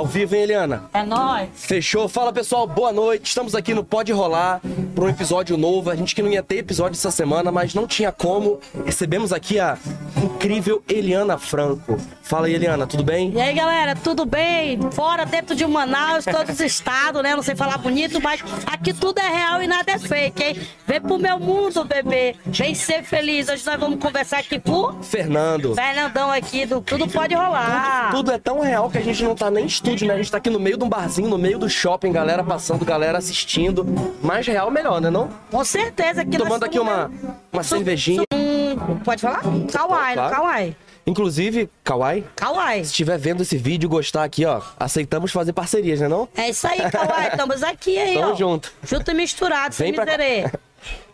Ao vivo, hein, Eliana? É nóis. Fechou? Fala pessoal, boa noite. Estamos aqui no Pode Rolar para um episódio novo. A gente que não ia ter episódio essa semana, mas não tinha como. Recebemos aqui a incrível Eliana Franco. Fala aí, Eliana, tudo bem? E aí, galera, tudo bem? Fora, dentro de Manaus, todos os estados, né? Não sei falar bonito, mas aqui tudo é real e nada é fake, hein? Vem pro meu mundo, bebê. Vem ser feliz. Hoje nós vamos conversar aqui com Fernando. Fernandão aqui do Tudo Pode Rolar. Tudo é tão real que a gente não tá nem em estúdio, né? A gente tá aqui no meio de um barzinho, no meio do shopping, galera passando, galera assistindo. Mais real, melhor, né não? Com certeza. Aqui Tomando aqui somos uma, uma cervejinha. Pode falar? Kawaii, Claro. Kawaii. Inclusive, Kawai, Kawaii. se estiver vendo esse vídeo e gostar aqui, ó, aceitamos fazer parcerias, né não? É isso aí, Kawaii. Estamos aqui aí, Tamo ó. junto. Junto e misturado, sem Vem cá. miserê.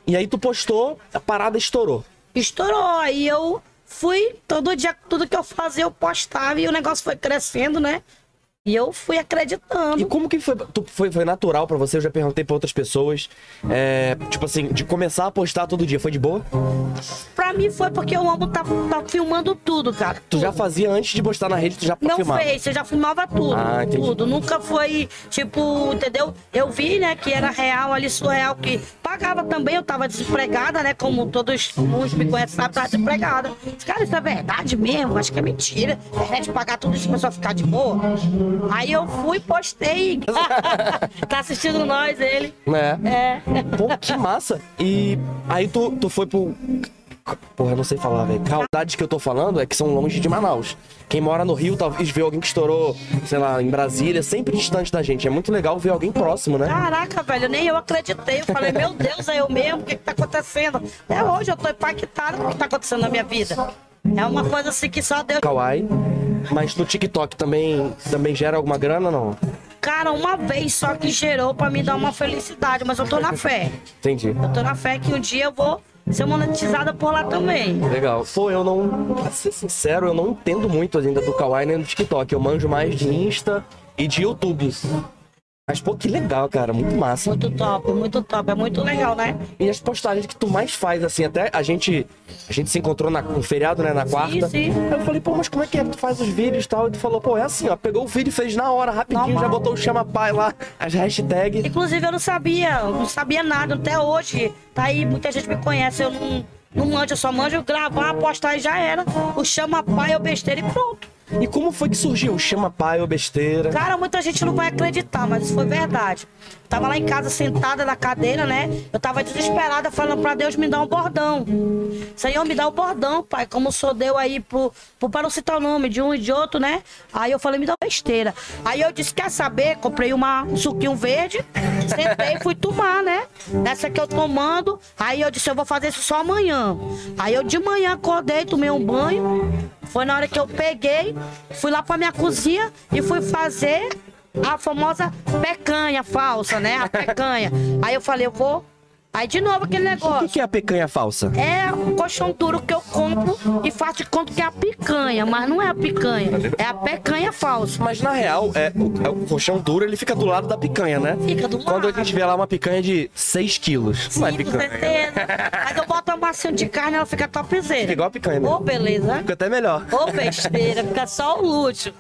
E aí tu postou, a parada estourou. estourou. Aí eu fui, todo dia, tudo que eu fazia, eu postava e o negócio foi crescendo, né? E eu fui acreditando. E como que foi? Foi, foi natural pra você? Eu já perguntei pra outras pessoas. É, tipo assim, de começar a postar todo dia, foi de boa? Pra mim foi porque eu amo tá, tá filmando tudo, cara. Tu já fazia antes de postar na rede, tu já Não filmava? fez, eu já filmava tudo. Ah, tudo. Nunca foi, tipo, entendeu? Eu vi, né, que era real ali, surreal, que pagava também, eu tava desempregada, né? Como todos uns me conhecem, sabe, tava desempregada. Cara, isso é verdade mesmo? Acho que é mentira. A internet pagar tudo isso, a pessoa ficar de boa. Aí eu fui, postei. tá assistindo nós, ele. Né? É. Pô, que massa. E aí tu, tu foi pro. Porra, eu não sei falar, velho. Caudades que eu tô falando é que são longe de Manaus. Quem mora no Rio talvez vê alguém que estourou, sei lá, em Brasília, sempre distante da gente. É muito legal ver alguém próximo, né? Caraca, velho, nem eu acreditei. Eu falei, meu Deus, é eu mesmo? O que, que tá acontecendo? Até hoje eu tô impactada com o que tá acontecendo na minha vida. É uma coisa assim que só Deus. Kawaii. Mas no TikTok também, também gera alguma grana, não? Cara, uma vez só que gerou pra me dar uma felicidade, mas eu tô na fé. Entendi. Eu tô na fé que um dia eu vou ser monetizada por lá também. Legal. Pô, eu não. Pra ser sincero, eu não entendo muito ainda do Kawaii nem do TikTok. Eu manjo mais de Insta e de YouTube. Mas, pô, que legal, cara. Muito massa. Muito top, muito top. É muito legal, né? E as postagens que tu mais faz, assim, até a gente. A gente se encontrou na, no feriado, né? Na quarta. sim. Aí eu falei, pô, mas como é que é que tu faz os vídeos e tal? E tu falou, pô, é assim, ó. Pegou o vídeo e fez na hora, rapidinho, Normal. já botou o chama pai lá, as hashtags. Inclusive, eu não sabia, eu não sabia nada até hoje. Tá aí, muita gente me conhece, eu não, não manjo, eu só manjo gravar, postar e já era. O chama pai ou besteira e pronto. E como foi que surgiu chama pai ou besteira? Cara, muita gente não vai acreditar, mas isso foi verdade. Tava lá em casa sentada na cadeira, né? Eu tava desesperada falando pra Deus me dar um bordão. Senhor, me dá o bordão, pai. Como o senhor deu aí pro, pro para não citar o nome de um e de outro, né? Aí eu falei, me dá uma besteira. Aí eu disse, quer saber? Comprei uma, um suquinho verde, sentei e fui tomar, né? Nessa que eu tomando. Aí eu disse, eu vou fazer isso só amanhã. Aí eu de manhã acordei, tomei um banho. Foi na hora que eu peguei, fui lá pra minha cozinha e fui fazer a famosa pecanha falsa, né? A pecanha. Aí eu falei, eu vou. Aí de novo aquele O que, negócio. que é a pecanha falsa? É o colchão duro que eu compro e faço de conta que é a picanha, mas não é a picanha, é a pecanha falsa. Mas na real, é, o, é, o colchão duro ele fica do lado da picanha, né? Fica do Quando a lado. gente vê lá uma picanha de 6 quilos. Não é Sim, com picanha. Mas eu boto um massinho de carne, ela fica topzera. Fica igual a picanha, né? Ô, beleza. Fica até melhor. Ô, besteira, fica só o luxo.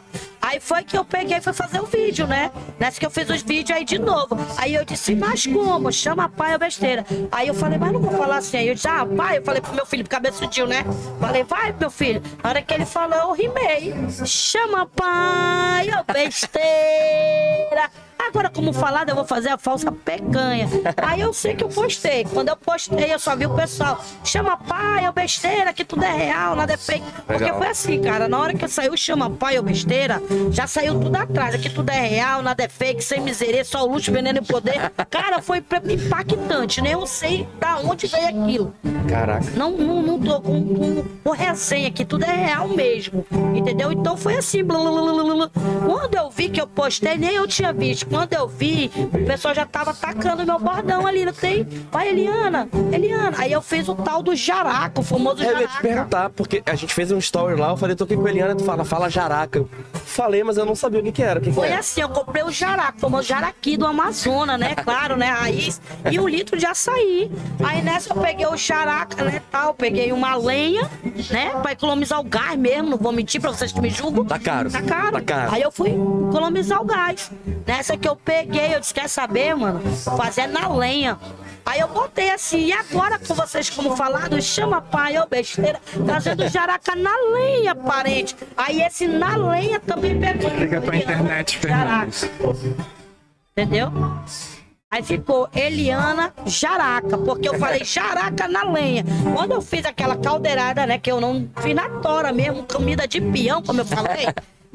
Aí foi que eu peguei e fui fazer o vídeo, né? Nessa que eu fiz os vídeos aí de novo. Aí eu disse, mas como? Chama pai ou besteira. Aí eu falei, mas não vou falar assim. Aí eu disse, ah, pai, eu falei pro meu filho, cabeçudinho, né? Falei, vai, meu filho. Na hora que ele falou, eu rimei. Chama pai ou besteira. Agora, como falado, eu vou fazer a falsa pecanha. Aí eu sei que eu postei. Quando eu postei, eu só vi o pessoal. Chama pai ou besteira, que tudo é real, nada é fake. Porque Legal. foi assim, cara. Na hora que saiu chama pai ou besteira, já saiu tudo atrás. Aqui tudo é real, nada é fake, sem miseria, só o luxo, veneno e poder. Cara, foi impactante, né? Eu sei da onde veio aquilo. Caraca. Não, não, não tô com, com, com resenha aqui, tudo é real mesmo. Entendeu? Então foi assim. blá, blá, blá, blá, blá. Quando eu vi que eu postei, nem eu tinha visto. Quando eu vi, o pessoal já tava atacando meu bordão ali, não tem? Vai, Eliana, Eliana. Aí eu fiz o tal do jaraca, o famoso É, eu ia te jaraca. perguntar, porque a gente fez um story lá, eu falei, tô aqui com a Eliana, tu fala, fala jaraca. Eu falei, mas eu não sabia o que que era, que que Foi era. assim, eu comprei o jaraca, o famoso jaraqui do Amazonas, né? Claro, né? Raiz. E um litro de açaí. Aí nessa eu peguei o jaraca, né? Tal, peguei uma lenha, né? Pra economizar o gás mesmo, não vou mentir pra vocês que me julgam. Tá caro. Tá caro. Tá caro. Aí eu fui economizar o gás. Nessa que eu peguei, eu disse, quer saber, mano? Fazer na lenha. Aí eu botei assim, e agora com vocês como falaram, chama pai, ô besteira, trazendo jaraca na lenha, parente. Aí esse na lenha também pegou. Liga pra internet. Fernandes. Entendeu? Aí ficou Eliana Jaraca, porque eu falei Jaraca na lenha. Quando eu fiz aquela caldeirada, né, que eu não fiz na tora mesmo, comida de peão, como eu falei,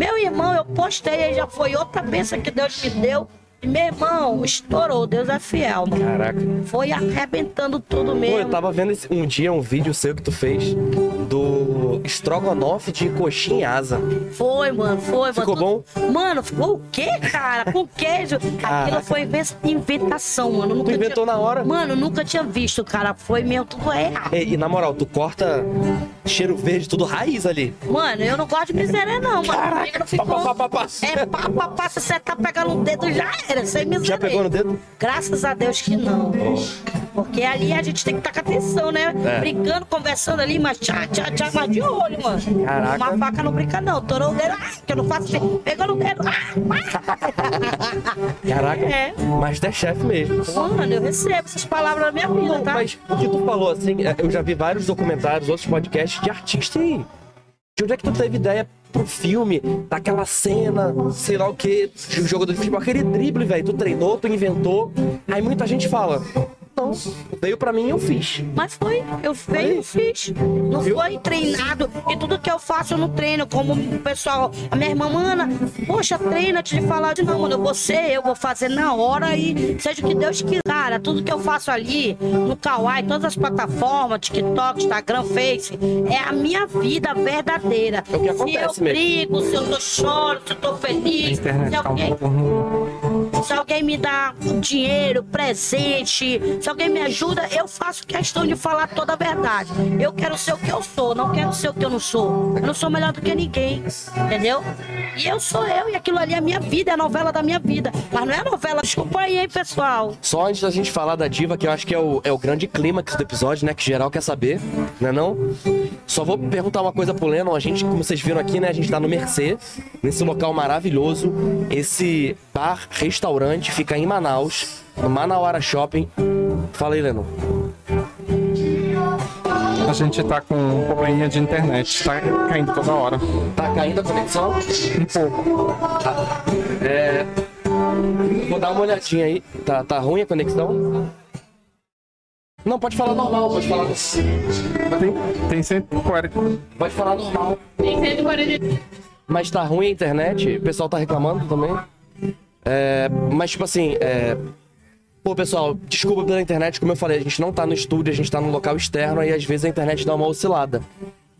meu irmão, eu postei, já foi outra bênção que Deus me deu. Meu irmão, estourou, Deus é fiel, mano. Caraca. Foi arrebentando tudo Pô, mesmo. eu tava vendo esse- um dia um vídeo seu que tu fez do estrogonofe de coxinha asa. Foi, mano, foi, Ficou mano. Mano, ficou o quê, cara? Com queijo. Caraca. Aquilo foi inven- inventação, mano. Nunca Tu inventou tinha... na hora? Mano, nunca tinha visto, cara. Foi mesmo tudo real. E, e na moral, tu corta cheiro verde, tudo raiz ali. Mano, eu não gosto de miséria, não, mano. Caraca, Não ficou- pá, pá, pá, pá. É pá, pá, pá, se você tá pegando um dedo, já era, sem miséria. Já pegou no dedo? Graças a Deus que não. Porque ali a gente tem que estar com atenção, né? É. Brincando, conversando ali, mas tchá, tchá, tchá, mas de olho, mano. Caraca. Uma faca não brinca, não. Torou o dedo, ah, que eu não faço assim. Pegou no dedo, ah, Caraca, É. Masterchef mesmo. Mano, eu recebo essas palavras na minha vida, tá? Mas o que tu falou, assim, é, eu já vi vários documentários, outros podcasts de artista aí. De onde é que tu teve ideia pro filme, daquela cena, sei lá o que, de um jogador de futebol, aquele drible, velho, tu treinou, tu inventou. Aí muita gente fala, não, veio pra mim e eu fiz. Mas foi, eu veio e fiz. Não Viu? foi treinado. E tudo que eu faço eu não treino. Como o pessoal, a minha irmã, mana, poxa, treina antes de falar de não, mano. Eu vou ser, eu vou fazer na hora e seja o que Deus quiser. Cara, tudo que eu faço ali, no Kawaii, todas as plataformas, TikTok, Instagram, Face, é a minha vida verdadeira. É o que se acontece eu mesmo. brigo, se eu tô choro, se eu tô feliz, internet se tá um alguém ruim. Se alguém me dá dinheiro, presente, se alguém me ajuda, eu faço questão de falar toda a verdade. Eu quero ser o que eu sou, não quero ser o que eu não sou. Eu não sou melhor do que ninguém, entendeu? E eu sou eu, e aquilo ali é a minha vida, é a novela da minha vida. Mas não é novela, desculpa aí, hein, pessoal. Só antes da gente falar da diva, que eu acho que é o, é o grande clímax do episódio, né? Que geral quer saber, né não? Só vou perguntar uma coisa pro Lennon. A gente, como vocês viram aqui, né? A gente tá no Mercê, nesse local maravilhoso. Esse bar, restaurante, fica em Manaus, no Manauara Shopping. Fala aí, Lennon. A gente tá com um probleminha de internet, tá caindo toda hora. Tá caindo a conexão? Um pouco. É. Vou dar uma olhadinha aí. Tá, tá ruim a conexão? Não, pode falar normal, pode falar. Tem, tem 140. Pode falar normal. Mas tá ruim a internet, o pessoal tá reclamando também. É, mas, tipo assim, é... Pô, pessoal, desculpa pela internet, como eu falei, a gente não tá no estúdio, a gente tá no local externo e às vezes a internet dá uma oscilada.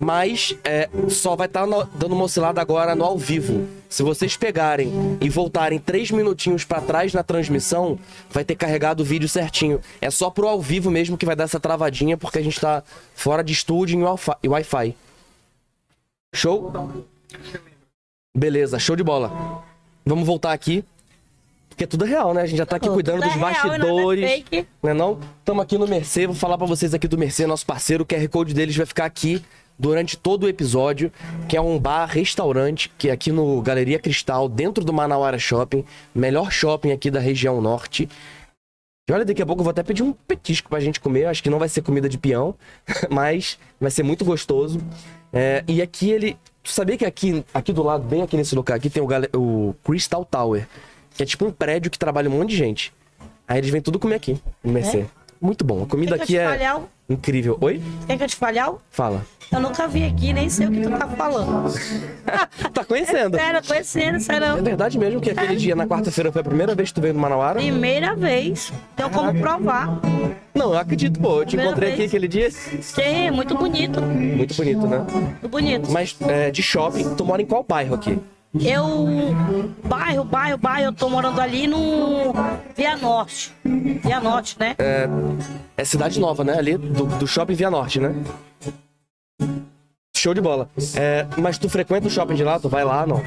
Mas é, só vai estar dando uma oscilada agora no ao vivo. Se vocês pegarem e voltarem três minutinhos pra trás na transmissão, vai ter carregado o vídeo certinho. É só pro ao vivo mesmo que vai dar essa travadinha, porque a gente tá fora de estúdio em Wi-Fi- e Wi-Fi. Show? Beleza, show de bola. Vamos voltar aqui. Porque tudo é real, né? A gente já tá aqui cuidando é dos real e nada é bastidores. fake. Né não? Estamos aqui no Mercê, vou falar pra vocês aqui do Mercê, nosso parceiro, o QR Code deles vai ficar aqui durante todo o episódio, que é um bar, restaurante, que é aqui no Galeria Cristal, dentro do Manauara Shopping, melhor shopping aqui da região norte. E olha, daqui a pouco eu vou até pedir um petisco pra gente comer, acho que não vai ser comida de peão, mas vai ser muito gostoso. É, e aqui ele... Tu sabia que aqui, aqui do lado, bem aqui nesse lugar, aqui tem o, o Crystal Tower, que é tipo um prédio que trabalha um monte de gente. Aí eles vêm tudo comer aqui, no Mercê. Muito bom, a comida aqui é? Incrível. Oi? Quer que eu te fale algo? Fala. Eu nunca vi aqui, nem sei o que tu tá falando. Tá conhecendo? Sério, conhecendo, É sério. verdade mesmo que aquele dia, na quarta-feira, foi a primeira vez que tu veio no Manauara? Primeira vez. Tenho como provar. Não, eu acredito, pô. Eu te Primeira encontrei aqui vez. aquele dia. Sim, muito bonito. Muito bonito, né? Muito bonito. Mas é, de shopping, tu mora em qual bairro aqui? Eu. Bairro, bairro, bairro, eu tô morando ali no Via Norte. Via Norte, né? É cidade nova, né? Ali do, do shopping Via Norte, né? Show de bola. É, mas tu frequenta o shopping de lá? Tu vai lá, não?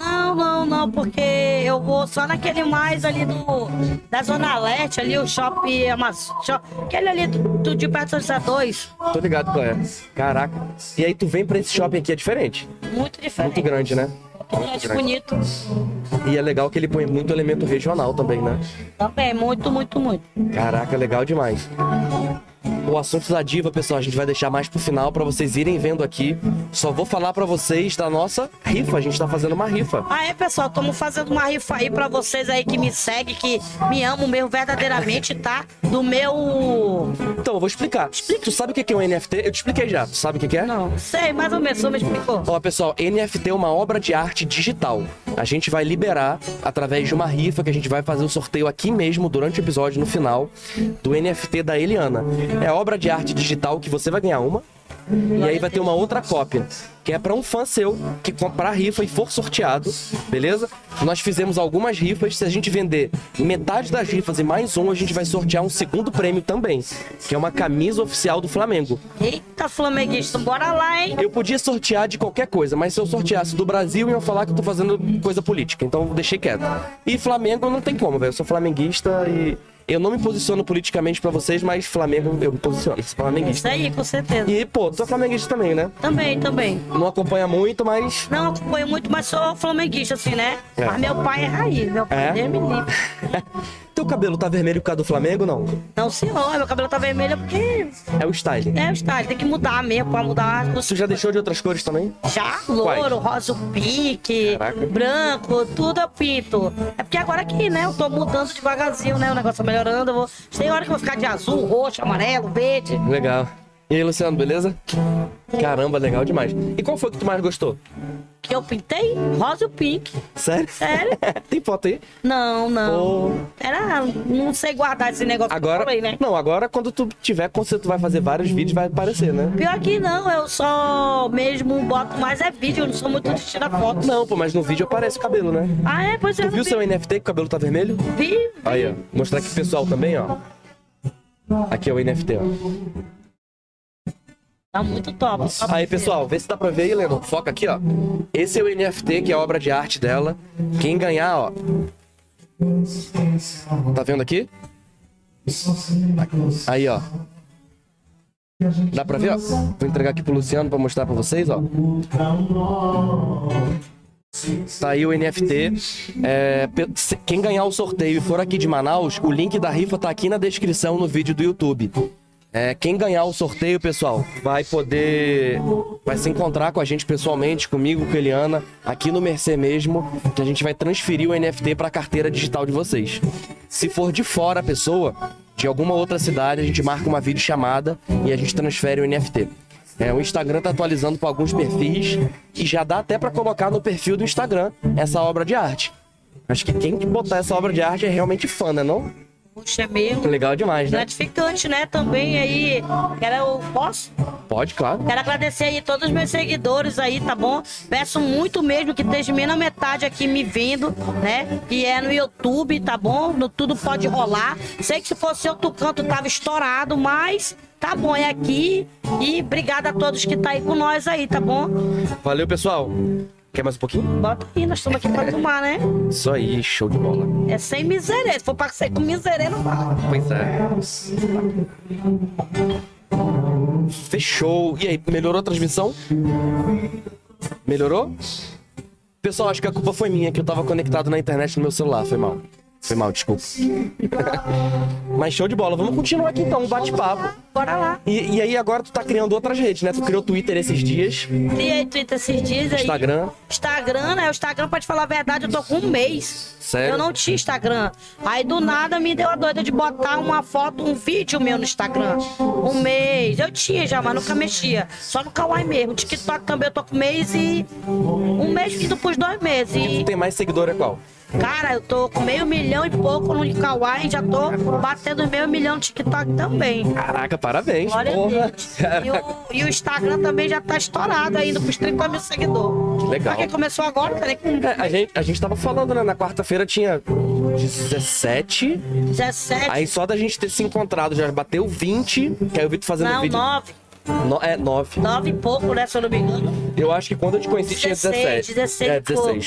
Não, não, não, porque eu vou só naquele mais ali do. Da Zona Leste, ali, o shopping Amazon. Aquele ali do, do de perto do 2. Tô ligado qual é. Caraca. E aí tu vem pra esse shopping aqui, é diferente. Muito diferente. Muito grande, né? Muito bonito. E é legal que ele põe muito elemento regional também, né? Também, muito, muito, muito. Caraca, legal demais. O assunto da diva, pessoal, a gente vai deixar mais pro final pra vocês irem vendo aqui. Só vou falar pra vocês da nossa rifa. A gente tá fazendo uma rifa. Aí, pessoal, estamos fazendo uma rifa aí pra vocês aí que me seguem, que me amam mesmo verdadeiramente, tá? Do meu. Então, eu vou explicar. Tu sabe o que é um NFT? Eu te expliquei já. Tu sabe o que é? Não, sei, mais ou menos, só me explicou. Ó, pessoal, NFT é uma obra de arte digital. A gente vai liberar através de uma rifa que a gente vai fazer o sorteio aqui mesmo durante o episódio no final do NFT da Eliana. É obra de arte digital que você vai ganhar uma. E aí vai ter uma outra cópia, que é para um fã seu que comprar a rifa e for sorteado, beleza? Nós fizemos algumas rifas, se a gente vender metade das rifas e mais um, a gente vai sortear um segundo prêmio também, que é uma camisa oficial do Flamengo. Eita, flamenguista, bora lá, hein? Eu podia sortear de qualquer coisa, mas se eu sorteasse do Brasil, iam falar que eu tô fazendo coisa política. Então eu deixei quieto. E Flamengo não tem como, velho. Eu sou flamenguista e. Eu não me posiciono politicamente pra vocês, mas Flamengo eu me posiciono. Sou flamenguista. Isso aí, com certeza. E, pô, tu é flamenguista também, né? Também, também. Não acompanha muito, mas. Não acompanho muito, mas sou flamenguista, assim, né? É. Mas meu pai é raiz, meu pai É? Deus me livre. Teu cabelo tá vermelho por causa do Flamengo, não? Não, senhor, meu cabelo tá vermelho porque É o style. é o style, tem que mudar mesmo, pra mudar. Tu já deixou de outras cores também? Já, louro, rosa pique, Caraca. branco, tudo eu pinto. É porque agora aqui, né, eu tô mudando devagarzinho, né, o negócio tá melhorando. Vou... Tem hora que eu vou ficar de azul, roxo, amarelo, verde. Legal. E aí, Luciano, beleza? Caramba, legal demais. E qual foi que tu mais gostou? Que eu pintei rosa e pink. Sério? Sério? Tem foto aí? Não, não. Pô. Era, não sei guardar esse negócio que eu Agora, falei, né? não, agora quando tu tiver, quando tu vai fazer vários vídeos, vai aparecer, né? Pior que não, eu só mesmo boto mais é vídeo, eu não sou muito de tirar foto. Não, pô, mas no vídeo aparece o cabelo, né? Ah, é? Pois é, Tu viu vi. seu NFT que o cabelo tá vermelho? Vi, Aí, ó. Mostrar aqui pro pessoal também, ó. Aqui é o NFT, ó. Tá muito top. top Aí, pessoal, vê se dá pra ver aí, Leno. Foca aqui, ó. Esse é o NFT, que é a obra de arte dela. Quem ganhar, ó. Tá vendo aqui? Aí, ó. Dá pra ver, ó? Vou entregar aqui pro Luciano pra mostrar pra vocês, ó. Tá aí o NFT. É, quem ganhar o sorteio e for aqui de Manaus, o link da rifa tá aqui na descrição no vídeo do YouTube. É, quem ganhar o sorteio, pessoal, vai poder. Vai se encontrar com a gente pessoalmente, comigo, com a Eliana, aqui no Mercê mesmo, que a gente vai transferir o NFT pra carteira digital de vocês. Se for de fora a pessoa, de alguma outra cidade, a gente marca uma videochamada e a gente transfere o NFT. É, o Instagram tá atualizando para alguns perfis e já dá até para colocar no perfil do Instagram essa obra de arte. Acho que quem botar essa obra de arte é realmente fã, né? Não? Puxa, é mesmo. Legal demais, né? Gratificante, né? Também aí. Quero, eu posso? Pode, claro. Quero agradecer aí todos os meus seguidores aí, tá bom? Peço muito mesmo que esteja menos metade aqui me vendo, né? Que é no YouTube, tá bom? No Tudo Pode Rolar. Sei que se fosse outro canto tava estourado, mas tá bom, é aqui. E obrigada a todos que tá aí com nós aí, tá bom? Valeu, pessoal. Quer mais um pouquinho? Bota aí, nós estamos aqui pra tomar, né? Isso aí, show de bola. É sem miserê. Se for pra ser com miserê, não vai. Pois é. Fechou. E aí, melhorou a transmissão? Melhorou? Pessoal, acho que a culpa foi minha, que eu tava conectado na internet no meu celular. Foi mal. Foi mal, desculpa. Mas show de bola. Vamos continuar aqui então, um bate-papo. Bora lá. E, e aí agora tu tá criando outras redes, né? Tu criou Twitter esses dias, Criei Twitter esses dias aí. Instagram. Instagram, né? O Instagram, pra te falar a verdade, eu tô com um mês. Sério? Eu não tinha Instagram. Aí do nada me deu a doida de botar uma foto, um vídeo meu no Instagram. Um mês. Eu tinha já, mas nunca mexia. Só no Kawaii mesmo. TikTok também eu tô com um mês e. Um mês indo pros dois meses. E tu E, tem mais seguidor é qual? Cara, eu tô com meio milhão e pouco no Kawaii. Já tô batendo meio milhão no TikTok também. Caraca, parabéns. Glória a Porra. Deus. E o, e o Instagram também já tá estourado ainda pros 30 mil seguidores. Legal. Quem começou agora, nem com É, a, gente, a gente tava falando, né? Na quarta-feira tinha 17. 17. Aí só da gente ter se encontrado já bateu 20. Que aí eu vi tu fazendo não, vídeo. 9. No- é, 9. 9 e pouco, né? Se eu não me engano. Eu acho que quando eu te conheci tinha 16, 17. 16 é, e pouco.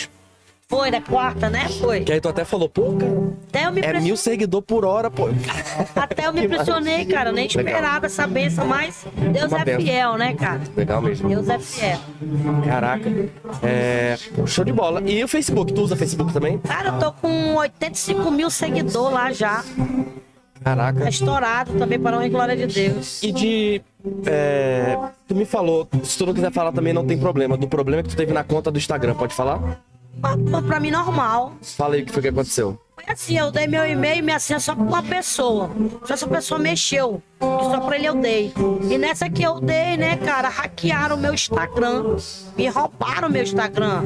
16. Foi na quarta, né? Foi. Que aí tu até falou, pô, cara, Até eu me é mil seguidor por hora, pô. Até eu me impressionei, cara. Nem Legal. esperava essa benção, mas Deus Uma é benção. fiel, né, cara? Legal mesmo. Deus é fiel. Caraca. É. Show de bola. E o Facebook? Tu usa Facebook também? Cara, eu tô com 85 mil seguidores lá já. Caraca. Tá estourado também, para honra e glória de Deus. E de. é, tu me falou, se tu não quiser falar também não tem problema. Do problema que tu teve na conta do Instagram, pode falar? Pra mim, normal. Fala aí o que foi que aconteceu. Foi assim, eu dei meu e-mail e minha senha só pra uma pessoa. Só essa pessoa mexeu. Só pra ele eu dei. E nessa que eu dei, né, cara, hackearam o meu Instagram. Me roubaram o meu Instagram.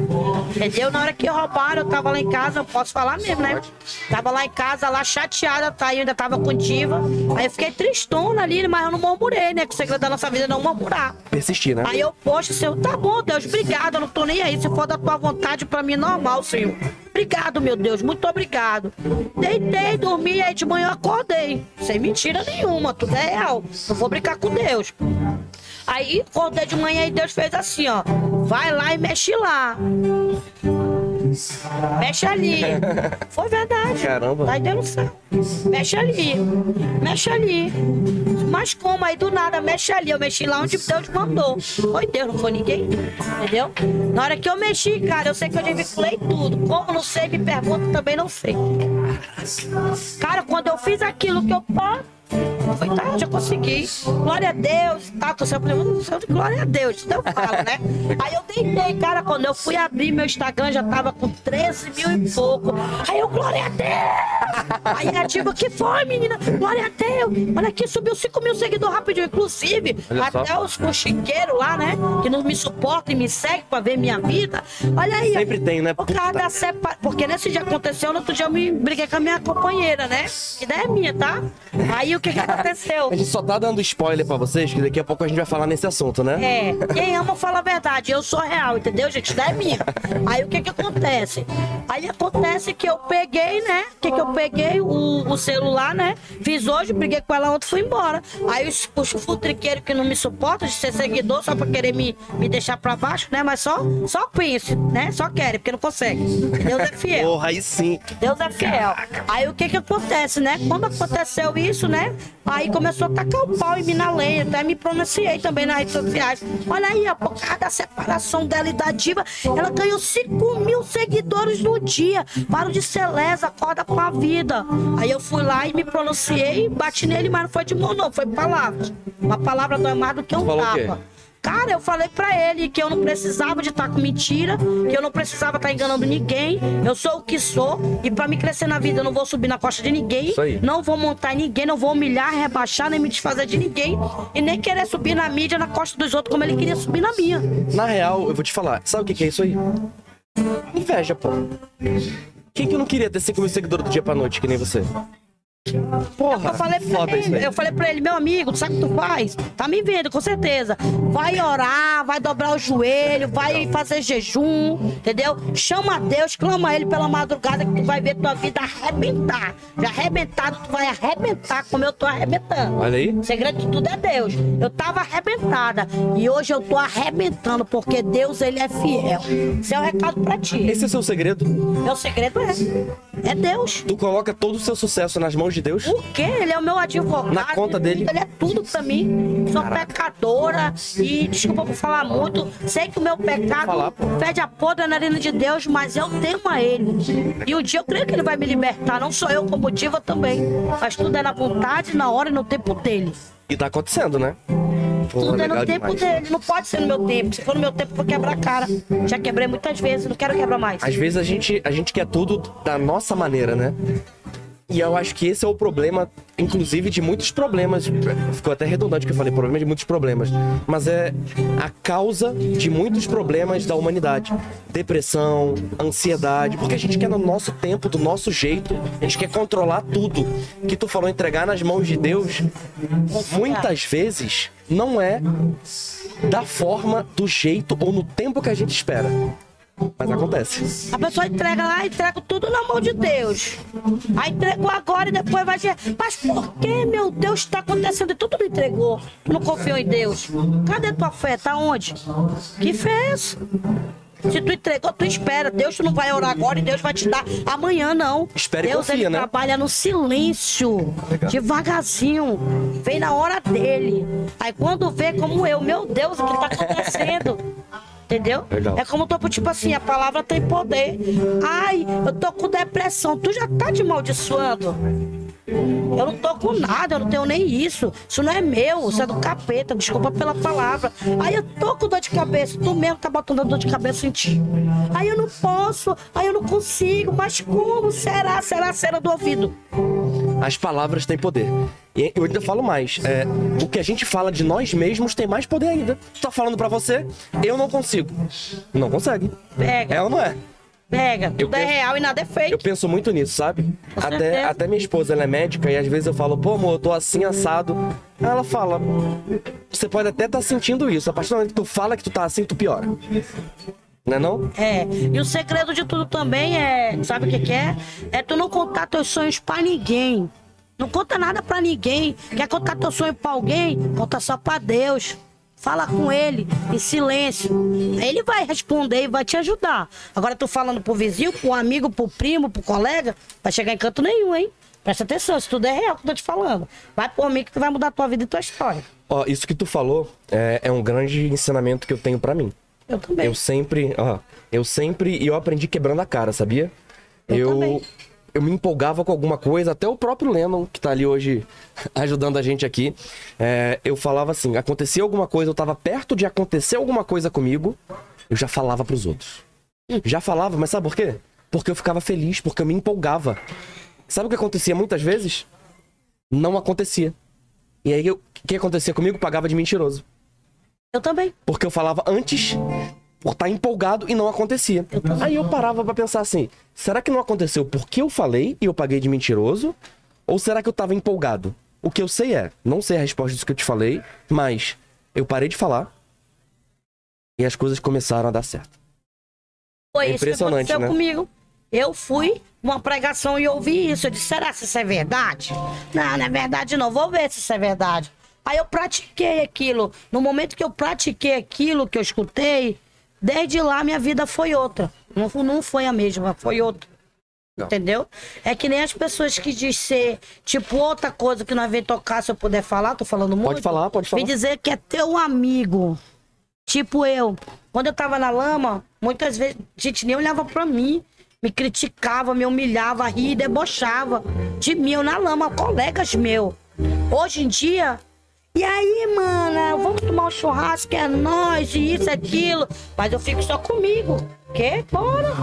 Entendeu? Na hora que roubaram, eu tava lá em casa, eu posso falar mesmo, né? Tava lá em casa, lá chateada, tá? Eu ainda tava com diva. Aí eu fiquei tristona ali, mas eu não murmurei, né? Que o segredo da nossa vida é não murmurar. Persistir, né? Aí eu, poxa, Senhor, tá bom, Deus, obrigado, eu não tô nem aí. Se for da tua vontade, pra mim, normal, Senhor. Obrigado, meu Deus, muito obrigado. Deitei, dormi, aí de manhã acordei. Sem mentira nenhuma, tudo é real. Não vou brincar com Deus. Aí acordei de manhã e Deus fez assim, ó. Vai lá e mexe lá. Mexe ali. Foi verdade. Caramba. Do céu. Mexe ali. Mexe ali. Mas como? Aí do nada, mexe ali. Eu mexi lá onde Deus mandou. Foi Deus, não foi ninguém. Entendeu? Na hora que eu mexi, cara, eu sei que eu desvinculei tudo. Como não sei, me pergunta, também não sei. Cara, quando eu fiz aquilo que eu pá, foi tá, já consegui. Glória a Deus, tá? Tô sempre do céu de glória a Deus, isso eu falo, né? Aí eu deitei, cara, quando eu fui abrir meu Instagram, já tava com 13 mil e pouco. Aí eu, glória a Deus! Aí a diva, que foi, menina? Glória a Deus! Olha aqui, subiu 5 mil seguidores rapidinho, inclusive. Olha só. até os fuxiqueiros lá, né? Que não me suportam e me seguem pra ver minha vida. Olha aí. Sempre tem, né? O cara Puta. da separa... Porque nesse dia aconteceu, no outro dia eu me briguei com a minha companheira, né? Que ideia é minha, tá? Aí o que que aconteceu? A gente só tá dando spoiler pra vocês, que daqui a pouco a gente vai falar nesse assunto, né? É, quem ama fala a verdade, eu sou real, entendeu, gente? Daí é minha. Aí o que que acontece? Aí acontece que eu peguei, né? O que que eu peguei? O, o celular, né? Fiz hoje, briguei com ela ontem fui embora. Aí os, os futriqueiros que não me suportam de ser seguidor só pra querer me, me deixar pra baixo, né? Mas só, só pense, né? Só querem, porque não consegue. Deus é fiel. Porra, aí sim. Deus é fiel. Aí o que que acontece, né? Quando aconteceu isso, né? Aí começou a tacar o pau em mim na lenha. Até me pronunciei também nas redes sociais. Olha aí, a por causa da separação dela e da diva, ela ganhou 5 mil seguidores no dia. Para de ser lesa, acorda com a vida. Aí eu fui lá e me pronunciei, bati nele, mas não foi de mão, não, foi palavras. Uma palavra dói mais do que um tapa. Cara, eu falei pra ele que eu não precisava de estar com mentira, que eu não precisava estar enganando ninguém. Eu sou o que sou e pra me crescer na vida eu não vou subir na costa de ninguém, não vou montar em ninguém, não vou humilhar, rebaixar, nem me desfazer de ninguém e nem querer subir na mídia na costa dos outros como ele queria subir na minha. Na real, eu vou te falar, sabe o que que é isso aí? Inveja, pô. Quem que não queria ter 5 mil seguidores do dia pra noite, que nem você? Porra, Eu falei, pra foda isso ele, aí. eu falei pra ele, meu amigo, sabe o que tu faz? Tá me vendo, com certeza. Vai orar, vai dobrar o joelho, vai fazer jejum, entendeu? Chama Deus, clama ele pela madrugada que tu vai ver tua vida arrebentar. Já arrebentado, tu vai arrebentar como eu tô arrebentando. Olha aí. O segredo de tudo é Deus. Eu tava arrebentada e hoje eu tô arrebentando porque Deus, ele é fiel. Esse é o recado pra ti. Esse é o seu segredo? Meu segredo é, é Deus. Tu coloca todo o seu sucesso nas mãos de Deus? Por quê? Ele é o meu advogado. Na conta dele? Ele é tudo pra mim. Sou pecadora e, desculpa por falar muito, sei que o meu pecado falar, fede a podre na narina de Deus, mas eu temo a Ele. E um dia eu creio que Ele vai me libertar. Não sou eu como diva também. Mas tudo é na vontade, na hora e no tempo dele. E tá acontecendo, né? Pô, Tudo é no tempo demais. dele. Não pode ser no meu tempo. Se for no meu tempo, eu vou quebrar a cara. Já quebrei muitas vezes, não quero quebrar mais. Às vezes a gente, a gente quer tudo da nossa maneira, né? E eu acho que esse é o problema, inclusive, de muitos problemas. Ficou até redundante que eu falei, problema de muitos problemas. Mas é a causa de muitos problemas da humanidade. Depressão, ansiedade, porque a gente quer no nosso tempo, do nosso jeito. A gente quer controlar tudo. Que tu falou entregar nas mãos de Deus, muitas vezes não é da forma, do jeito ou no tempo que a gente espera. Mas acontece. A pessoa entrega lá, entrega tudo na mão de Deus. Aí entregou agora e depois vai dizer, mas por que, meu Deus, está acontecendo? E tu não entregou. Tu não confiou em Deus. Cadê tua fé? Tá onde? Que fé é essa? Se tu entregou, tu espera. Deus tu não vai orar agora e Deus vai te dar amanhã, não. Espere Deus confia, ele né? trabalha no silêncio, devagarzinho. Vem na hora dele. Aí quando vê como eu, meu Deus, o que tá acontecendo? Entendeu? Legal. É como eu tô, tipo assim, a palavra tem poder. Ai, eu tô com depressão. Tu já tá te amaldiçoando. Eu não tô com nada, eu não tenho nem isso. Isso não é meu, isso é do capeta, desculpa pela palavra. Aí eu tô com dor de cabeça, tu mesmo tá botando dor de cabeça em ti. Aí eu não posso, aí eu não consigo, mas como será? Será a cera do ouvido? As palavras têm poder. E eu ainda falo mais. é, o que a gente fala de nós mesmos tem mais poder ainda. Tu tá falando pra você, eu não consigo. Não consegue. Pega, É ou não é? pega. Tudo é penso- real e nada é Eu fake. penso muito nisso, sabe? Até, certeza. até minha esposa, ela é médica e às vezes eu falo, pô, amor, eu tô assim assado. Aí ela fala, você pode até estar sentindo isso. A partir do momento que tu fala que tu tá assim, tu piora. Não é não? É, e o segredo de tudo também é, sabe o que, que é? É tu não contar teus sonhos pra ninguém. Não conta nada pra ninguém. Quer contar teu sonho pra alguém? Conta só pra Deus. Fala com ele em silêncio. Ele vai responder e vai te ajudar. Agora tu falando pro vizinho, pro amigo, pro primo, pro colega, vai chegar em canto nenhum, hein? Presta atenção, isso tudo é real que eu tô te falando. Vai por mim que tu vai mudar tua vida e tua história. Ó, isso que tu falou é, é um grande ensinamento que eu tenho pra mim. Eu também. Eu sempre, ó, eu sempre, e eu aprendi quebrando a cara, sabia? Eu Eu, também. Eu me empolgava com alguma coisa, até o próprio Lennon, que tá ali hoje ajudando a gente aqui, é, eu falava assim, acontecia alguma coisa, eu tava perto de acontecer alguma coisa comigo, eu já falava pros outros. Já falava, mas sabe por quê? Porque eu ficava feliz, porque eu me empolgava. Sabe o que acontecia muitas vezes? Não acontecia. E aí, eu- o que acontecia comigo? Pagava de mentiroso. Eu também. Porque eu falava antes por estar empolgado e não acontecia. Aí eu parava pra pensar assim: será que não aconteceu porque eu falei e eu paguei de mentiroso? Ou será que eu tava empolgado? O que eu sei é, não sei a resposta disso que eu te falei, mas eu parei de falar e as coisas começaram a dar certo. Foi É isso que impressionante, aconteceu né? comigo. Eu fui numa pregação e ouvi isso. Eu disse, será que isso é verdade? Não, não é verdade não. Vou ver se isso é verdade. Aí eu pratiquei aquilo. No momento que eu pratiquei aquilo que eu escutei, desde lá minha vida foi outra. Não, não foi a mesma, foi outra. Não. Entendeu? É que nem as pessoas que dizem ser, tipo, outra coisa que nós vem tocar, se eu puder falar, tô falando muito. falar, pode falar. Vem dizer que é teu amigo. Tipo eu. Quando eu tava na lama, muitas vezes a gente nem olhava pra mim. Me criticava, me humilhava, ria e debochava de mim, eu na lama, colegas meus. Hoje em dia, e aí, mana, vamos tomar um churrasco, é nós, e isso, aquilo. Mas eu fico só comigo. Quê? Bora.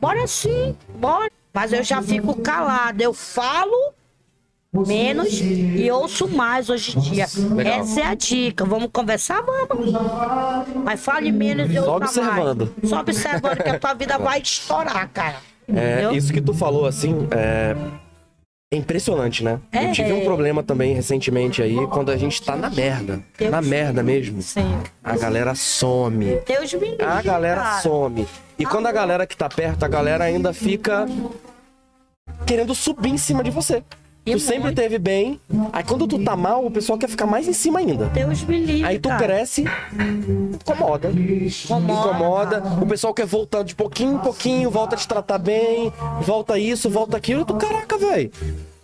Bora sim, bora. Mas eu já fico calada. Eu falo menos e ouço mais hoje em dia. Legal. Essa é a dica. Vamos conversar? Vamos. Mas fale menos e ouça observando. mais. Só observando que a tua vida vai estourar, cara. É, Entendeu? isso que tu falou, assim, é, é impressionante, né? É. Eu tive um problema também recentemente aí, quando a gente tá na merda. Deus na merda mesmo. Sim. A galera some. Deus me livre, A galera cara. some. E quando a galera que tá perto, a galera ainda fica querendo subir em cima de você. Tu sempre teve bem, aí quando tu tá mal, o pessoal quer ficar mais em cima ainda. Deus me livre, Aí tu cara. cresce, incomoda. Incomoda. O pessoal quer voltar de pouquinho em pouquinho, volta a te tratar bem, volta isso, volta aquilo. Tu, caraca, velho.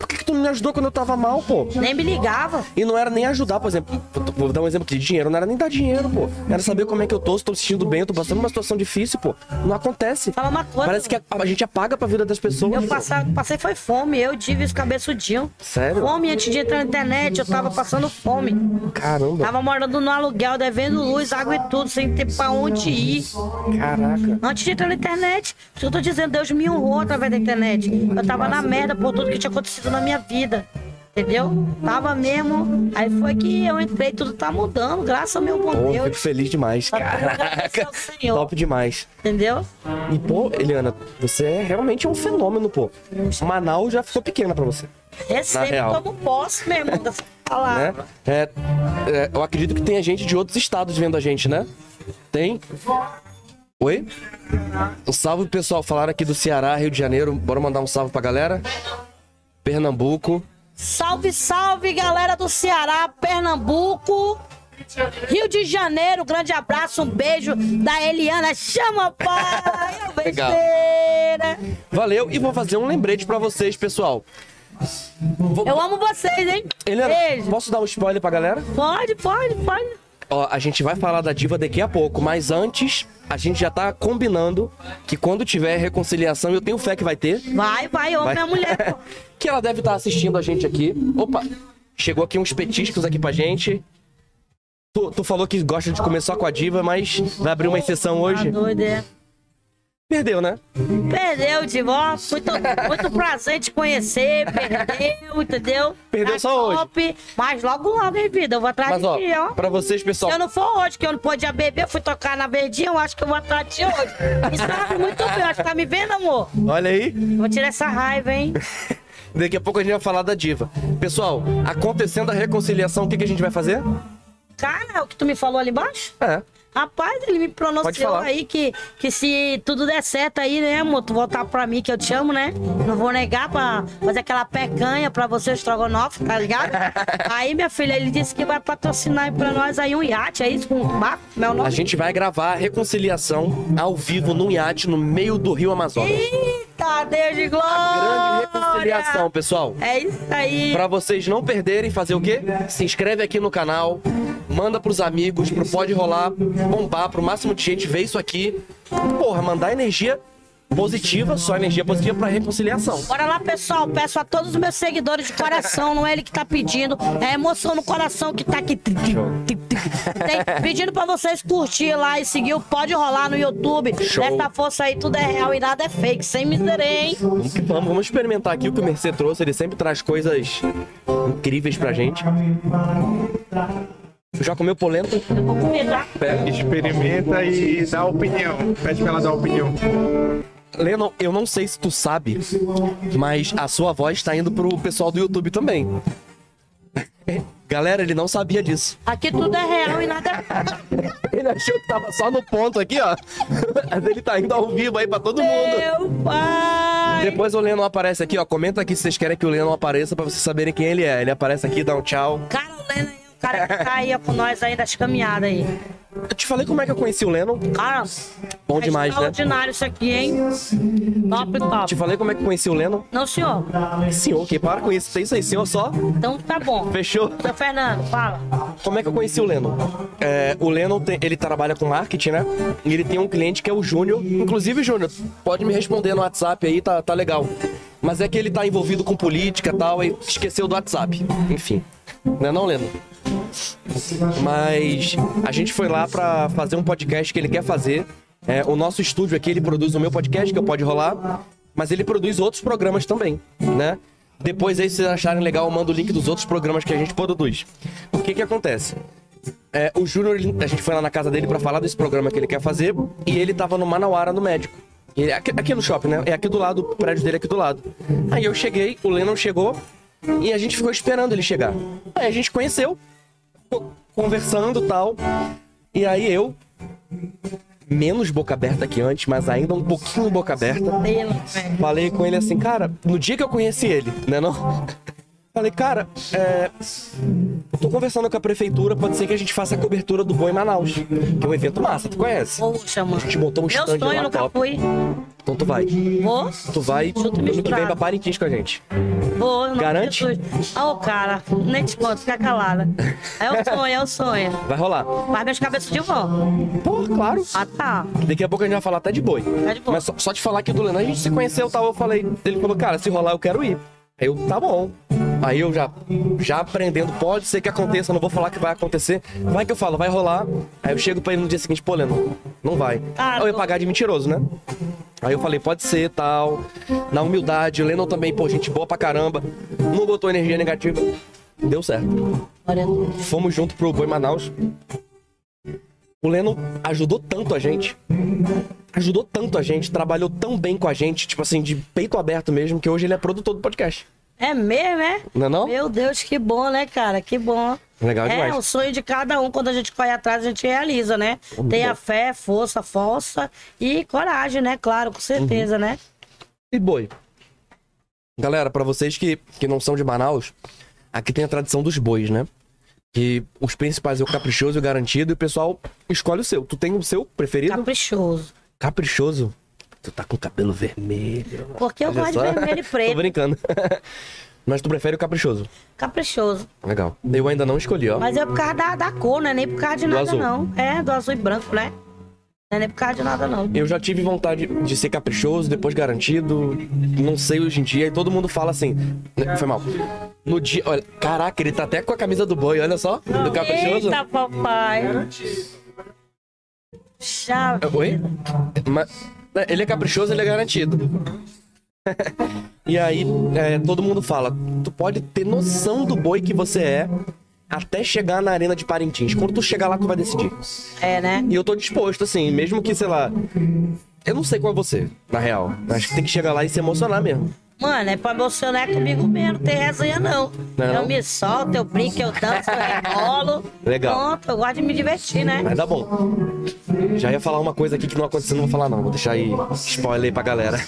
Por que, que tu não me ajudou quando eu tava mal, pô? Nem me ligava. E não era nem ajudar, por exemplo. Vou- dar um exemplo aqui de dinheiro. Não era nem dar dinheiro, pô. Era saber como é que eu tô, se tô me sentindo bem, eu tô passando uma situação difícil, pô. Não acontece. Fala uma coisa. Parece que a, a gente apaga pra vida das pessoas. Eu pô. passei, foi fome, eu tive isso cabeçudinho. Sério? Fome antes de entrar na internet, eu tava passando fome. Caramba. Tava morando no aluguel, devendo luz, água e tudo, sem ter pra onde ir. Caraca. Antes de entrar na internet, isso que eu tô dizendo, Deus me honrou através da internet. Eu tava na merda por tudo que tinha acontecido na minha vida. Entendeu? Tava mesmo. Aí foi que eu entrei, tudo tá mudando, graças ao meu bom Pô, fico Deus. feliz demais. Tá Caraca. agradecer ao Senhor. Top demais. Entendeu? E, pô, Eliana, você é realmente um fenômeno, pô. Manaus já ficou pequena pra você, Recebo real. como posso, meu irmão, dessa né? palavra. É, é, eu acredito que tenha gente de outros estados vendo a gente, né? Tem? Oi? Um salve pessoal. Falaram aqui do Ceará, Rio de Janeiro. Bora mandar um salve pra galera. Pernambuco. Salve, salve, galera do Ceará, Pernambuco, Rio de Janeiro. Grande abraço, um beijo da Eliana. Chama, pai! É besteira. Valeu. E vou fazer um lembrete pra vocês, pessoal. Eu amo vocês, hein? Helena, Beijo. posso dar um spoiler pra galera? Pode, pode, pode. Ó, a gente vai falar da diva daqui a pouco, mas antes a gente já tá combinando que quando tiver reconciliação, eu tenho fé que vai ter, Vai, vai, homem Vai. e mulher. que ela deve estar assistindo a gente aqui. Opa, chegou aqui uns petiscos aqui pra gente. Tu, tu falou que gosta de comer só com a diva, mas vai abrir uma exceção Tá hoje. doido, é. Perdeu, né? Perdeu, Divó. Muito, muito prazer te conhecer. Perdeu, entendeu? Perdeu Tá só hoje. top, Mas logo, logo, hein, vida? Eu vou atrás Mas de ó, ti, ó. pra vocês, pessoal, Se eu não for hoje, que eu não podia beber, eu fui tocar na verdinha, eu acho que eu vou atrás de ti hoje. E sabe muito bem, acho que tá me vendo, amor? olha aí. Vou tirar essa raiva, hein? Daqui a pouco a gente vai falar da diva. Pessoal, acontecendo a reconciliação, o que, que a gente vai fazer? Cara, o que tu me falou ali embaixo? É. Rapaz, ele me pronunciou aí que, que se tudo der certo aí, né, amor, tu voltar pra mim, que eu te amo, né? Não vou negar pra fazer aquela pecanha pra você, estrogonofe, tá ligado? aí, minha filha, ele disse que vai patrocinar pra nós aí um iate, é isso? Com um barco? Meu A nome? gente vai gravar a reconciliação ao vivo num iate no meio do Rio Amazonas. Eita, Deus de glória! Grande reconciliação, pessoal. É isso aí. Pra vocês não perderem, fazer o quê? Se inscreve aqui no canal, manda pros amigos, pro Pode Rolar, bombar pro máximo de gente ver isso aqui. Porra, mandar energia positiva, só energia positiva pra reconciliação. Bora lá, pessoal. Peço a todos os meus seguidores de coração, não é ele que tá pedindo, é a emoção no coração que tá aqui. Tem- pedindo pra vocês curtir lá e seguir o Pode Rolar no YouTube. Show. Dessa força aí, tudo é real e nada é fake. Sem miséria, hein? Vamos vamos, vamos experimentar aqui o que o Mercê trouxe, ele sempre traz coisas incríveis pra gente. Já comeu polenta? Eu vou comer, tá? Pega. Experimenta e dá opinião. Pede pra ela dar opinião. Lennon, eu não sei se tu sabe, mas a sua voz tá indo pro pessoal do YouTube também. Galera, ele não sabia disso. Aqui tudo é real e nada é. Ele achou que tava só no ponto aqui, ó. Mas ele tá indo ao vivo aí pra todo mundo. Meu pai! Depois o Lennon aparece aqui, ó. Comenta aqui se vocês querem que o Lennon apareça pra vocês saberem quem ele é. Ele aparece aqui, dá um tchau. Cara, o aí, o cara que tá aí ó, com nós aí das caminhadas aí. Eu te falei como é que eu conheci o Lennon. Cara, Bom é demais, né? extraordinário isso aqui, hein? Top, top. Te falei como é que eu conheci o Lennon. Não, senhor. Senhor, que para com isso. Tem isso aí, senhor, só. Então tá bom. Fechou? Seu Fernando, fala. Como é que eu conheci o Lennon? É, o Lennon, tem- ele trabalha com marketing, né? E ele tem um cliente que é o Júnior. Inclusive, Júnior, pode me responder no WhatsApp aí, tá, tá legal. Mas é que ele tá envolvido com política e tal, e esqueceu do WhatsApp. Enfim. Não é não, Lennon? Mas a gente foi lá pra fazer um podcast que ele quer fazer. É, o nosso estúdio aqui, ele produz o meu podcast, que eu Pode Rolar. Mas ele produz outros programas também, né? Depois aí, se vocês acharem legal, eu mando o link dos outros programas que a gente produz. O que que acontece? É, o Júnior, a gente foi lá na casa dele pra falar desse programa que ele quer fazer e ele tava no Manauara, no médico. Ele, aqui, aqui no shopping, né? É aqui do lado, o prédio dele é aqui do lado. Aí eu cheguei, o Lennon chegou e a gente ficou esperando ele chegar. Aí a gente conheceu, conversando e tal. E aí eu, menos boca aberta que antes, mas ainda um pouquinho boca aberta. Falei com ele assim, cara, no dia que eu conheci ele, né não? Falei, cara, é... Tô conversando com a prefeitura, pode ser que a gente faça a cobertura do Boi Manaus. Que é um evento massa, tu conhece? Poxa, mano. A gente montou um Meu stand sonho, lá nunca top. fui. Então tu vai. Vou, Tu vai Junto e ano que vem pra Parintins com a gente. vou. de Garante? Ah, ô, cara, nem te conto, fica calada. É o sonho, é o sonho. Vai rolar. Faz minhas cabeças de vó. Pô, claro. Ah, tá. Daqui a pouco a gente vai falar até de boi. Tá de boa. Mas só, só te falar que do Lenan a gente se conheceu tal. Eu falei, ele falou, cara, se rolar eu quero ir. Aí eu, tá bom. Aí eu já, já aprendendo, pode ser que aconteça, não vou falar que vai acontecer. Vai que eu falo, vai rolar. Aí eu chego pra ele no dia seguinte, pô, Lennon, não vai. Ah, eu ia pagar de mentiroso, né? Aí eu falei, pode ser, tal. Na humildade, o Lennon também, pô, gente boa pra caramba. Não botou energia negativa. Deu certo. Fomos junto pro Boi Manaus. O Leno ajudou tanto a gente. Ajudou tanto a gente, trabalhou tão bem com a gente, tipo assim, de peito aberto mesmo, que hoje ele é produtor do podcast. É mesmo, é? Não é não? Meu Deus, que bom, né, cara? Que bom. Legal é demais. o sonho de cada um, quando a gente corre atrás, a gente realiza, né? Tenha fé, força, força e coragem, né? Claro, com certeza, né? E boi. Galera, pra vocês que, que não são de Manaus, aqui tem a tradição dos bois, né? Que os principais é o caprichoso e o garantido, e o pessoal escolhe o seu. Tu tem o seu preferido? Caprichoso. Caprichoso. Tu tá com cabelo vermelho. Porque eu Olha gosto de vermelho e Tô preto. brincando. Mas tu prefere o caprichoso. Caprichoso. Legal. Eu ainda não escolhi, ó. Mas é por causa da, da cor, não é nem por causa de Do nada, azul. não. É, do azul e branco, né? Não é nem por causa de nada, não. Eu já tive vontade de ser caprichoso, depois garantido. Não sei hoje em dia. E todo mundo fala assim. né, Foi mal. No dia. Olha, caraca, ele tá até com a camisa do boi, olha só. Do caprichoso. Eita, papai. Chave. Oi? Mas, ele é caprichoso, ele é garantido. e aí, é, todo mundo fala: tu pode ter noção do boi que você é até chegar na arena de Parintins. Quando tu chegar lá, tu vai decidir. É, né? E eu tô disposto, assim, mesmo que, sei lá. Eu não sei qual é você, na real. Acho que tem que chegar lá e se emocionar mesmo. Mano, é pra emocionar comigo mesmo, não tem resenha não. Não? Eu me solto, eu brinco, eu danço, eu rebolo. Legal. Pronto, eu gosto de me divertir, né? Mas dá bom. Já ia falar uma coisa aqui que não aconteceu, não vou falar não. Vou deixar aí spoiler aí pra galera.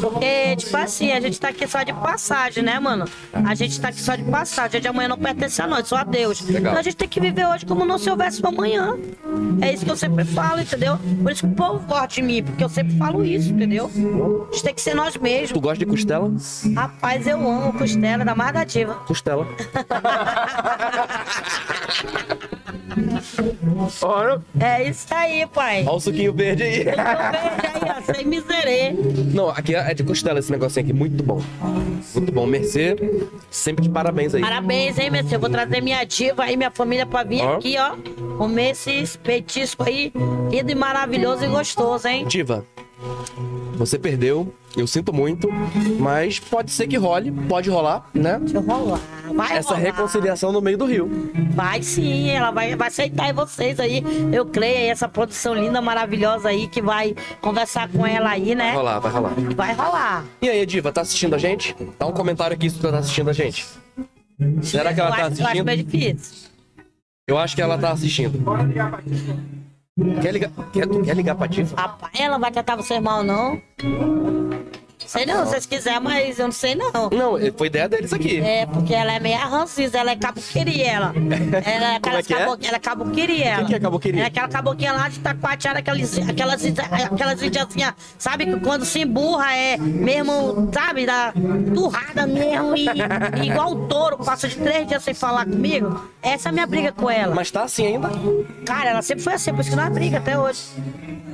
Porque, tipo assim, a gente tá aqui só de passagem, né, mano? A gente tá aqui só de passagem. De amanhã não pertence a nós, só a Deus. Legal. Então a gente tem que viver hoje como não se houvesse um amanhã. É isso que eu sempre falo, entendeu? Por isso que o povo gosta de mim, porque eu sempre falo isso, entendeu? A gente tem que ser nós mesmos. tu gosta de costela? Rapaz, eu amo costela da mais nativa. Costela. Olha, É isso aí, pai. olha o suquinho verde aí. Eu vejo aí, ó, sem miserê. Não, aqui é de costela esse negocinho aqui, muito bom. Muito bom. Mercê, sempre de parabéns aí. Parabéns, hein, senhor? Eu vou trazer minha diva aí, minha família pra vir Ó. aqui, ó. Comer esse petisco aí, lindo e maravilhoso e gostoso, hein? Diva, você perdeu, eu sinto muito, mas pode ser que role, pode rolar, né? Deixa eu rolar. Vai Essa rolar. reconciliação no meio do rio. Vai sim, ela vai, vai aceitar vocês aí. Eu creio aí, essa produção linda, maravilhosa aí, que vai conversar com ela aí, né? Vai rolar, vai rolar. Vai rolar. E aí, Diva, tá assistindo a gente? Dá um comentário aqui se tu tá assistindo a gente. Será que ela eu, tá acho, eu acho assistindo? difícil. Eu acho que ela tá assistindo. Quer ligar, quer, quer ligar pra Diva? Rapaz, ela vai tratar vocês mal, não? Sei não, se vocês quiserem, mas eu não sei não. Não, foi ideia deles aqui. É, porque ela é meio rancisa, ela é caboqueria, ela. Ela é aquelas que é? ela é caboqueria, ela. que que é caboqueria? É aquela caboquinha lá de Taquatiara, aquelas, aquelas, aquelas indiazinhas, sabe quando se emburra é mesmo, sabe, da turrada mesmo e, e igual o touro, passa de três dias sem falar comigo. Essa é a minha briga com ela. Mas tá assim ainda. Cara, ela sempre foi assim, por isso que nós briga até hoje.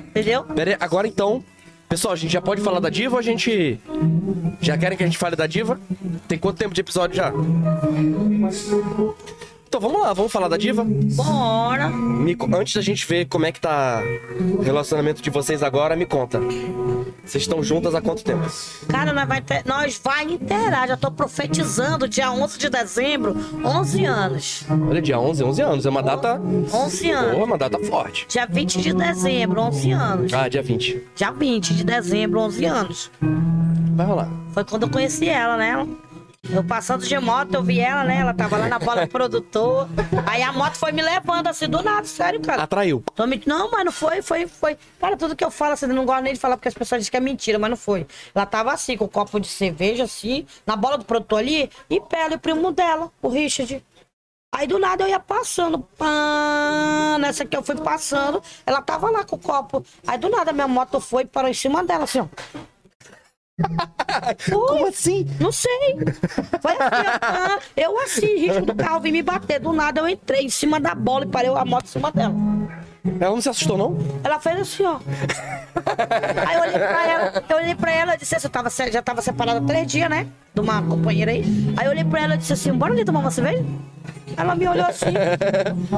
Entendeu? Pera aí, agora então. Pessoal, a gente já pode falar da Diva ou a gente. Já querem que a gente fale da Diva? Tem quanto tempo de episódio já? Então vamos lá, vamos falar da Diva? Bora. Me antes da gente ver como é que tá o relacionamento de vocês agora, me conta. Vocês estão juntas há quanto tempo? Cara, nós vai, nós vai inteirar. Já tô profetizando, dia 11 de dezembro, 11 anos. Olha, dia 11, 11 anos. É uma data. 11 anos. Boa, uma data forte. Dia 20 de dezembro, 11 anos. Ah, dia 20. Dia 20 de dezembro, 11 anos. Vai rolar. Foi quando eu conheci ela, né? Eu passando de moto, eu vi ela, né? Ela tava lá na bola do produtor. Aí a moto foi me levando assim do nada, sério, cara. Atraiu. Tô me... Não, mas não foi, foi, foi. Cara, tudo que eu falo, assim, eu não gosto nem de falar porque as pessoas dizem que é mentira, mas não foi. Ela tava assim, com o copo de cerveja, assim, na bola do produtor ali, e pela, e o primo dela, o Richard. Aí do nada eu ia passando, pã, nessa que eu fui passando, ela tava lá com o copo. Aí do nada minha moto foi e parou em cima dela, assim, ó. Como assim? Não sei. Foi assim, eu assim, risco do carro, vim me bater. Do nada eu entrei em cima da bola e parei a moto em cima dela. Ela não se assustou, não? Ela fez assim, ó. Aí eu olhei pra ela, eu olhei pra ela e disse assim, eu tava, já tava separada há três dias, né? De uma companheira aí. Aí eu olhei pra ela e disse assim, bora ali tomar uma cerveja? Ela me olhou assim.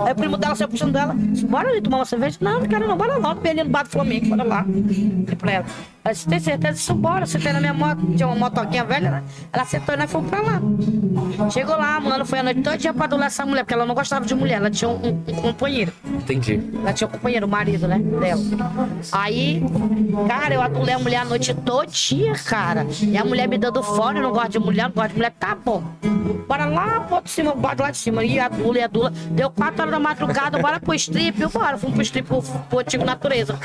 Aí o primo dela saiu puxando dela. disse, Bora ali tomar uma cerveja? Não, não quero não, bora lá. Ali no bar do Flamengo, bora lá. Falei pra ela. Ela disse, tem certeza disso? Bora. Sentei na minha moto, tinha uma motoquinha velha, né? Ela sentou e nós fomos pra lá. Chegou lá, mano, foi a noite toda pra adular essa mulher, porque ela não gostava de mulher, ela tinha um, um- um companheiro. Entendi. Ela tinha um companheiro, o marido, né? Dela. Aí, cara, eu adulei a mulher a noite todinha, cara. E a mulher me dando fora, eu não gosto de mulher, não gosto de mulher, tá bom. Bora lá, pô, de cima, bora lá de cima. E adula, e adula. Deu quatro horas da madrugada, bora pro strip, bora. Fomos pro strip, pro, antigo natureza.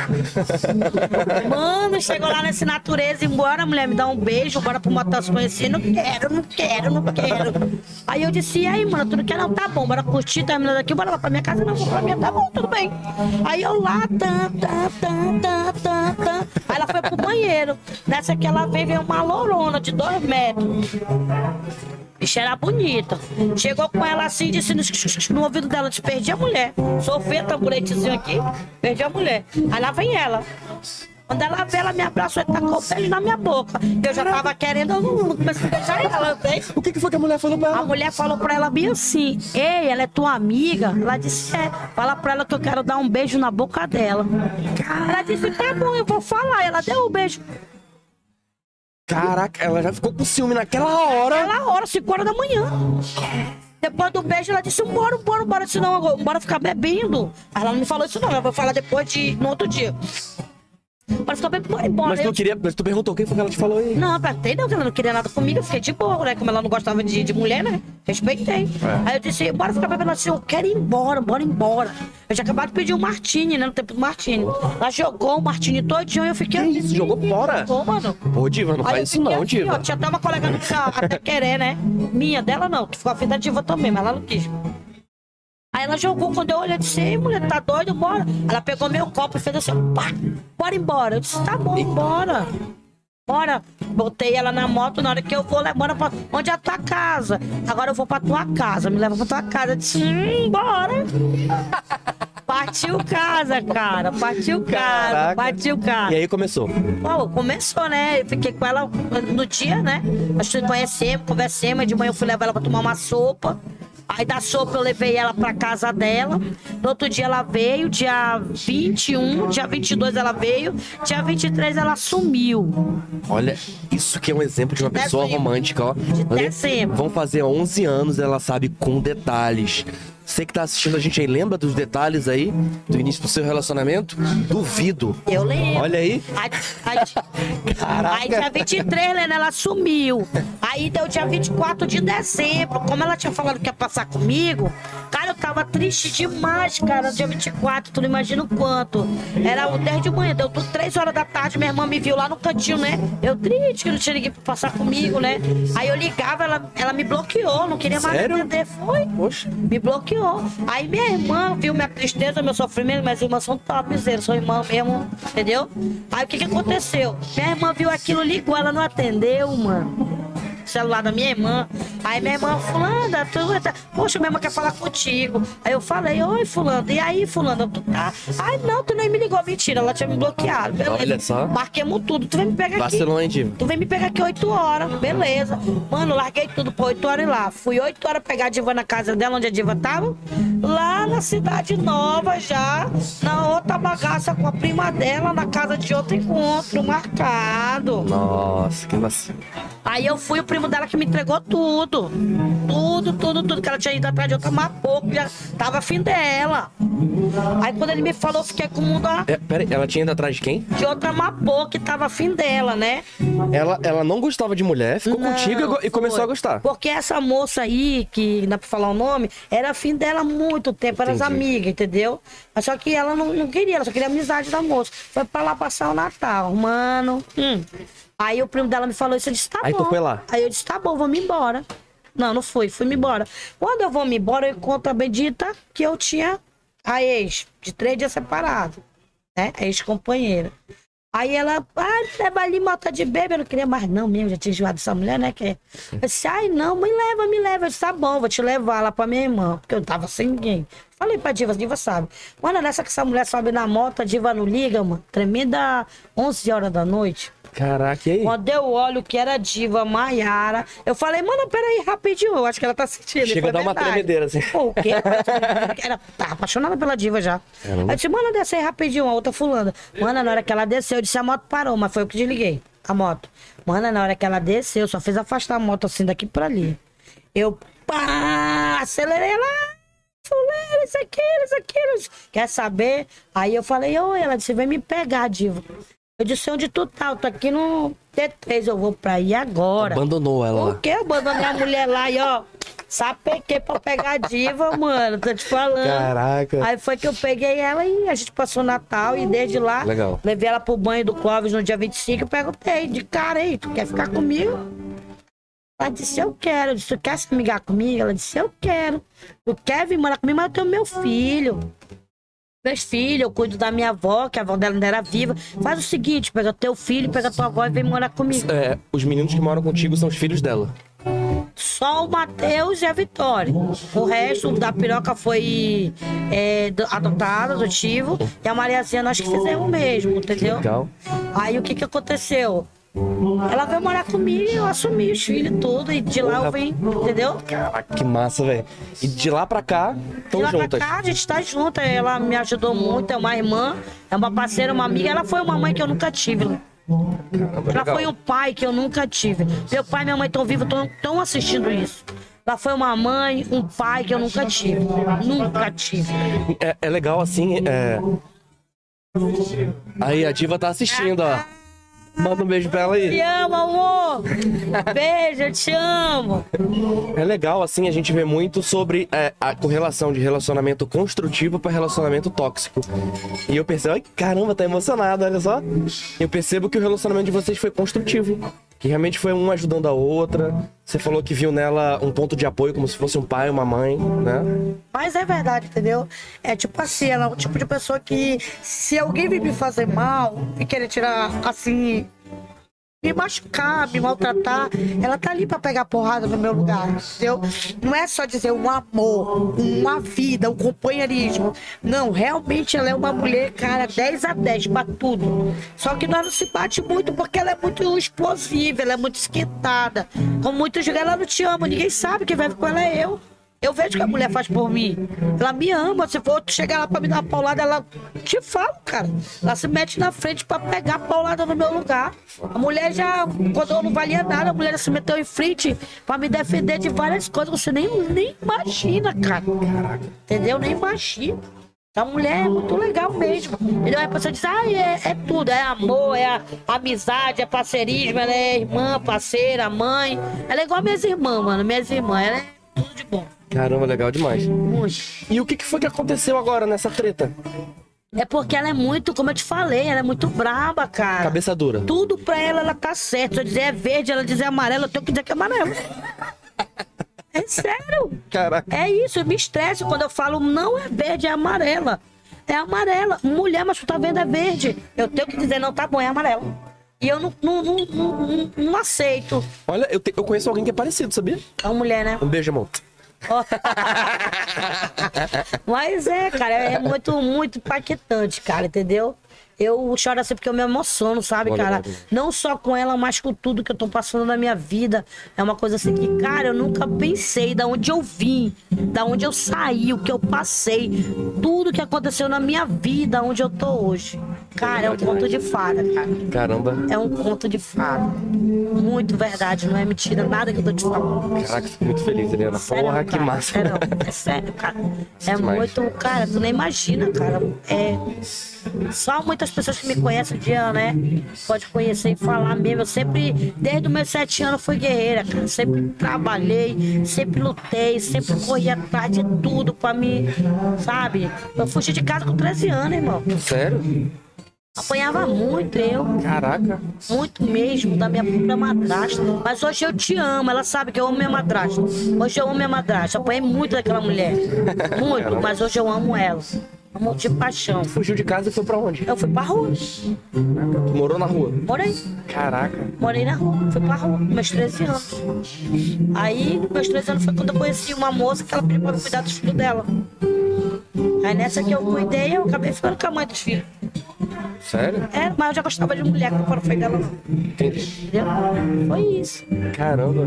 Mano, chegou lá nesse natureza, embora, mulher, me dá um beijo, bora pro motos conhecer. Não quero, não quero, não quero. Aí eu disse, e aí, mano, tu não quer não? Tá bom, bora curtir, terminando aqui, bora lá pra minha casa, não, vou pra minha, tá bom, tudo bem. Aí eu lá, tan, tan, tan, tan, tan, tan. Aí ela foi pro banheiro. Nessa que ela veio, veio uma lourona de dois metros. Bicha era bonita. Chegou com ela assim, disse no, no ouvido dela, disse, perdi a mulher. Sofri tamboretezinho aqui, perdi a mulher. Aí lá vem ela. Quando ela vê, ela me abraçou e tacou o beijo na minha boca. Eu já tava querendo, eu não, não comecei a beijar ela, né? O que, que foi que a mulher falou pra A ela? mulher falou pra ela bem assim: Ei, ela é tua amiga? Ela disse: É. Fala pra ela que eu quero dar um beijo na boca dela. Ela disse: Tá bom, eu vou falar. Ela deu o beijo. Caraca, ela já ficou com ciúme naquela hora. Aquela hora, 5 horas da manhã. Depois do beijo, ela disse: Bora, bora, bora, senão bora ficar bebendo. Ela não me falou isso, não. Ela vai falar depois de. no outro dia. Bora ficar bebendo, bora embora. Mas Eu tu queria. Mas tu perguntou quem foi que ela te falou aí? Não, apertei não, que ela não queria nada comigo. Eu fiquei de boa, né? Como ela não gostava de, de mulher, né? Respeitei. Aí eu disse, bora ficar bebendo assim, eu quero ir embora, bora embora. Eu tinha acabado de pedir um martini, né? No tempo do martini. Ela jogou o martini todinho e eu fiquei Que isso? Jogou fora? Jogou, mano. Pô, Diva, não Aí faz isso não, assim, Diva. ó, tinha até uma colega minha, até querer, né? Minha, dela não, que ficou afim da diva também, mas ela não quis. Aí ela jogou, quando eu olhei, eu disse, Ei, mulher, tá doido, bora. Ela pegou meu copo e fez assim, pá, bora embora. Eu disse, tá bom, bora. Bora. Botei ela na moto, na hora que eu vou, bora pra... Onde é a tua casa? Agora eu vou pra tua casa, me leva pra tua casa. Eu disse, hum, bora. Partiu casa, cara, partiu casa, Caraca. partiu casa. E aí começou. Pô, começou, né? Eu fiquei com ela no dia, né? Nós nos conhecemos, conversemos. De manhã eu fui levar ela pra tomar uma sopa. Aí da sopa eu levei ela pra casa dela. No outro dia ela veio, dia 21, dia 22 ela veio, dia 23 ela sumiu. Olha, isso que é um exemplo de uma pessoa Dezembro. romântica, ó. Olha, dezembro. vão fazer 11 anos, ela sabe com detalhes. Você que tá assistindo a gente aí, lembra dos detalhes aí do início do seu relacionamento? Duvido. Eu lembro. Olha aí. Aí, aí, Caraca. aí dia 23, né, ela sumiu. Aí deu dia 24 de dezembro. Como ela tinha falado que ia passar comigo, cara, eu tava triste demais, cara. Dia 24, tu não imagina o quanto. Era o 10 de manhã, deu tudo 3 horas da tarde, minha irmã me viu lá no cantinho, né? Eu triste que não tinha ninguém pra passar comigo, né? Aí eu ligava, ela, ela me bloqueou, não queria mais Sério? me atender. Foi. Poxa. Me bloqueou. Aí minha irmã viu minha tristeza, meu sofrimento, minhas irmãs são topzeiras, são irmã mesmo, entendeu? Aí o que que aconteceu? Minha irmã viu aquilo, ligou, ela não atendeu, mano. Celular da minha irmã. Aí minha irmã, fulana, tu tá... Poxa, minha irmã quer falar contigo. Aí eu falei, oi, fulano. E aí, fulano, tu tá? Ai, não, tu nem me ligou. Mentira, ela tinha me bloqueado. Beleza. Olha só. Marquemos tudo. Tu vem me pegar aqui. Vacilou, hein, Diva? Tu vem me pegar aqui 8 horas, beleza. Mano, larguei tudo por 8 horas e lá. Fui 8 horas pegar a diva na casa dela, onde a diva tava. Lá na Cidade Nova, já. Na outra bagaça com a prima dela, na casa de outro encontro, marcado. Nossa, que vacilo. Aí eu fui o primo dela que me entregou tudo. Tudo, tudo, tudo. Que ela tinha ido atrás de outra mapoca, já tava afim dela. Aí quando ele me falou, eu fiquei com o mundo a- É, pera aí, ela tinha ido atrás de quem? de outra mapoca que tava afim dela, né? Ela, ela não gostava de mulher, ficou Não, contigo e e, começou a gostar. Porque essa moça aí, que não dá pra falar o nome, era afim dela há muito tempo, eram as amigas, entendeu? Mas só que ela não, não queria, ela só queria amizade da moça. Foi pra lá passar o Natal, mano. Hum. Aí o primo dela me falou isso, eu disse, tá Aí bom. tu foi lá? Aí eu disse, tá bom, vamos embora. Não, não fui, fui me embora. Quando eu vou me embora, eu encontro a Bendita que eu tinha a ex, de três dias separado, né? A ex-companheira. Aí ela, ah, leva ali, mota de bebê. Eu não queria mais, não mesmo, já tinha enjoado dessa mulher, né? Que... Eu disse, ai, não, me leva, me leva. Eu disse, tá bom, vou te levar lá pra minha irmã, porque eu tava sem ninguém. Falei pra Diva, a Diva sabe. Mano, nessa que essa mulher sobe na moto, a Diva não liga, mano. Tremenda 11 horas da noite. Caraca, e aí? Quando eu olho que era a Diva Maiara, eu falei, mano, peraí, rapidinho. Eu acho que ela tá assistindo. Chega a dar uma tremedeira, assim. Pô, o quê? Ela tá apaixonada pela diva já. Caramba. Eu disse, mano, desce aí rapidinho, a outra fulana. Mano, na hora que ela desceu, eu disse, a moto parou, mas foi eu que desliguei a moto. Mano, na hora que ela desceu, só fez afastar a moto assim daqui pra ali. Eu, pá, acelerei ela. Fulano, isso aqui, isso aqui. Quer saber? Aí eu falei, oi, ela disse, vem me pegar, diva. Eu disse, onde tu tá? Eu tô aqui no T3, eu vou pra aí agora. Abandonou ela Por que eu abandonei a mulher lá e ó, sapequei pra pegar a diva, mano, tô te falando. Caraca. Aí foi que eu peguei ela e a gente passou o Natal e desde lá, Legal. levei ela pro banho do Clóvis no dia 25 e perguntei de cara aí, tu quer ficar comigo? Ela disse, eu quero. Eu disse, tu quer se amigar comigo? Ela disse, eu quero. Tu quer vir morar comigo? Mas eu tenho meu filho. Meus filhos, eu cuido da minha avó, que a avó dela ainda era viva. Faz o seguinte, pega teu filho, pega tua avó e vem morar comigo. É, os meninos que moram contigo são os filhos dela. Só o Matheus e a Vitória. O resto da piroca foi é, do- adotada, adotivo. E a Mariazinha nós que fizemos mesmo, entendeu? Legal. Aí o que que aconteceu? Ela veio morar comigo, eu assumi os filhos e tudo. E de lá eu vim, entendeu? Caraca, que massa, velho. E de lá pra cá, De estão lá juntas. pra cá, a gente tá junta. Ela me ajudou muito, é uma irmã, é uma parceira, uma amiga. Ela foi uma mãe que eu nunca tive. Caramba, Ela legal. foi um pai que eu nunca tive. Meu pai e minha mãe estão vivos, estão assistindo isso. Ela foi uma mãe, um pai que eu nunca tive. Nunca tive. É, é legal assim, é... Aí, a diva tá assistindo, ó. Manda um beijo pra ela Te aí. amo, amor. Beijo, eu te amo. É legal, assim, a gente vê muito sobre é, a correlação de relacionamento construtivo pra relacionamento tóxico. E eu percebo, ai, caramba, tá emocionado, olha só. Eu percebo que o relacionamento de vocês foi construtivo. Que realmente foi uma ajudando a outra. Você falou que viu nela um ponto de apoio, como se fosse um pai, uma mãe, né? Mas é verdade, entendeu? É tipo assim, ela é o tipo de pessoa que se alguém vir me fazer mal e querer tirar assim. Me machucar, me maltratar, ela tá ali pra pegar porrada no meu lugar, entendeu? Não é só dizer um amor, uma vida, um companheirismo. Não, realmente ela é uma mulher, cara, 10 a 10 pra tudo. Só que nós não se bate muito porque ela é muito explosiva, ela é muito esquentada. Como muitos dizem, ela não te ama, ninguém sabe quem vai com ela é eu. Eu vejo que a mulher faz por mim. Ela me ama. Se for tu chegar lá pra me dar uma paulada, ela te fala, cara. Ela se mete na frente pra pegar a paulada no meu lugar. A mulher já, quando eu não valia nada, a mulher se meteu em frente pra me defender de várias coisas. que Você nem, nem imagina, cara. Entendeu? Nem imagina. A mulher é muito legal mesmo. Aí a pessoa diz, ah, é, é tudo, é amor, é a- amizade, é parceirismo, ela é irmã, parceira, mãe. Ela é igual minhas irmãs, mano. Minhas irmãs, ela é tudo de bom. Caramba, legal demais. E o que, que foi que aconteceu agora nessa treta? É porque ela é muito, como eu te falei, ela é muito braba, cara. Cabeça dura. Tudo pra ela, ela tá certo. Se eu dizer é verde, ela dizer amarelo, eu tenho que dizer que é amarelo. É sério. Caraca. É isso, eu me estresso quando eu falo não é verde, é amarela. É amarela. Mulher, mas tu tá vendo é verde. Eu tenho que dizer, não, tá bom, é amarelo. E eu não, não, não, não, não- não aceito. Olha, eu, te- eu conheço alguém que é parecido, sabia? É uma mulher, né? Um beijo, amor. Mas é, cara, é muito, muito impactante, cara, entendeu? Eu choro assim porque eu me emociono, sabe, Olha, cara? Não só com ela, mas com tudo que eu tô passando na minha vida. É uma coisa assim que, cara, eu nunca pensei da onde eu vim, da onde eu saí, o que eu passei, tudo que aconteceu na minha vida, onde eu tô hoje. Cara, é um conto de fada, cara. Caramba. É um conto de fada. Muito verdade, não é mentira, nada que eu tô te falando. Caraca, fico muito feliz, Helena. Sério, Porra, que massa. Sério, é sério, cara. É Demais. muito. Cara, tu nem imagina, cara. É. Só muitas pessoas que me conhecem um dia, né? Pode conhecer e falar mesmo. Eu sempre, desde os meus sete anos, fui guerreira, cara. Sempre trabalhei, sempre lutei, sempre corri atrás de tudo pra mim, sabe? Eu fugi de casa com 13 anos, irmão. Sério? Apanhava muito eu. Caraca. Muito mesmo, da minha própria madrasta. Mas hoje eu te amo, ela sabe que eu amo minha madrasta. Hoje eu amo minha madrasta. Apanhei muito daquela mulher. Muito, mas hoje eu amo ela. Amo de paixão. Fugiu de casa e foi pra onde? Eu fui pra rua. Tu morou na rua. Morei. Caraca. Morei na rua. Fui pra rua, meus 13 anos. Aí, meus 13 anos foi quando eu conheci uma moça que ela pediu pra cuidar dos filhos dela. Aí nessa que eu cuidei, eu acabei ficando com a mãe dos filhos. Sério? É, mas eu já gostava de mulher, que não foi dela. Entendi. Entendeu? Foi isso. Caramba.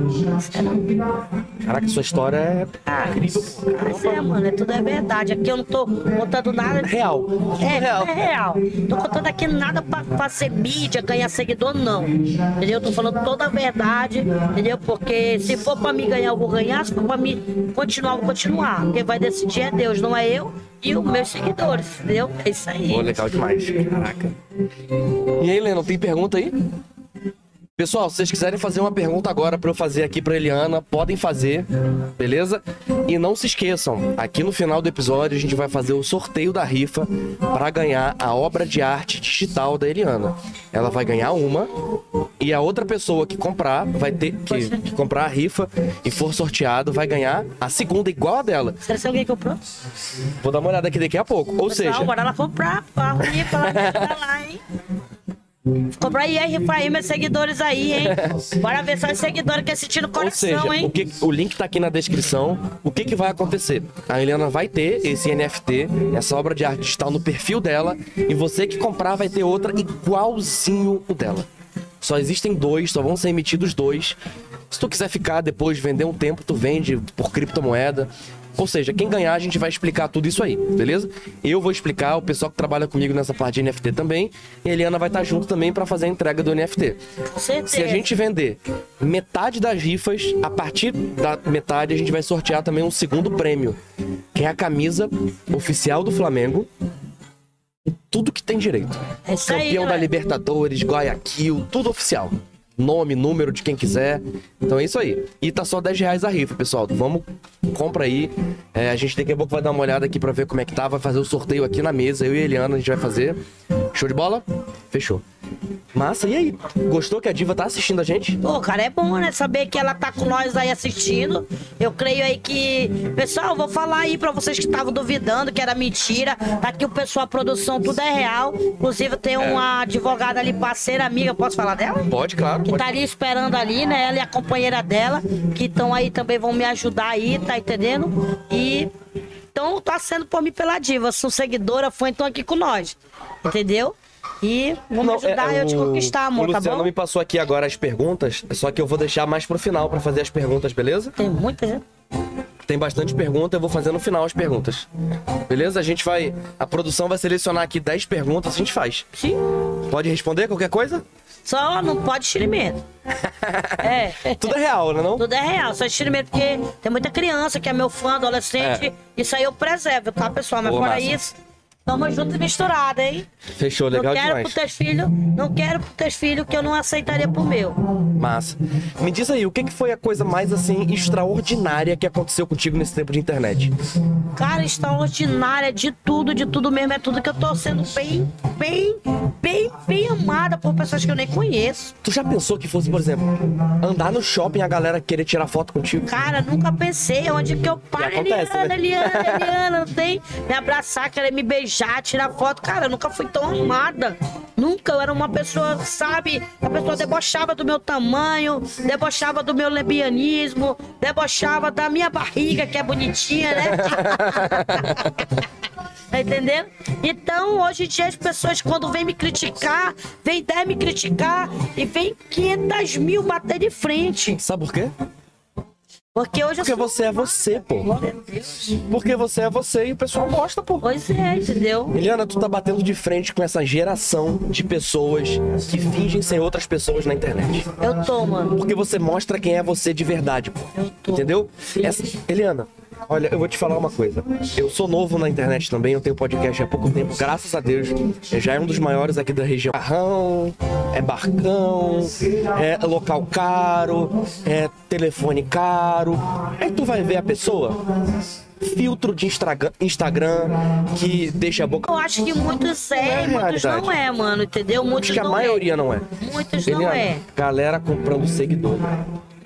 Caraca, sua história é Ah, incrível. pô. Mas é, mano, é tudo é verdade. Aqui eu não tô contando nada. Real. É, Real. é real. Tô contando aqui nada pra, pra ser mídia, ganhar seguidor, não. Entendeu? Tô falando toda a verdade, entendeu? Porque se for pra mim ganhar, eu vou ganhar. Se for pra mim continuar, eu vou continuar. Quem vai decidir é Deus, não é eu e os meus seguidores, entendeu? É isso aí. Pô, legal demais. Caraca. E aí, Leno, tem pergunta aí? Pessoal, se vocês quiserem fazer uma pergunta agora pra eu fazer aqui pra Eliana, podem fazer, beleza? E não se esqueçam, aqui no final do episódio a gente vai fazer o sorteio da rifa pra ganhar a obra de arte digital da Eliana. Ela vai ganhar uma e a outra pessoa que comprar vai ter que, que comprar a rifa e for sorteado vai ganhar a segunda igual a dela. Será que alguém comprou? Vou dar uma olhada aqui daqui a pouco. Ou Pessoal, seja, bora lá comprar, lá, pra lá, hein? Rifar aí meus seguidores aí, hein? Bora ver só os seguidores que assistir no Ou coração, seja, hein? o, que, o link tá aqui na descrição. O que, que vai acontecer? A Helena vai ter esse NFT, essa obra de arte digital no perfil dela, e você que comprar vai ter outra igualzinho o dela. Só existem dois, só vão ser emitidos dois. Se tu quiser ficar depois, vender um tempo, tu vende por criptomoeda. Ou seja, quem ganhar, a gente vai explicar tudo isso aí, beleza? Eu vou explicar, o pessoal que trabalha comigo nessa parte de NFT também. E a Eliana vai estar junto também para fazer a entrega do NFT. Com certeza. Se a gente vender metade das rifas, a partir da metade a gente vai sortear também um segundo prêmio, que é a camisa oficial do Flamengo. Tudo que tem direito. É isso aí, Campeão da galera. Libertadores, Guayaquil, tudo oficial. Nome, número de quem quiser. Então é isso aí. E tá só 10 reais a rifa, pessoal. Vamos, compra aí. É, a gente daqui a pouco vai dar uma olhada aqui pra ver como é que tá. Vai fazer o sorteio aqui na mesa. Eu e a Eliana a gente vai fazer. Show de bola? Fechou. Massa, e aí? Gostou que a Diva tá assistindo a gente? Pô, cara, é bom, né? Saber que ela tá com nós aí assistindo. Eu creio aí que. Pessoal, vou falar aí pra vocês que estavam duvidando que era mentira. Tá aqui o pessoal, a produção, tudo é real. Inclusive, tem uma advogada ali, parceira, amiga. Posso falar dela? Pode, claro. Que Pode. tá ali esperando ali, né? Ela e a companheira dela, que estão aí também, vão me ajudar aí, tá entendendo? E então tá sendo por mim pela diva. São seguidora, fã, então aqui com nós. Entendeu? E vamos Não, ajudar é, eu te conquistar, O amor, tá Luciano bom? me passou aqui agora as perguntas, só que eu vou deixar mais pro final pra fazer as perguntas, beleza? Tem muita gente. Tem bastante pergunta, eu vou fazer no final as perguntas. Beleza? A gente vai. A produção vai selecionar aqui 10 perguntas, a gente faz. Sim. Pode responder qualquer coisa? Só não pode estiramento. É. Tudo é real, né? Não? Tudo é real, só estiramento, porque tem muita criança que é meu fã, adolescente. É. Isso aí eu preservo, tá, pessoal? Mas Boa, fora massa. isso, tamo junto e misturado, hein? Fechou, legal não quero demais. pros teus filhos, não quero pros teus filhos que eu não aceitaria pro meu. Massa. Me diz aí, o que, que foi a coisa mais assim extraordinária que aconteceu contigo nesse tempo de internet? Cara, extraordinária de tudo, de tudo mesmo. É tudo que eu tô sendo bem, bem, bem, bem amada por pessoas que eu nem conheço. Tu já pensou que fosse, por exemplo, andar no shopping e a galera querer tirar foto contigo? Cara, nunca pensei onde que eu paro. Acontece, Eliana, né? Eliana, Eliana, não tem me abraçar, querer me beijar, tirar foto. Cara, eu nunca fui tão amada. Nunca. Eu era uma pessoa, sabe? A pessoa debochava do meu tamanho, debochava do meu lebianismo, debochava da minha barriga, que é bonitinha, né? Tá entendendo? Então, hoje em dia, as pessoas, quando vêm me criticar, vêm 10 me criticar e vem 500 mil bater de frente. Sabe por quê? Porque hoje Porque você é você, pô. Porque você é você e o pessoal gosta, pô. Pois é, entendeu? Eliana, tu tá batendo de frente com essa geração de pessoas que fingem ser outras pessoas na internet. Eu tô, mano. Porque você mostra quem é você de verdade, pô. Eu tô. Entendeu? Essa... Eliana, olha, eu vou te falar uma coisa. Eu sou novo na internet também, eu tenho podcast há pouco tempo, graças a Deus. Eu já é um dos maiores aqui da região. Barrão, é barcão, é local caro, é telefone caro. Aí tu vai ver a pessoa. Filtro de Instagram, que deixa a boca. Eu acho que muitos é, É e muitos não é, mano, entendeu? Muitos Acho que a não maioria não é. é. Muitos não Eliana, é. galera comprando seguidor.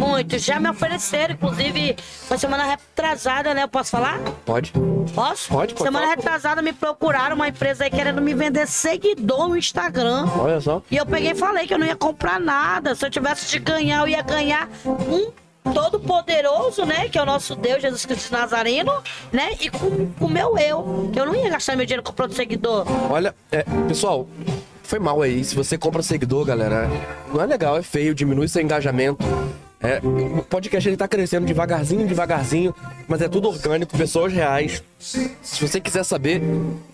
Muitos. Já me ofereceram, inclusive, foi semana retrasada, né? Eu posso falar? Pode? Posso? Pode, pode Semana falar. retrasada me procuraram uma empresa aí querendo me vender seguidor no Instagram. Olha só. E eu peguei e falei que eu não ia comprar nada. Se eu tivesse de ganhar, eu ia ganhar um todo poderoso, né? Que é o nosso Deus, Jesus Cristo Nazareno, né? E com o meu eu. Que eu não ia gastar meu dinheiro comprando seguidor. Olha, é, pessoal, foi mal aí. Se você compra seguidor, galera, não é legal, é feio, diminui seu engajamento. É, o podcast ele tá crescendo devagarzinho, devagarzinho, mas é tudo orgânico, pessoas reais. Se você quiser saber,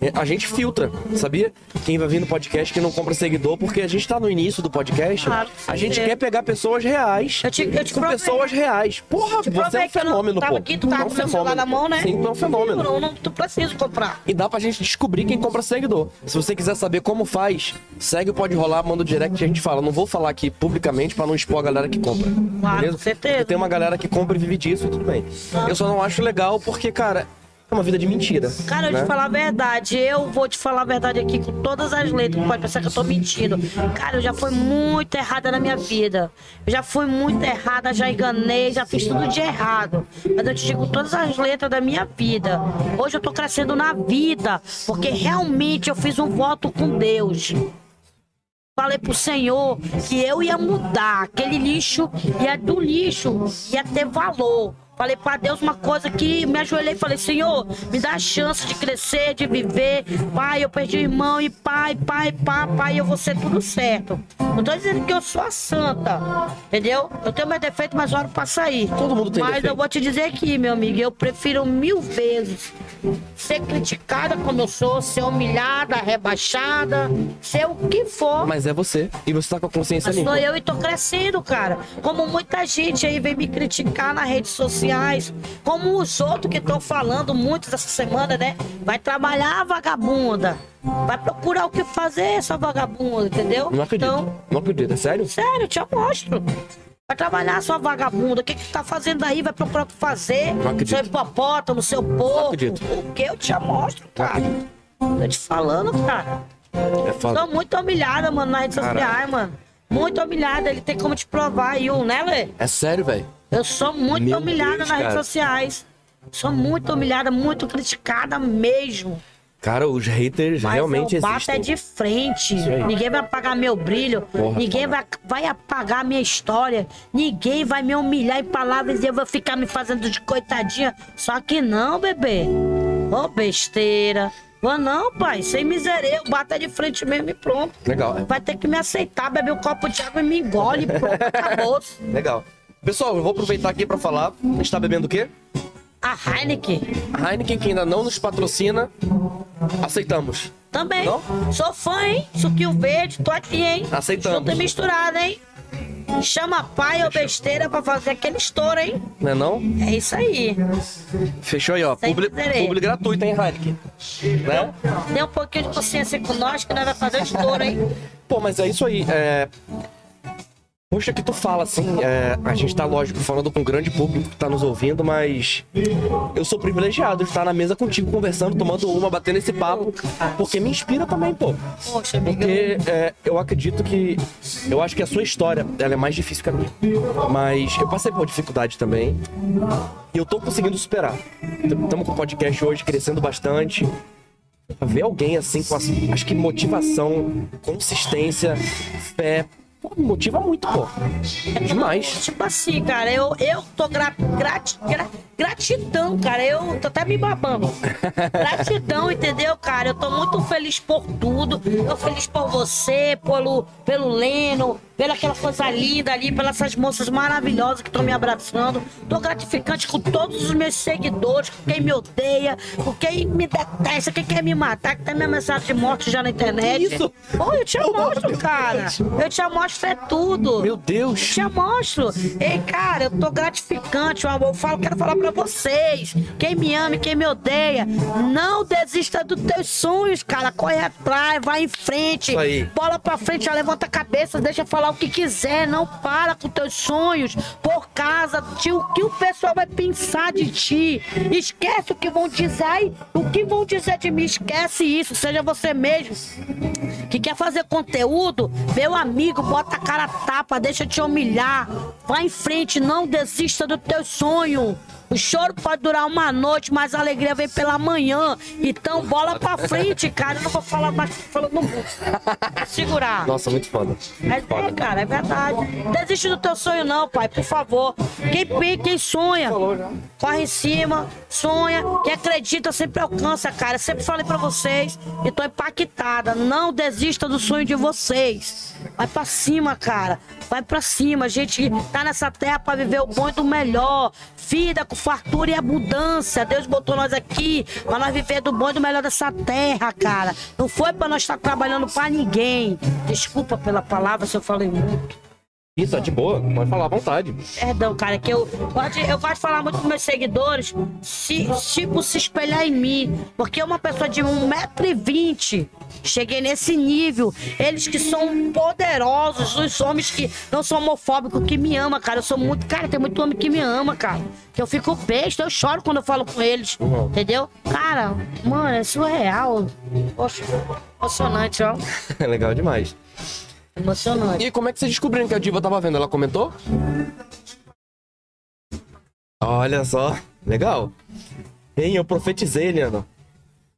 é, a gente filtra, sabia? Quem vai vir no podcast que não compra seguidor, porque a gente tá no início do podcast. Claro, a gente quer pegar pessoas reais. Eu te- eu te com provei. pessoas reais. Porra, você é um fenômeno, pô. aqui, tu é tava um com o celular fenômeno. na mão, né? Sim, tu é um fenômeno. Eu não, tu precisa comprar. E dá pra gente descobrir quem compra seguidor. Se você quiser saber como faz, segue o Pode Rolar, manda o direct que a gente fala. Não vou falar aqui publicamente pra não expor a galera que compra. Claro, beleza? com certeza. Porque tem uma galera que compra e vive disso e tudo bem. Eu só não acho legal porque, cara, é uma vida de mentira. Cara, eu né? te falar a verdade. Eu vou te falar a verdade aqui com todas as letras. Pode pensar que eu tô mentindo. Cara, eu já fui muito errada na minha vida. Eu já fui muito errada, já enganei, já fiz tudo de errado. Mas eu te digo todas as letras da minha vida. Hoje eu tô crescendo na vida. Porque realmente eu fiz um voto com Deus. Falei pro Senhor que eu ia mudar. Aquele lixo ia do lixo, ia ter valor. Falei pra Deus uma coisa que me ajoelhei e falei, Senhor, me dá a chance de crescer, de viver. Pai, eu perdi o irmão e pai, pai, pai, pai, eu vou ser tudo certo. Não tô dizendo que eu sou a santa, entendeu? Eu tenho meus defeitos, mas oro pra sair. Todo mundo tem Mas defeito. eu vou te dizer aqui, meu amigo, eu prefiro mil vezes ser criticada como eu sou, ser humilhada, rebaixada, ser o que for. Mas é você. E você tá com a consciência Mas sou limpa. eu e tô crescendo, cara. Como muita gente aí vem me criticar nas redes sociais. Como os outros que estão falando muitos essa semana, né? Vai trabalhar, vagabunda. Vai procurar o que fazer, essa vagabunda, entendeu? Não acredito. Então, Não acredito, é sério? sério, eu te mostro. Vai trabalhar, sua vagabunda. O que que tá fazendo aí? Vai procurar o que fazer. Não acredito. Seu hipopótamo, seu porco. acredito. O que eu te mostro, cara? Tô te falando, cara. É. Tô muito humilhada, mano, nas redes Caralho. sociais, mano. Muito humilhada. Ele tem como te provar aí, né, Lê? É sério, velho. Eu sou muito Meu humilhada Deus, nas redes cara. sociais. Sou muito humilhada, muito criticada mesmo. Cara, os haters Mas realmente eu bato existem. é de frente. Ninguém vai apagar meu brilho. Porra, ninguém vai, vai apagar minha história. Ninguém vai me humilhar em palavras e eu vou ficar me fazendo de coitadinha. Só que não, bebê. Ô, besteira. Vou não, pai. Sem miséria. Eu bato de frente mesmo e pronto. Legal. Vai ter que me aceitar, beber um copo de água e me engole. Pronto, acabou. Legal. Pessoal, eu vou aproveitar aqui pra falar. A gente tá bebendo o quê? A Heineken A Heineken, que ainda não nos patrocina, aceitamos. também. Não? Sou fã, hein? Suquinho verde, tô aqui, hein? Aceitamos. Junto e misturado, hein? Chama pai ou besteira pra fazer aquele estouro, hein? Não é não? É isso aí. Fechou aí, ó. Sem Publi, miséria. publi gratuito, hein, Heineken? Né? Tem um pouquinho de consciência com nós que nós vai fazer o estouro, hein? Pô, mas é isso aí. É... Poxa, que tu fala assim, é, a gente tá, lógico, falando com um grande público que tá nos ouvindo, mas eu sou privilegiado de estar na mesa contigo, conversando, tomando uma, batendo esse papo, porque me inspira também, pô. Poxa, amiga. Porque é, eu acredito que. Eu acho que a sua história ela é mais difícil que a minha. Mas eu passei por dificuldade também. E eu tô conseguindo superar. Estamos com o podcast hoje crescendo bastante. Ver alguém assim com as, acho que motivação, consistência, fé. Me motiva muito, pô. Demais. Tipo assim, cara, eu, eu tô gra, grati, gra- gratidão, cara. Eu tô até me babando. Gratidão, entendeu, cara? Eu tô muito feliz por tudo. Eu feliz por você, pelo, pelo Leno, pela aquela coisa linda ali, pelas essas moças maravilhosas que estão me abraçando. Tô gratificante com todos os meus seguidores, com quem me odeia, com quem me detesta, quem quer me matar, que tem minha mensagem de morte já na internet. Que isso? Pô, eu te Meu mostro, Deus. cara. Eu te mostro é tudo. Meu Deus. Te mostro. Ei, cara, eu tô gratificante, meu amor. Eu falo, quero falar pra vocês. Quem me ama e quem me odeia, não desista dos teus sonhos, cara. Corre atrás, vai em frente. Bola pra frente, já levanta a cabeça, deixa falar o que quiser. Não para com teus sonhos por causa de o que o pessoal vai pensar de ti. Esquece o que vão dizer. O que vão dizer de mim, esquece isso. Seja você mesmo que quer fazer conteúdo, meu amigo, bota a cara a tapa, deixa te humilhar. Vai em frente, não desista do teu sonho. O choro pode durar uma noite, mas a alegria vem pela manhã. Então, bola pra frente, cara. Eu não vou falar mais falando muito. Segurar. Nossa, muito foda. Mas é, cara, é verdade. Desiste do teu sonho, não, pai, por favor. Quem, quem, quem sonha, corre em cima, sonha. Quem acredita sempre alcança, cara. Eu sempre falei pra vocês e tô impactada. Não desista do sonho de vocês. Vai pra cima, cara. Vai pra cima. A gente tá nessa terra pra viver o bom e do melhor. Vida com fartura e abundância. Deus botou nós aqui pra nós viver do bom e do melhor dessa terra, cara. Não foi pra nós estar trabalhando pra ninguém. Desculpa pela palavra se eu falei muito. Isso, é de boa. Pode falar à vontade. Perdão, cara, que eu gosto, de- eu gosto de falar muito com meus seguidores, se, tipo, se espelhar em mim. Porque uma pessoa de 1,20m, cheguei nesse nível. Eles que são poderosos, os homens que não são homofóbicos, que me ama, cara. Eu sou muito. Cara, tem muito homem que me ama, cara. Que eu fico besta, eu choro quando eu falo com eles. Uhum. Entendeu? Cara, mano, é surreal. Poxa, emocionante, ó. É legal demais. Emocionante. E como é que vocês descobriram que a diva tava vendo? Ela comentou? Olha só, legal. Hein, eu profetizei, Eliana.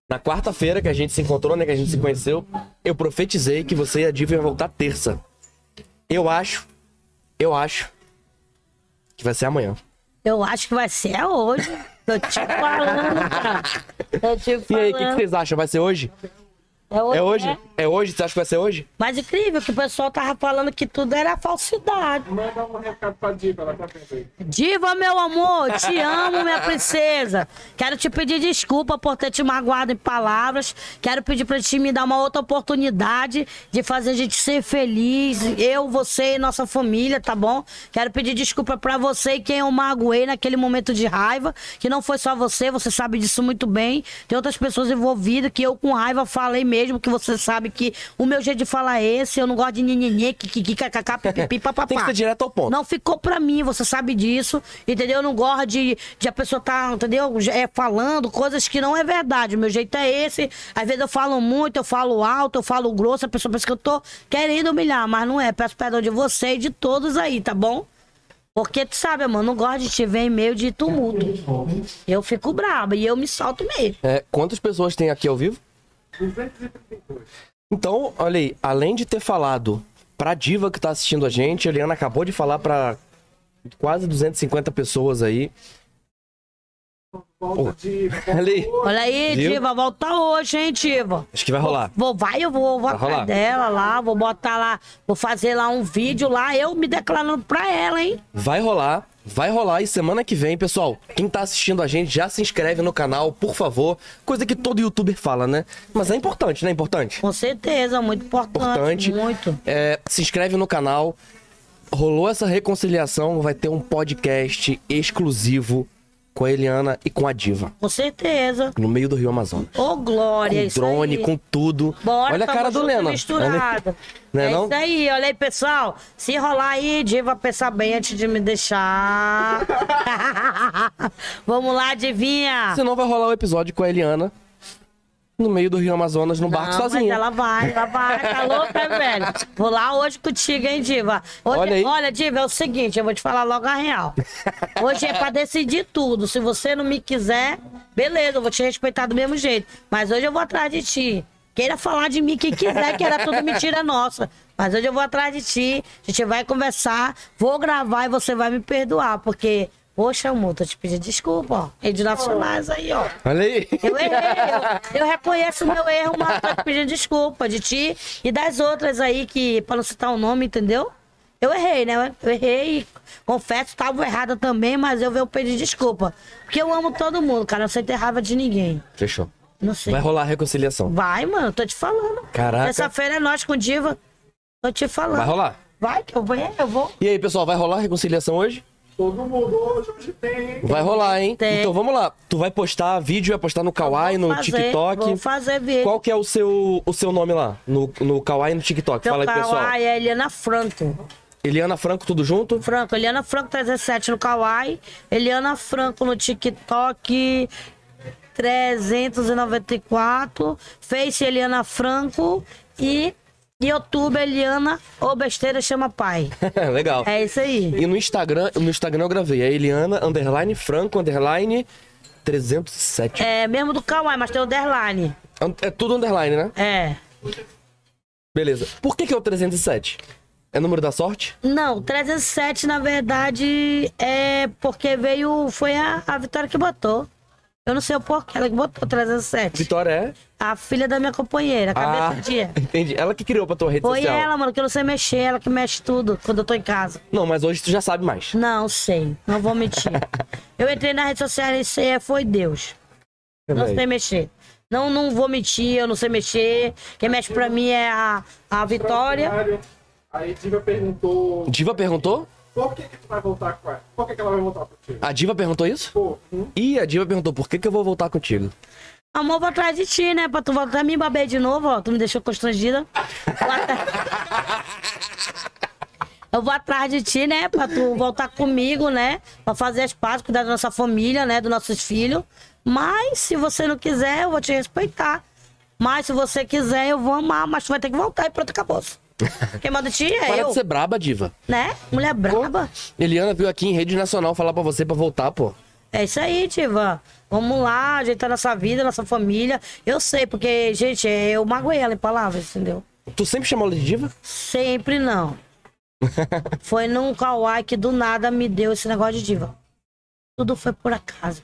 Na quarta-feira que a gente se encontrou, né, que a gente se conheceu, eu profetizei que você e a diva iam voltar terça. Eu acho, eu acho que vai ser amanhã. Eu acho que vai ser hoje. Tô te falando, cara. Tô te falando. E aí, o que, que vocês acham? Vai ser hoje? É hoje. É hoje? né? É hoje? Você acha que vai ser hoje? Mas incrível que o pessoal tava falando que tudo era falsidade. Manda um recado pra Diva, ela tá vendo aí. Diva, meu amor, te amo, minha princesa. Quero te pedir desculpa por ter te magoado em palavras. Quero pedir pra ti me dar uma outra oportunidade de fazer a gente ser feliz. Eu, você e nossa família, tá bom? Quero pedir desculpa pra você e quem eu magoei naquele momento de raiva. Que não foi só você, você sabe disso muito bem. Tem outras pessoas envolvidas que eu com raiva falei mesmo, que você sabe que o meu jeito de falar é esse. Eu não gosto de nhenhenhê, kikiki, kkk, pipipi, papapá. Tem que ser direto ao ponto. Não ficou pra mim, você sabe disso, entendeu? Eu não gosto de, de a pessoa tá, entendeu? É, falando coisas que não é verdade. O meu jeito é esse. Às vezes eu falo muito, eu falo alto, eu falo grosso, a pessoa pensa que eu tô querendo humilhar, mas não é. Peço perdão de você e de todos aí, tá bom? Porque tu sabe, amor, não gosto de te ver em meio de tumulto. Eu fico braba e eu me solto mesmo. É, quantas pessoas tem aqui ao vivo? Então, olha aí, além de ter falado pra diva que tá assistindo a gente, a Eliana acabou de falar pra quase 250 pessoas aí. Volta Diva. Olha aí, Viu? Diva, volta hoje, hein, Diva? acho que vai rolar. Vou, vai, eu vou, vou Vai atrás rolar? dela lá, vou botar lá, vou fazer lá um vídeo lá, eu me declarando pra ela, hein? Vai rolar, vai rolar e semana que vem, pessoal, quem tá assistindo a gente já se inscreve no canal, por favor. Coisa que todo youtuber fala, né? Mas é importante, não é importante? Com certeza, muito importante. Importante. Muito. É, se inscreve no canal. Rolou essa reconciliação, vai ter um podcast exclusivo com a Eliana e com a Diva. Com certeza. No meio do Rio Amazonas. Ô, Glória, com isso drone, aí. com tudo. Bora, Olha a cara do Lena. Misturado. Não é não? isso aí, olha aí, pessoal. Se rolar aí, Diva, pensa bem antes de me deixar. Vamos lá, Divinha. Senão vai rolar o episódio com a Eliana no meio do Rio Amazonas, no barco Não, mas sozinha. ela vai, ela vai, tá louca, velho? Vou lá hoje contigo, hein, Diva? Hoje, Olha aí. olha, Diva, é o seguinte, eu vou te falar logo a real. Hoje é pra decidir tudo. Se você não me quiser, beleza, eu vou te respeitar do mesmo jeito. Mas hoje eu vou atrás de ti. Queira falar de mim quem quiser, que era tudo mentira nossa. Mas hoje eu vou atrás de ti, a gente vai conversar, vou gravar e você vai me perdoar, porque, poxa, amor, tô te pedindo desculpa, ó. Redes nacionais aí, ó. Olha aí. Eu errei, eu, eu reconheço o meu erro, mas tô te pedindo desculpa de ti e das outras aí que, pra não citar o nome, entendeu? Eu errei, né? Eu errei e confesso, tava errada também, mas eu venho pedir desculpa. Porque eu amo todo mundo, cara, não sei ter raiva de ninguém. Fechou. Não sei. Vai rolar a reconciliação. Vai, mano, tô te falando. Caraca. Terça-feira é nós com Diva. Tô te falando. Vai rolar. Vai, que eu vou, eu vou. E aí, pessoal, vai rolar a reconciliação hoje? Todo mundo hoje, tem. Vai rolar, hein? Tem. Então vamos lá. Tu vai postar vídeo, vai postar no Kawaii, no fazer, TikTok. Vou fazer vídeo. Qual que é o seu, o seu nome lá? No, no Kawaii e no TikTok? Meu Fala aí, pessoal. Kawaii é Eliana Franco. Eliana Franco, tudo junto? Franco, Eliana Franco 307 no Kawaii, Eliana Franco no TikTok 394, Face Eliana Franco e YouTube, Eliana ou besteira chama pai. Legal. É isso aí. E no Instagram, no Instagram eu gravei. É Eliana, underline, Franco, underline, 307. É mesmo do Kawaii, mas tem underline. É tudo underline, né? É. Beleza. Por que, que é o 307? É número da sorte? Não, 307 na verdade é porque veio. Foi a, a Vitória que botou. Eu não sei o porquê, ela que botou 307. Vitória é? A filha da minha companheira, Ah, cabeça de dia. entendi. Ela que criou pra tua rede Foi social. ela, mano, que eu não sei mexer, ela que mexe tudo quando eu tô em casa. Não, mas hoje tu já sabe mais. Não sei, não vou mentir. eu entrei na rede social e sei, foi Deus. Não sei mexer. Não, não vou mentir, eu não sei mexer. Quem mexe pra mim é a, a Vitória. Aí Diva perguntou Diva perguntou? Por que, que tu vai voltar com ela? Por que, que ela vai voltar contigo? A Diva perguntou isso? Pô, hum, Ih, a Diva perguntou por que, que eu vou voltar contigo. Amor, vou atrás de ti, né? Pra tu voltar a me baber de novo, ó. Tu me deixou constrangida. Eu vou atrás de ti, né? Pra tu voltar comigo, né? Pra fazer as pazes, cuidar da nossa família, né? Dos nossos filhos. Mas, se você não quiser, eu vou te respeitar. Mas, se você quiser, eu vou amar. Mas tu vai ter que voltar e pronto, acabou. Quem manda em ti é Para eu, de ser braba, Diva. né? Mulher braba. Eliana veio aqui em rede nacional falar pra você pra voltar, pô. É isso aí, Tiva. Vamos lá, ajeitar nossa vida, nossa família. Eu sei, porque, gente, eu magoei ela em palavras, entendeu? Tu sempre chamou ela de Diva? Sempre não. foi num kawaii que do nada me deu esse negócio de diva. Tudo foi por acaso.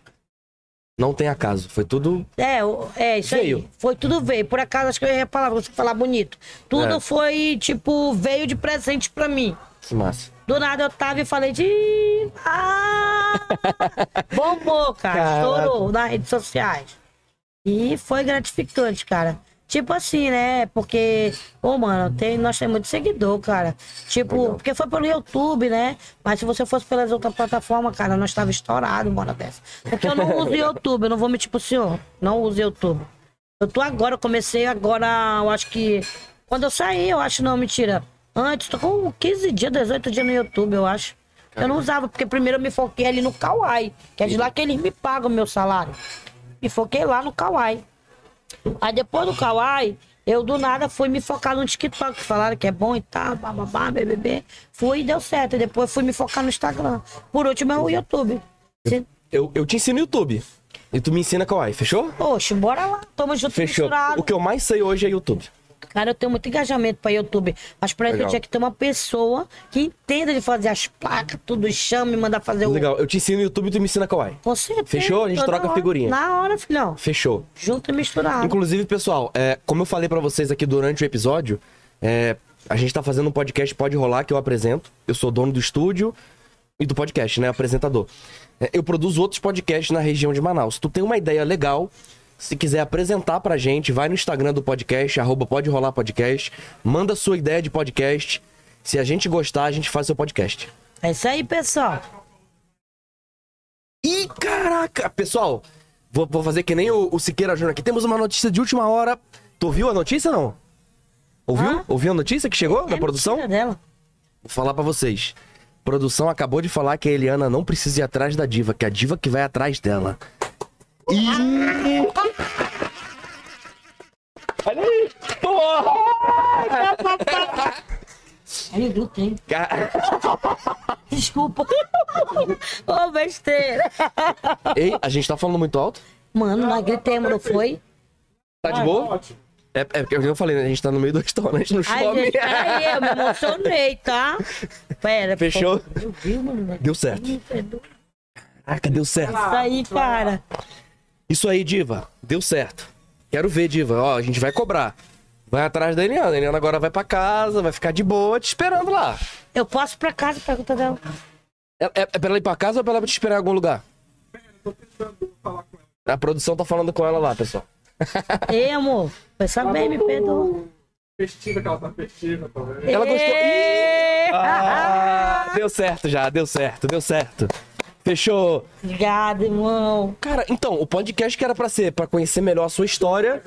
Não tem acaso. Foi tudo. É, é isso Veio. aí. Foi tudo veio. Por acaso, acho que eu ia falar, você falar bonito. Tudo É. foi, tipo, veio de presente pra mim. Que massa. Do nada eu tava e falei de. Ah! Bombou, cara. Caraca. Estourou nas redes sociais. E foi gratificante, cara. Tipo assim, né? Porque, ô, mano, tem, nós temos muito seguidor, cara. Tipo, porque foi pelo YouTube, né? Mas se você fosse pelas outras plataformas, cara, nós tava estourado, uma hora dessa. Porque eu não uso YouTube, eu não vou mentir pro senhor. Não uso YouTube. Eu tô agora, eu comecei agora, eu acho que. Quando eu saí, eu acho, não, mentira. Antes, tô com 15 dias, 18 dias no YouTube, eu acho. Eu não usava, porque primeiro eu me foquei ali no Kawaii, que é de lá que eles me pagam o meu salário. Me foquei lá no Kawaii. Aí depois do Kawaii, eu do nada fui me focar no TikTok, que falaram que é bom e tal, bababá, BBB. Fui e deu certo. E depois fui me focar no Instagram. Por último é o YouTube. Se- Eu, eu te ensino no YouTube. E tu me ensina Kawaii, fechou? Oxe, bora lá. Tamo junto Fechou. misturado. O que eu mais sei hoje é YouTube. Cara, eu tenho muito engajamento pra YouTube. Mas pra isso eu tinha que ter uma pessoa que entenda de fazer as placas, tudo, chama e manda fazer o. Legal. Eu te ensino no YouTube e tu me ensina Kawaii. Com certeza. Fechou? A gente troca hora. figurinha. Na hora, filhão. Fechou. Junto e misturado. Inclusive, pessoal, é, como eu falei pra vocês aqui durante o episódio, é, a gente tá fazendo um podcast Pode Rolar que eu apresento. Eu sou dono do estúdio e do podcast, né? Apresentador. É, eu produzo outros podcasts na região de Manaus. Se tu tem uma ideia legal, se quiser apresentar pra gente, vai no Instagram do podcast, arroba Pode Rolar Podcast, manda sua ideia de podcast. Se a gente gostar, a gente faz seu podcast. É isso aí, pessoal. Ih, caraca! Pessoal, vou, vou fazer que nem o, o Siqueira Júnior aqui. Temos uma notícia de última hora. Tu ouviu a notícia, não? Ouviu? Hã? Ouviu a notícia que chegou da É produção? mentira dela. Vou falar pra vocês. Produção acabou de falar que a Eliana não precisa ir atrás da diva, que é a diva que vai atrás dela. Ih! Olha aí! Porra! Aí, gritei. Ca- Desculpa. Ô, besteira. Ei, a gente tá falando muito alto? Mano, nós gritemos, não foi? Tá de boa? É, é porque eu falei, né? A gente tá no meio do restaurante no shopping. peraí, eu me emocionei, tá? Pera, Fechou? pô, Eu vi, mano. Deu certo. Caraca, deu certo. Isso aí, cara. Isso aí, Diva. Deu certo. Quero ver, Diva. Ó, a gente vai cobrar. Vai atrás da Eliana. A Eliana agora vai pra casa, vai ficar de boa te esperando lá. Eu posso ir pra casa, pergunta dela. É, é, é pra ela ir pra casa ou é pra ela te esperar em algum lugar? A produção tá falando com ela lá, pessoal. Ei, amor. Pensa bem, me perdoa. Festiva, que ela tá festiva, tá vendo? Ela gostou. Ê! Ah, deu certo já, deu certo, deu certo. Fechou. Obrigada, irmão. Cara, então, o podcast que era pra ser pra conhecer melhor a sua história,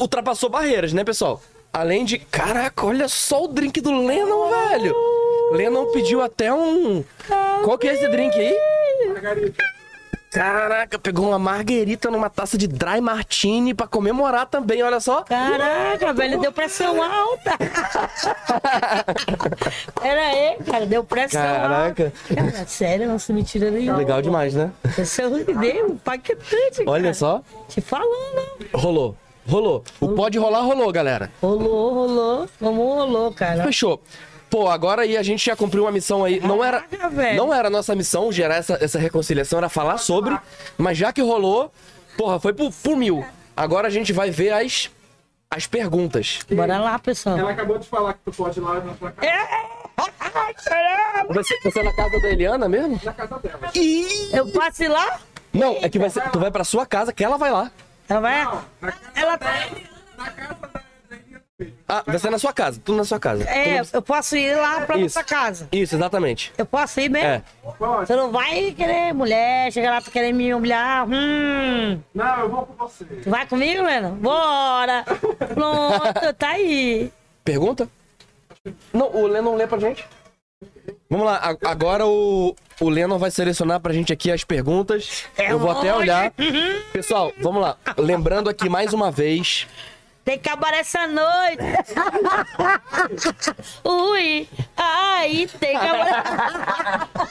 ultrapassou barreiras, né, pessoal? Além de. Caraca, olha só o drink do Lennon, velho! Lennon pediu até um. Qual que é esse drink aí? Margarita. Caraca, pegou uma marguerita numa taça de dry martini pra comemorar também, olha só. Caraca, velho, deu pressão alta. Pera aí, cara, deu pressão Caraca. alta. Cara, sério, não se me tira nenhum. Legal demais, né? Pressão deu, impactante, Olha cara. só. Te falando. Rolou. Rolou. O pode rolar, rolou, galera. Rolou, rolou. Como rolou, cara. Fechou. Pô, agora aí a gente já cumpriu uma missão aí. Não era, Caraca, não era a nossa missão gerar essa, essa reconciliação, era falar sobre. Mas já que rolou, porra, foi por, por mil. Agora a gente vai ver as, as perguntas. Bora lá, pessoal. Ela acabou de falar que tu pode ir lá na sua casa. Caramba. Você, você é na casa da Eliana mesmo? Na casa dela. Eu posso ir lá? Não, é que vai ser, tu vai pra sua casa, que ela vai lá. Ela vai. Ela Na casa da Ah, vai ser na sua casa, tudo na sua casa. É, Tudo- eu posso ir lá pra Isso. nossa casa. Isso, exatamente. Eu posso ir mesmo? É. Você não vai querer mulher, chegar lá pra querer me humilhar. Hum. Não, eu vou com você. Tu vai comigo, Lena? Bora! Pronto, tá aí. Pergunta? Não, o Lennon lê pra gente. Vamos lá, a- agora o, o Lennon vai selecionar pra gente aqui as perguntas. É Eu vou até hoje. olhar. Pessoal, vamos lá. Lembrando aqui mais uma vez. Tem que acabar essa noite. Ui, aí tem que acabar.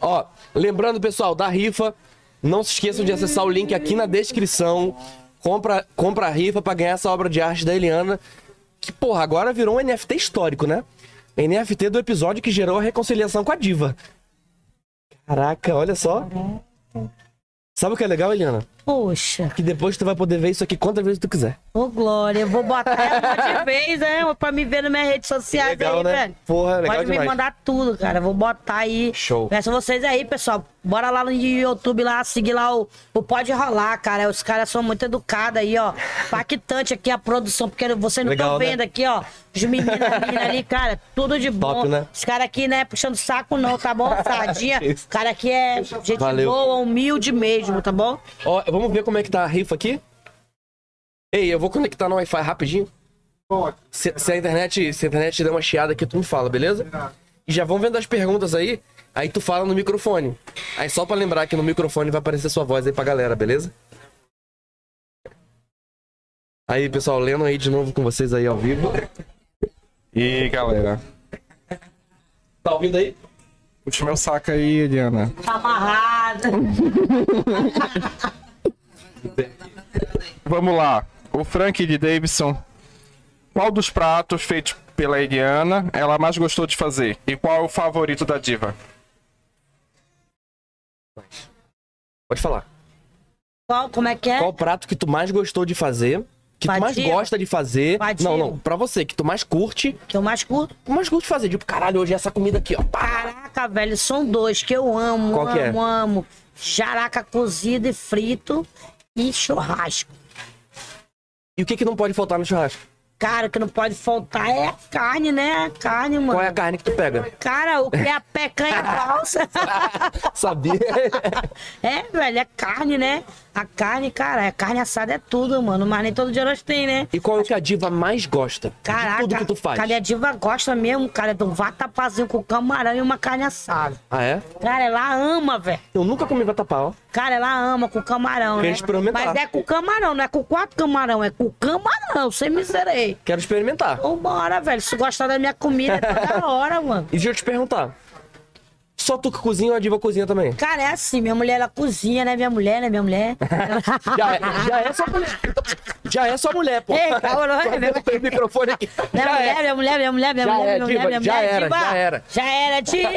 Ó, lembrando, pessoal, da rifa. Não se esqueçam de acessar o link aqui na descrição. Compra, compra a rifa pra ganhar essa obra de arte da Eliana. Que, porra, agora virou um NFT histórico, né? NFT do episódio que gerou a reconciliação com a diva. Caraca, olha só. Sabe o que é legal, Eliana? Poxa, Que depois tu vai poder ver isso aqui quantas vezes tu quiser. ô Glória, eu vou botar ela de vez, né? Pra me ver nas minhas redes sociais Legal, aí, né? velho. Porra, legal Pode me demais. mandar tudo, cara. Vou botar aí. Show. Peço vocês aí, pessoal. Bora lá no YouTube lá, seguir lá o, o Pode Rolar, cara. Os caras são muito educados aí, ó. Impactante aqui a produção, porque vocês não estão né? vendo aqui, ó. Os meninos ali, cara, tudo de bom. Top, né? Os caras aqui, né, puxando saco não, tá bom? Sardinha. O cara aqui é gente Valeu. boa, humilde mesmo, tá bom? Ó, vamos ver como é que tá a rifa aqui? Ei, eu vou conectar no Wi-Fi rapidinho. Se, se a internet, se a internet der uma chiada aqui, tu me fala, beleza? E já vão vendo as perguntas aí, aí tu fala no microfone. Aí só pra lembrar que no microfone vai aparecer sua voz aí pra galera, beleza? Aí, pessoal, lendo aí de novo com vocês aí ao vivo. E galera, Tá ouvindo aí? puxa meu saco aí, Eliana. Tá amarrado. Vamos lá. O Frank de Davidson. Qual dos pratos feitos pela Eliana ela mais gostou de fazer? E qual é o favorito da diva? Pode falar. Qual, como é que é? Qual prato que tu mais gostou de fazer? Que tu mais gosta de fazer? Padio. Não, não, pra você, que tu mais curte. Que eu mais curto? Tu mais curte fazer? Tipo, caralho, hoje é essa comida aqui, ó. Caraca, velho, são dois que eu amo, Qual amo, que é? amo. Jaraca cozido e frito e churrasco. E o que que não pode faltar no churrasco? Cara, o que não pode faltar é a carne, né? A carne, mano. Qual é a carne que tu pega? Cara, o que é a pecanha falsa? Sabia? é, velho, é carne, né? A carne, cara, é carne assada é tudo, mano. Mas nem todo dia nós tem, né? E qual é o que a diva mais gosta? Caraca, de tudo que tu faz. cara, a diva gosta mesmo, cara, do vatapazinho com camarão e uma carne assada. Ah, é? Cara, ela ama, velho. Eu nunca comi vatapá, ó. Cara, ela ama com camarão, Quero né? experimentar. Mas é com camarão, não é com quatro camarão, é com camarão, sem miserei. Quero experimentar. Vambora, velho. Se gostar da minha comida, é toda hora, mano. E deixa eu te perguntar. Só tu que cozinha ou a diva cozinha também? Cara, é assim, minha mulher, ela cozinha, né? Minha mulher, né? Minha mulher. Já é, já é sua mulher. Já é sua mulher, pô. Ei, calma, não é, Só meu- não tem microfone aqui. Minha Já mulher, é. minha mulher, minha mulher, minha Já mulher, é, minha mulher, diva, minha já mulher, era, diva. já era. Já era, diva.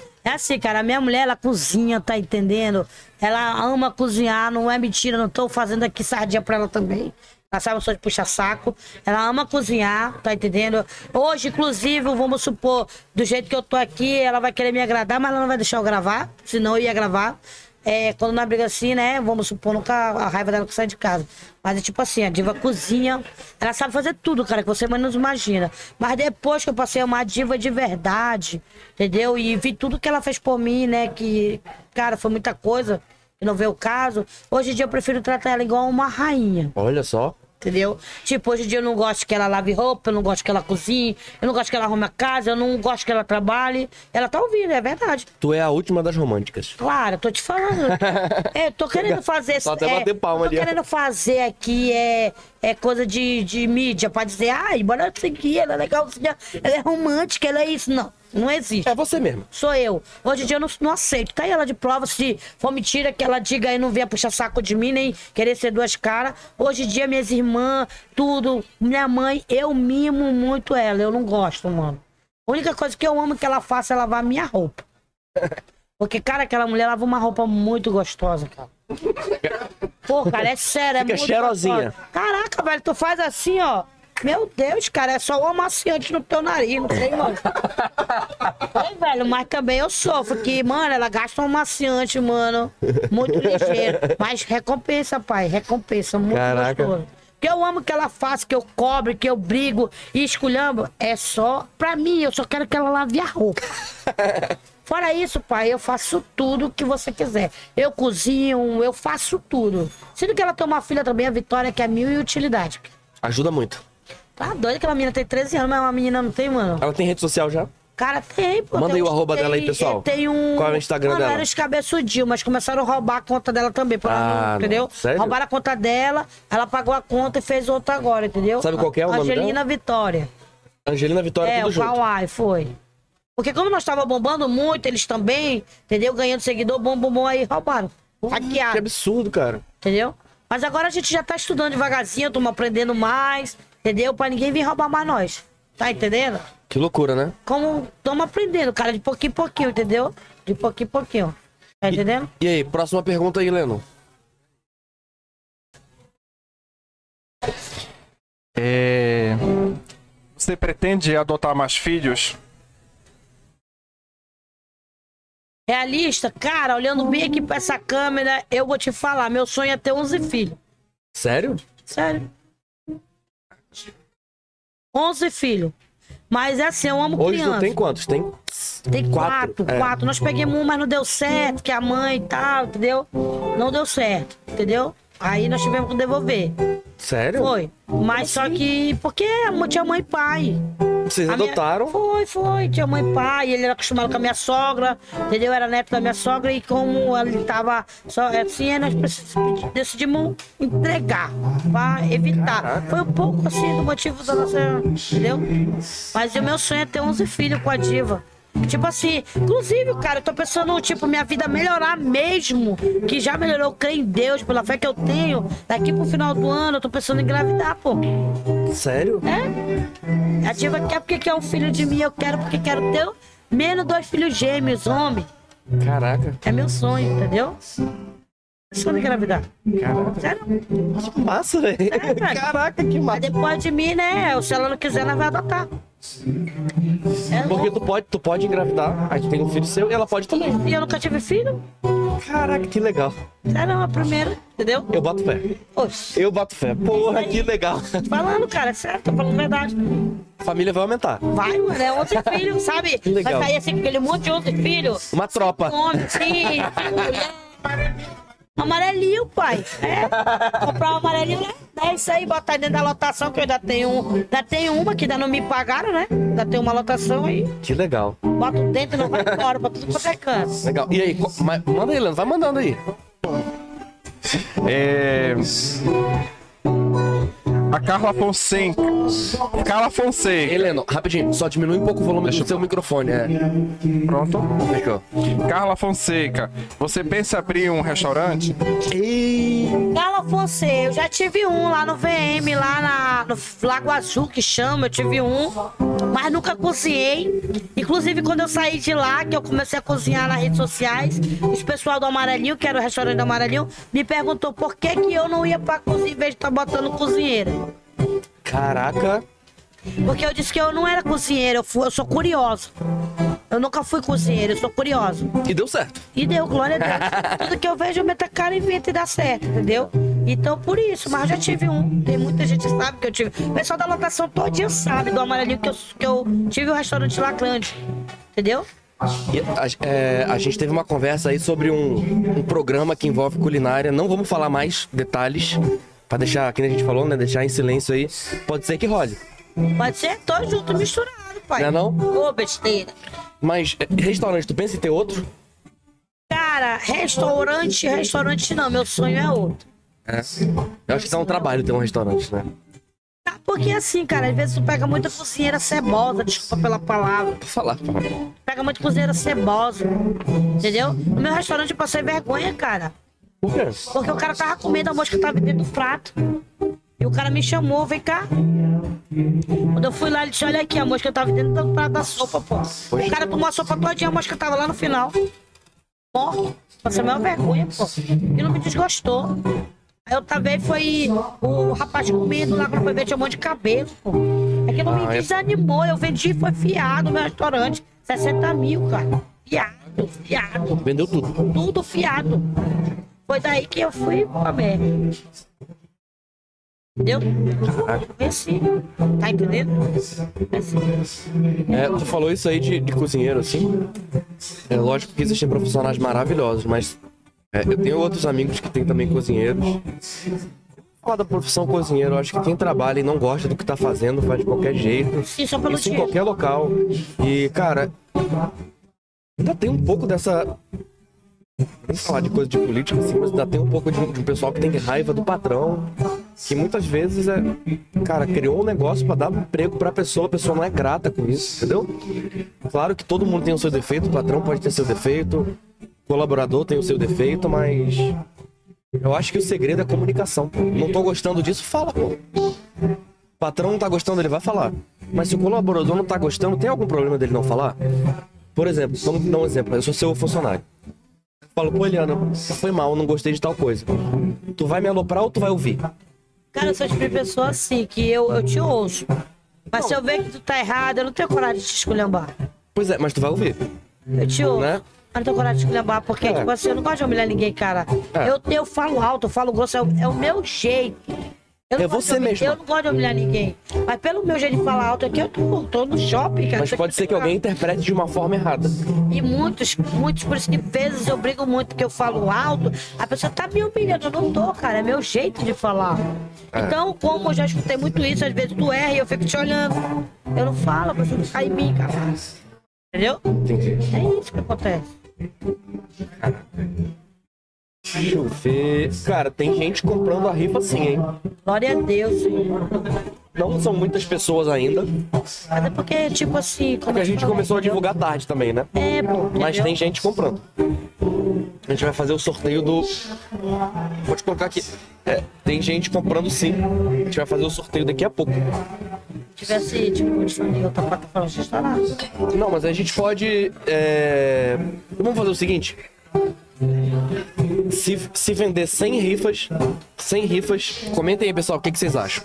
É assim, cara, minha mulher, ela cozinha, tá entendendo? Ela ama cozinhar, não é mentira, não tô fazendo aqui sardinha pra ela também. Ela sabe, eu sou de puxa-saco. Ela ama cozinhar, tá entendendo? Hoje, inclusive, vamos supor, do jeito que eu tô aqui, ela vai querer me agradar, mas ela não vai deixar eu gravar, senão eu ia gravar. É, quando na briga assim, né? Vamos supor, nunca a raiva dela que sai de casa. Mas é tipo assim, a diva cozinha, ela sabe fazer tudo, cara, que você menos imagina. Mas depois que eu passei uma diva de verdade, entendeu? E vi tudo que ela fez por mim, né? Que, cara, foi muita coisa. E não veio o caso. Hoje em dia eu prefiro tratar ela igual uma rainha. Olha só. Entendeu? Tipo, hoje em dia eu não gosto que ela lave roupa, eu não gosto que ela cozinhe, eu não gosto que ela arrume a casa, eu não gosto que ela trabalhe. Ela tá ouvindo, é verdade. Tu é a última das românticas. Claro, tô te falando. É, tô querendo fazer. Só até é, bater palma ali, Tô querendo fazer aqui é, é coisa de, de mídia pra dizer, ai, bora seguir, ela é legalzinha, ela é romântica, ela é isso. Não, não existe. É você mesmo. Sou eu. Hoje em dia eu não, não aceito. Tá aí ela de prova. Se for mentira que ela diga aí, não venha puxar saco de mim, nem querer ser duas caras. Hoje em dia, minhas irmãs, tudo, minha mãe, eu mimo muito ela. Eu não gosto, mano. A única coisa que eu amo que ela faça é lavar minha roupa. Porque, cara, aquela mulher lava uma roupa muito gostosa, cara. Pô, cara, é sério, é Fica muito cheirosinha. gostosa. Caraca, velho, tu faz assim, ó. Meu Deus, cara, é só o amaciante no teu nariz, não sei, mano. Ei, velho, mas também eu sofro, que, mano, ela gasta um amaciante, mano, muito ligeiro. Mas recompensa, pai, recompensa, muito Caraca. gostoso. Que eu amo que ela faça, que eu cobre, que eu brigo e esculhambo, é só pra mim, eu só quero que ela lave a roupa. Fora isso, pai, eu faço tudo que você quiser. Eu cozinho, eu faço tudo. Sendo que ela tem uma filha também, a Vitória, que é mil e utilidade. Ajuda muito. Tá doido aquela menina tem 13 anos, mas uma menina não tem, mano. Ela tem rede social já? Cara, tem, pô. Manda tem aí o arroba tem- dela aí, pessoal. Tem um. Qual é o Instagram Mano, dela? era os cabeçudinhos, mas começaram a roubar a conta dela também. Ah, não, entendeu? Sério? Roubaram a conta dela, ela pagou a conta e fez outra agora, entendeu? Sabe qual que é o nome Angelina Vitória. Angelina Vitória, É, tudo o junto. Kawaii, foi. Porque como nós tava bombando muito, eles também, entendeu? Ganhando seguidor, bom, bom, bom, aí roubaram. Que Hackearam, absurdo, cara. entendeu? Mas agora a gente já tá estudando devagarzinho, estamos aprendendo mais, entendeu? Pra ninguém vir roubar mais nós. Tá entendendo? Que loucura, né? Como estamos aprendendo, cara, de pouquinho em pouquinho, entendeu? De pouquinho em pouquinho. Tá entendendo? E aí, próxima pergunta aí, Leno. É, Você pretende adotar mais filhos? Realista, cara, olhando bem aqui pra essa câmera, eu vou te falar, meu sonho é ter 11 filhos. Sério? Sério. 11 filhos. Mas é assim, eu amo Hoje criança. não tem quantos? Tem Tem quatro, quatro, é. quatro. Nós pegamos um, mas não deu certo, que a mãe e tal, entendeu? Não deu certo, entendeu? Aí nós tivemos que devolver. Sério? Foi. Mas só que. Porque tinha mãe e pai. Vocês A minha- adotaram? Foi, foi. Tinha mãe e pai, ele era acostumado com a minha sogra, entendeu? Era neto da minha sogra e como ele tava só assim, aí nós decidimos entregar pra evitar. Caraca. Foi um pouco assim do motivo da nossa. Entendeu? Mas o meu sonho é ter 11 filhos com a diva. Tipo assim, inclusive, cara, eu tô pensando, tipo, minha vida melhorar mesmo. Que já melhorou, eu creio em Deus, pela fé que eu tenho. Daqui pro final do ano, eu tô pensando em engravidar, pô. Sério? É? A diva quer porque quer um filho de mim, eu quero porque quero ter menos dois filhos gêmeos, homem. Caraca. É meu sonho, entendeu? Sonho de engravidar. Caraca. Sério? Que massa, velho. Caraca, que Mas massa. depois de mim, né? Se ela não quiser, ela vai adotar. Porque tu pode, tu pode engravidar, aí tu tem um filho seu e ela pode também. E eu nunca tive filho? Caraca, que legal. Sério, a primeira, entendeu? Eu boto fé. Eu boto fé. Porra, que legal. Falando, cara, é sério, tô falando a verdade. Família vai aumentar. Vai, mano, é 11 filhos, sabe? Que legal. Vai sair assim com aquele monte de 11 filhos. Uma tropa. Homem, sim, mulher. Amarelinho, pai. É. Comprar um amarelinho, né? É isso aí, botar dentro da lotação, que eu ainda tenho, ainda tenho uma que ainda não me pagaram, né? Ainda tem uma lotação aí. Que legal. Boto dentro e não vai embora, pra tudo quanto é canto. Legal. E aí, manda aí, Leandro. Vai mandando aí. É... A Carla Fonseca. Carla Fonseca. Heleno, rapidinho, só diminui um pouco o volume do seu microfone. É. Pronto. Fechou. Carla Fonseca. Você pensa em abrir um restaurante? E... Carla Fonseca, eu já tive um lá no VM, lá na, no Lago Azul, que chama, eu tive um, mas nunca cozinhei. Inclusive, quando eu saí de lá, que eu comecei a cozinhar nas redes sociais, os pessoal do Amarelinho, que era o restaurante do Amarelinho, me perguntou por que, que eu não ia pra cozinha em vez de estar botando cozinheira. Caraca. Porque eu disse que eu não era cozinheira, eu, fui, eu sou curiosa. Eu nunca fui cozinheira, eu sou curiosa. E deu certo. E deu, glória a Deus. Tudo que eu vejo, eu meto a cara e invento e dá certo, entendeu? Então, por isso, mas eu já tive um. Tem muita gente que sabe que eu tive. O pessoal da lotação todinha sabe do amarelinho que eu, que eu tive um restaurante lá grande. Entendeu? A, é, a gente teve uma conversa aí sobre um, um programa que envolve culinária. Não vamos falar mais detalhes, Pra deixar, que a gente falou, né? Deixar em silêncio aí. Pode ser que role. Pode ser todos juntos misturados, pai. Não é não? Ô, besteira. Mas é, restaurante, tu pensa em ter outro? Cara, restaurante, restaurante não. Meu sonho é outro. É. Eu acho que dá um trabalho ter um restaurante, né? Tá, Porque assim, cara, às vezes tu pega muita cozinheira cebosa, desculpa pela palavra. Pra falar. Pega muita cozinheira cebosa. Entendeu? No meu restaurante eu passei vergonha, cara. Por quê? Porque o cara tava comendo a mosca que tava dentro do prato. E o cara me chamou, vem cá. Quando eu fui lá, ele disse, olha aqui, a mosca tava dentro do prato da sopa, pô. O cara tomou a sopa todinha, a mosca tava lá no final. Morto. Passei a maior vergonha, pô. E não me desgostou. Aí eu também foi o rapaz comendo lá quando foi ver, tinha um monte de cabelo, pô. É que não me Ah, é- desanimou. Eu vendi, foi fiado no meu restaurante. 60 mil, cara. Fiado, fiado. Vendeu tudo. Tudo fiado. Foi daí que eu fui merda. Entendeu? Foi assim. Tá entendendo? É assim. É, tu falou isso aí de, de cozinheiro, assim. É lógico que existem profissionais maravilhosos, mas é, eu tenho outros amigos que têm também cozinheiros. Falar da profissão cozinheiro, eu acho que quem trabalha e não gosta do que tá fazendo faz de qualquer jeito. Sim, só pelo Isso em qualquer local. E, cara, ainda tem um pouco dessa. Não falar de coisa de política, assim, mas ainda tem um pouco de, de um pessoal que tem raiva do patrão. Que muitas vezes é. Cara, criou um negócio pra dar emprego pra pessoa, a pessoa não é grata com isso, entendeu? Claro que todo mundo tem o seu defeito, o patrão pode ter seu defeito, o colaborador tem o seu defeito, mas. Eu acho que o segredo é a comunicação. Não tô gostando disso, fala, pô. O patrão não tá gostando, ele vai falar. Mas se o colaborador não tá gostando, tem algum problema dele não falar? Por exemplo, vamos dar um exemplo. Eu sou seu funcionário. Falo, pô, Eliana, foi mal, não gostei de tal coisa. Tu vai me aloprar ou tu vai ouvir? Cara, eu sou tipo de pessoa assim, que eu, eu te ouço. Mas se eu ver que tu tá errado, eu não tenho coragem de te esculhambar. Pois é, mas tu vai ouvir, Eu te ouço. né? Mas não tenho coragem de esculhambar, porque, É. tipo assim, eu não gosto de humilhar ninguém, cara. É. Eu, eu falo alto, eu falo grosso, é o, é o meu jeito. Eu não É gosto de você humilhar- mesma. Eu não gosto de humilhar ninguém. Mas pelo meu jeito de falar alto aqui, eu tô, tô no shopping, cara. Mas pode ser que alguém interprete de uma forma errada. E muitos, muitos, por isso que vezes eu brigo muito porque eu falo alto, a pessoa tá me humilhando, eu não tô, cara, é meu jeito de falar. É. Então, como eu já escutei muito isso, às vezes tu erra e eu fico te olhando. Eu não falo, a pessoa não cai em mim, cara. Entendeu? Entendi. É isso que acontece. Deixa eu ver. Cara, tem gente comprando a rifa sim, hein? Glória a Deus, Senhor. Não são muitas pessoas ainda. Mas é porque, tipo assim, como Porque a gente falei, começou a divulgar tarde também, né? É, pô, Mas entendeu? tem gente comprando. A gente vai fazer o sorteio do. Vou te colocar aqui. É, tem gente comprando sim. A gente vai fazer o sorteio daqui a pouco. Se tivesse, tipo, família, outra plataforma, você estará. Não, mas a gente pode. é, Vamos fazer o seguinte. Se, se vender 100 rifas, 100 rifas, comentem aí, pessoal, o que, que vocês acham.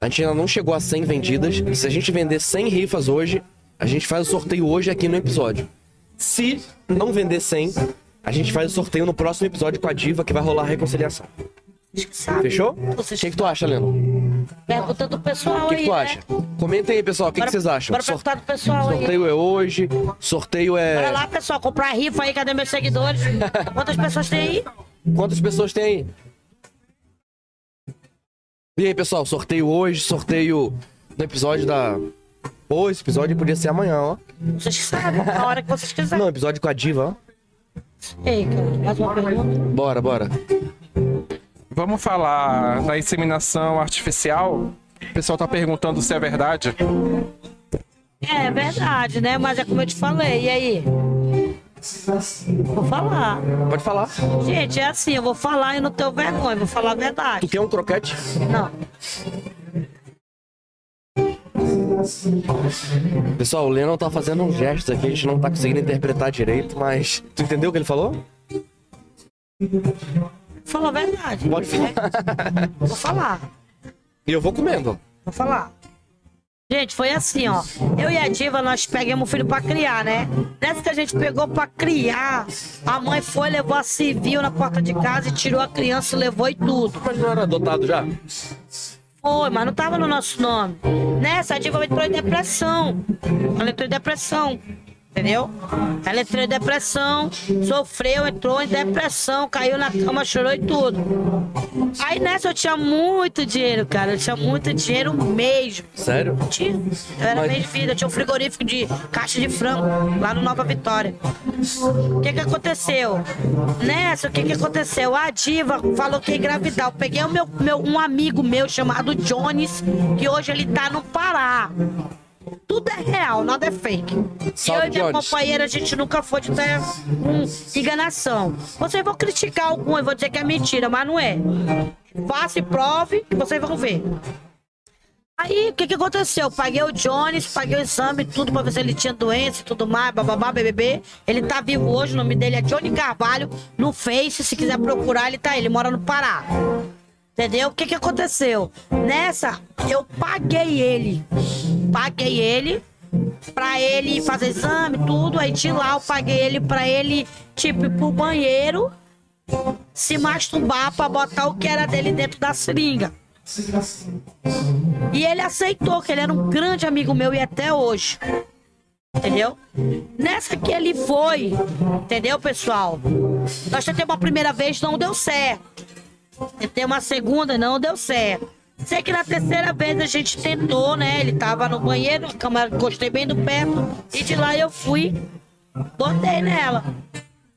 A gente ainda não chegou a 100 vendidas. Se a gente vender 100 rifas hoje, a gente faz o sorteio hoje aqui no episódio. Se não vender 100, a gente faz o sorteio no próximo episódio com a Diva, que vai rolar a reconciliação. Vocês que sabem. Fechou? O que, que tu acha, Leno? Pergunta do pessoal O que, aí, que tu né? acha? Comentem aí, pessoal, o que, que Bora- vocês acham? Bora Sor- perguntar do pessoal aí. Sorteio é hoje, sorteio Bora é. lá, pessoal, comprar rifa aí, cadê meus seguidores? Quantas pessoas tem aí? Quantas pessoas tem aí? E aí, pessoal, sorteio hoje, sorteio no episódio da. Pô, esse episódio podia ser amanhã, ó. Vocês que sabem, a hora que vocês quiserem. Não, episódio com a Diva, ó. Ei, cara, mais uma pergunta. Bora, bora. Vamos falar da inseminação artificial? O pessoal tá perguntando se é verdade. É verdade, né? Mas é como eu te falei, e aí? Vou falar. Pode falar. Gente, é assim, eu vou falar e não tenho vergonha, vou falar a Tu verdade. quer um croquete? Não. Pessoal, o Lennon tá fazendo um gesto aqui, a gente não tá conseguindo interpretar direito, mas. Tu entendeu o que ele falou? Fala a verdade. Pode falar. Vou falar. E eu vou comendo. Vou falar. Gente, foi assim, ó. Eu e a Diva, nós pegamos o filho pra criar, né? Nessa que a gente pegou pra criar, a mãe foi, levou a civil na porta de casa e tirou a criança e levou e tudo. Mas não era adotado já? Foi, mas não tava no nosso nome. Nessa, a Diva entrou em depressão. Ela entrou em depressão. Entendeu? Ela entrou em depressão, sofreu, entrou em depressão, caiu na cama, chorou e tudo. Aí nessa eu tinha muito dinheiro, cara. Eu tinha muito dinheiro mesmo. Sério? Tinha. Eu era Mas- meio de vida. Eu tinha um frigorífico de caixa de frango lá no Nova Vitória. O que que aconteceu? Nessa, o que que aconteceu? A diva falou que ia engravidar. Eu peguei o meu, meu, um amigo meu chamado Jones, que hoje ele tá no Pará. Tudo é real, nada é fake. Salve, eu e minha Jones. companheira, a gente nunca foi de ter hum, enganação. Vocês vão criticar algum, eu vou dizer que é mentira, mas não é. Faça e prove que vocês vão ver. Aí, o que que aconteceu? Paguei o Jones, paguei o exame, tudo pra ver se ele tinha doença e tudo mais, bababá, BBB. Ele tá vivo hoje, o nome dele é Johnny Carvalho, no Face, se quiser procurar, ele tá aí, ele mora no Pará. Entendeu? O que que aconteceu? Nessa, eu paguei ele. Paguei ele pra ele fazer exame, tudo. Aí de lá eu paguei ele pra ele, tipo, ir pro banheiro, se masturbar pra botar o que era dele dentro da seringa. E ele aceitou, que ele era um grande amigo meu e até hoje. Entendeu? Nessa que ele foi, entendeu, pessoal? Nós tentamos uma primeira vez, não deu certo. Tentei uma segunda, não deu certo. Sei que na terceira vez a gente tentou, né? Ele tava no banheiro, a câmera encostei bem do perto. E de lá eu fui, botei nela.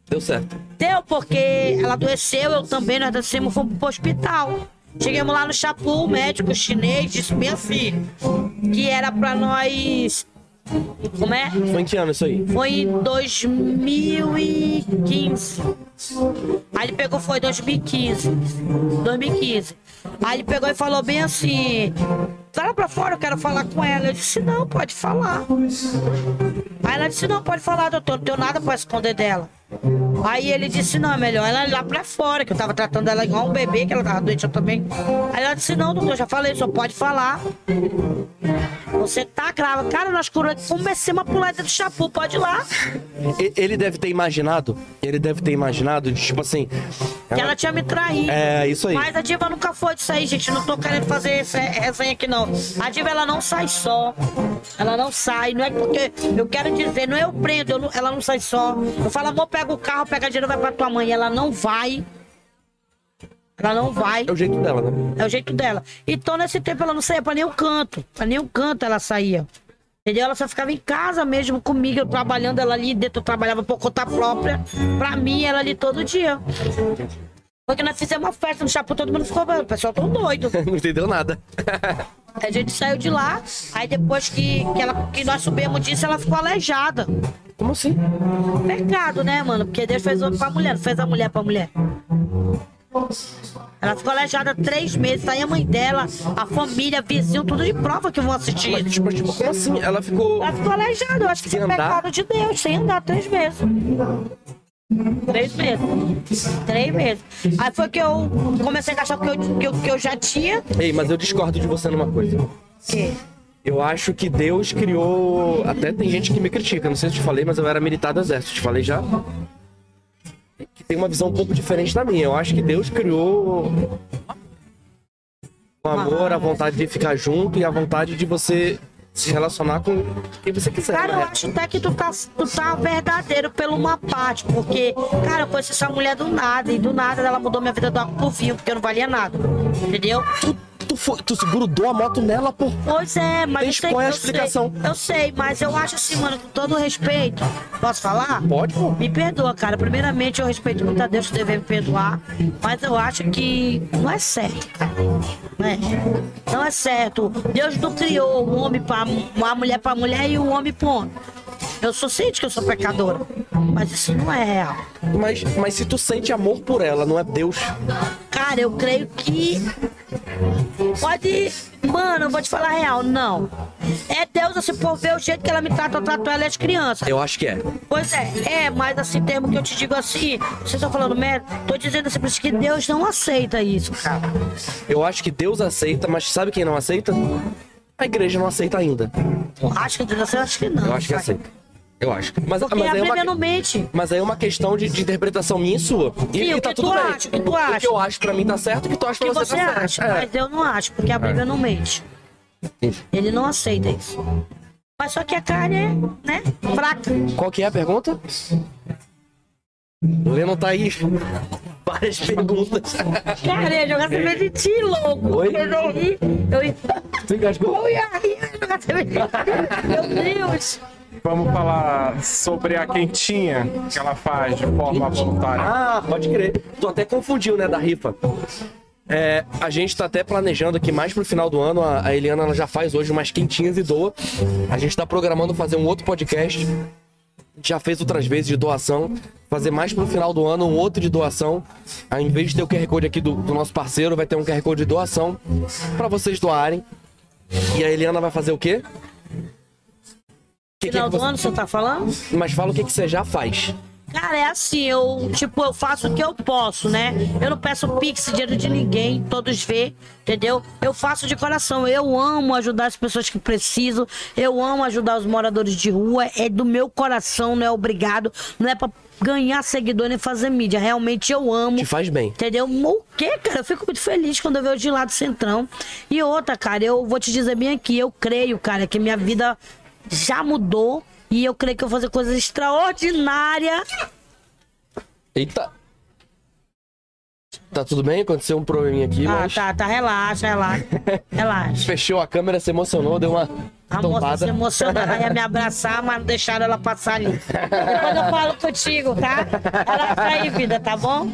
Deu certo. Deu, porque ela adoeceu, eu também, nós descemos, fomos pro hospital. Chegamos lá no Chapu, o médico chinês disse bem assim, que era pra nós. Como é? Foi em que ano isso aí? Foi em 2015. Aí ele pegou, foi 2015. 2015. Aí ele pegou e falou bem assim: vai lá pra fora, eu quero falar com ela. Eu disse: não, pode falar. Aí ela disse: não, pode falar, doutor, não tenho nada pra esconder dela. Aí ele disse: não, é melhor ela ir lá pra fora, que eu tava tratando ela igual um bebê, que ela tava doente eu também. Aí ela disse: não, doutor, já falei, só pode falar. Você tá grávida. Cara, nós cura- começamos a pular do chapu, pode ir lá. Ele deve ter imaginado, ele deve ter imaginado, tipo assim. Que ela tinha me traído. É, isso aí. Mas a diva nunca foi disso aí, gente. Não tô querendo fazer essa resenha aqui, não. A diva, ela não sai só. Ela não sai. Não é porque eu quero dizer, não é eu prendo, eu não- ela não sai só. Eu falo, amor, pega o carro, pega dinheiro, vai pra tua mãe. Ela não vai. Ela não vai. É o jeito dela, né? É o jeito dela. Então, nesse tempo, ela não saía pra nenhum canto. Pra nenhum canto ela saía. Entendeu? Ela só ficava em casa mesmo comigo, eu trabalhando ela ali dentro, eu trabalhava por conta própria. Pra mim, ela ali todo dia. Porque nós fizemos uma festa no Chapu, todo mundo ficou, o pessoal tão doido. Não entendeu nada. A gente saiu de lá, aí depois que, que, ela, que nós subimos disso, ela ficou aleijada. Como assim? Pecado, né, mano? Porque Deus fez homem pra mulher, não fez a mulher pra mulher. Ela ficou aleijada três meses, aí a mãe dela, a família, vizinho, tudo de prova que vão assistir. Mas, tipo, tipo, como assim? Ela ficou. Ela ficou aleijada, eu acho que isso é andar? pecado de Deus, sem andar três meses. Três meses. Três meses. Aí foi que eu comecei a achar que eu, que eu, que eu já tinha. Ei, mas eu discordo de você numa coisa. Que? Eu acho que Deus criou. Até tem gente que me critica, não sei se eu te falei, mas eu era militar do exército. Te falei já? Que tem uma visão um pouco diferente da minha. Eu acho que Deus criou o amor, a vontade de ficar junto e a vontade de você se relacionar com quem você quiser. Cara, eu né? acho até que tu tá, tu tá verdadeiro pela uma parte, porque, cara, eu conheci essa mulher do nada, e do nada ela mudou minha vida do água pro vinho, porque eu não valia nada. Entendeu? Tu, foi- tu grudou a moto nela, pô. Pois é, mas Tem- é a explicação? sei, eu sei, mas eu acho assim, mano, com todo respeito, posso falar? Pode, pô. Me perdoa, cara. Primeiramente, eu respeito muito a Deus que deve me perdoar. Mas eu acho que não é certo, cara. Não é, não é certo. Deus não criou um homem para uma mulher para mulher e um homem para homem. Eu sou ciente que eu sou pecadora. Mas isso não é real. Mas, mas se tu sente amor por ela, não é Deus. Cara, eu creio que. Pode. Mano, eu vou te falar a real, não. É Deus, assim, por ver o jeito que ela me trata, eu trato ela e as crianças. Eu acho que é. Pois é, é, mas assim, termo que eu te digo assim, vocês estão falando merda, tô dizendo assim, por isso que Deus não aceita isso, cara. Eu acho que Deus aceita, mas sabe quem não aceita? A igreja não aceita ainda. Eu acho que Deus aceita, acho que não. Eu acho que aceita. Eu acho. Mas, Porque mas, a aí é uma, não mente. mas aí é uma questão de, de interpretação minha e sua. E, Sim, e o tá que tudo tu bem. acha, o que tu O acha? que eu acho pra mim tá certo, o que tu acha O pra que você, você tá acha, certo. É. mas eu não acho, porque a Bíblia não mente. Ele não aceita isso. Mas só que a carne é, né, fraca. Qual que é a pergunta? O Leno tá aí várias perguntas. Cara, ia jogar cerveja em ti, louco. Oi? Eu não ri. Eu ia, Tu engasgou? eu ia rir, jogar cerveja em ti. Meu Deus. Vamos falar sobre a quentinha que ela faz de forma voluntária. Ah, pode crer. Tu até confundiu, né, da rifa. É, a gente tá até planejando aqui mais pro final do ano. A, a Eliana ela já faz hoje umas quentinhas e doa. A gente tá programando fazer um outro podcast. Já fez outras vezes de doação. Fazer mais pro final do ano um outro de doação. Aí, em vez de ter o QR Code aqui do, do nosso parceiro, vai ter um QR Code de doação pra vocês doarem. E a Eliana vai fazer o quê? Que Final que do você- ano, você tá falando? Mas fala o que, que você já faz. Cara, é assim, eu, tipo, eu faço o que eu posso, né? Eu não peço pix, dinheiro de ninguém, todos vê, entendeu? Eu faço de coração. Eu amo ajudar as pessoas que precisam. Eu amo ajudar os moradores de rua. É do meu coração, não é obrigado. Não é pra ganhar seguidor nem fazer mídia. Realmente eu amo. Te faz bem. Entendeu? O quê, cara? Eu fico muito feliz quando eu vejo de lá do Centrão. E outra, cara, eu vou te dizer bem aqui, eu creio, cara, que minha vida já mudou. E eu creio que eu vou fazer coisas extraordinárias. Eita. Tá tudo bem? Aconteceu um probleminha aqui, Ah, mas... tá, tá, relaxa, relaxa. Relaxa. Fechou a câmera, se emocionou, deu uma A moça se tombada. emocionou, ela ia me abraçar, mas não deixaram ela passar ali. Depois eu falo contigo, tá? Relaxa aí, vida, tá bom?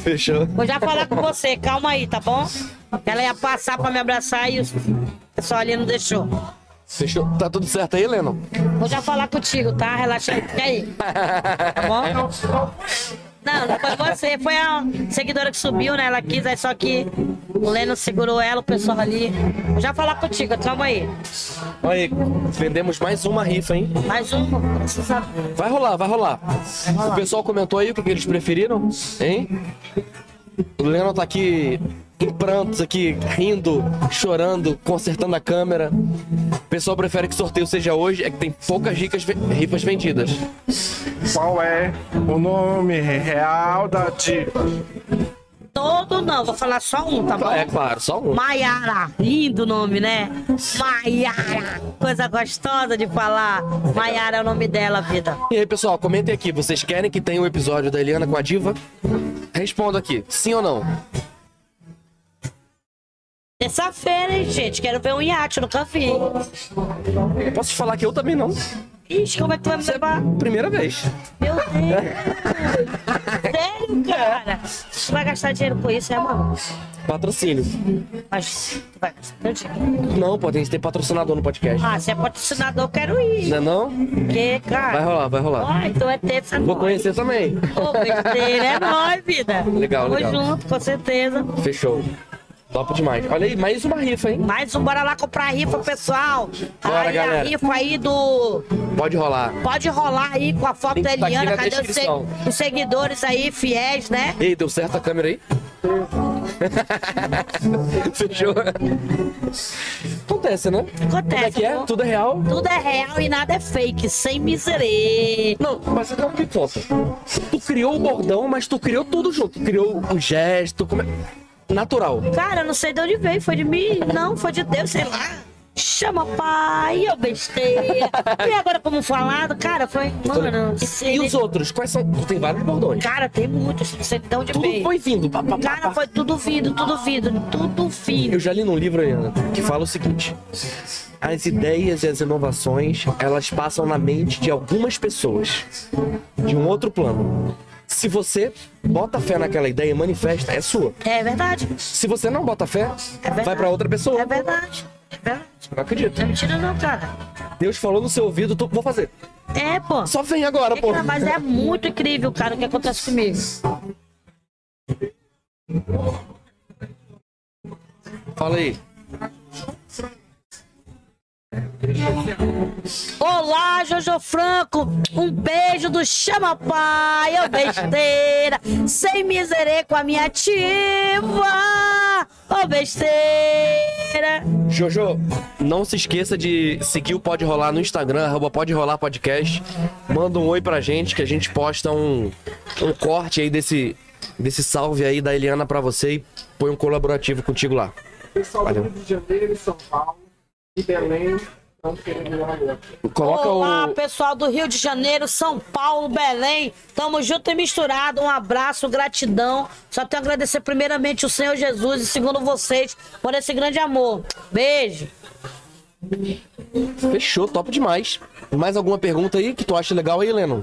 Fechou. Vou já falar com você, calma aí, tá bom? Ela ia passar pra me abraçar e o pessoal ali não deixou. Fechou. Tá tudo certo aí, Lennon? Vou já falar contigo, tá? Relaxa aí, fica aí. Tá bom? Não, não foi você, foi a seguidora que subiu, né? Ela quis, aí só que o Leno segurou ela, o pessoal ali. Vou já falar contigo, calma aí. Olha aí, vendemos mais uma rifa, hein? Mais um, precisa. Vai rolar, vai rolar. O pessoal comentou aí o que eles preferiram, hein? O Lennon tá aqui em prantos, aqui, rindo, chorando, consertando a câmera. O pessoal prefere que o sorteio seja hoje, é que tem poucas ricas, rifas vendidas. Qual é o nome real da diva? Todo não, vou falar só um, tá bom? É claro, só um. Maiara, lindo nome, né? Maiara, coisa gostosa de falar. Maiara é o nome dela, vida. E aí, pessoal, comentem aqui. Vocês querem que tenha um episódio da Eliana com a diva? Responda aqui, sim ou não? Terça-feira, hein, gente? Quero ver um iate, eu nunca vi. Posso te falar que eu também não. Ixi, como é que tu vai me levar? Primeira vez. Meu Deus! Sério, cara? Tu vai gastar dinheiro com isso, é, mano? Patrocínio. Mas tu vai gastar teu dinheiro. Não, pô, tem que ter patrocinador no podcast. Ah, se é patrocinador, eu quero ir. Não é não? Vai cara. rolar, vai rolar. Ó, então é terça Vou conhecer também. Ô, besteira, é nóis, vida. Legal, Tamo legal. junto, com certeza. Fechou. Top demais. Olha aí, mais uma rifa, hein? Mais um, bora lá comprar a rifa, pessoal. Bora, aí galera. a rifa aí do. Pode rolar. Pode rolar aí com a foto Link da tá aqui Eliana. na Cadê os, se- os seguidores aí, fiéis, né? Ei, deu certo a câmera aí? Fechou. Acontece, né? Como é Acontece. que é? pô. Tudo é real? Tudo é real e nada é fake, sem miserê. Não, mas você não me conta. Tu criou o bordão, mas tu criou tudo junto. Tu criou o gesto, como é... Natural. Cara, eu não sei de onde veio, foi de mim? Não, foi de Deus, sei lá. Chama pai, eu besteira. e agora, como falado, cara, foi. Mano, sei. E os outros? Quais são? Tu tem vários bordões. Cara, tem muitos, não sei de onde Tudo veio. foi vindo. Pá, pá, pá, Cara, pá. foi tudo vindo, tudo vindo, tudo vindo. Eu já li num livro, Ana, que fala o seguinte: as ideias e as inovações elas passam na mente de algumas pessoas de um outro plano. Se você bota fé naquela ideia e manifesta, é sua. É verdade. Se você não bota fé, verdade. vai pra outra pessoa. É verdade. É verdade. Não acredito. Não é mentira não, cara. Deus falou no seu ouvido, tu, vou fazer. É, pô. Só vem agora, É, pô. mas é muito incrível, cara, o que acontece comigo. Fala aí. Olá, Jojo Franco. Um beijo do Chama Pai, ô besteira. Sem miserê com a minha ativa. Ô besteira. Jojo, não se esqueça de seguir o Pode Rolar no Instagram, arroba Pode Rolar Podcast. Manda um oi pra gente que a gente posta um, um corte aí desse, desse salve aí da Eliana pra você e põe um colaborativo contigo lá. Pessoal do Rio de Janeiro, São Paulo e Belém Coloca Olá, o. pessoal do Rio de Janeiro, São Paulo, Belém. Tamo junto e misturado. Um abraço, gratidão. Só tenho a agradecer primeiramente o Senhor Jesus e segundo vocês por esse grande amor. Beijo. Fechou, top demais. Mais alguma pergunta aí que tu acha legal aí, Lennon?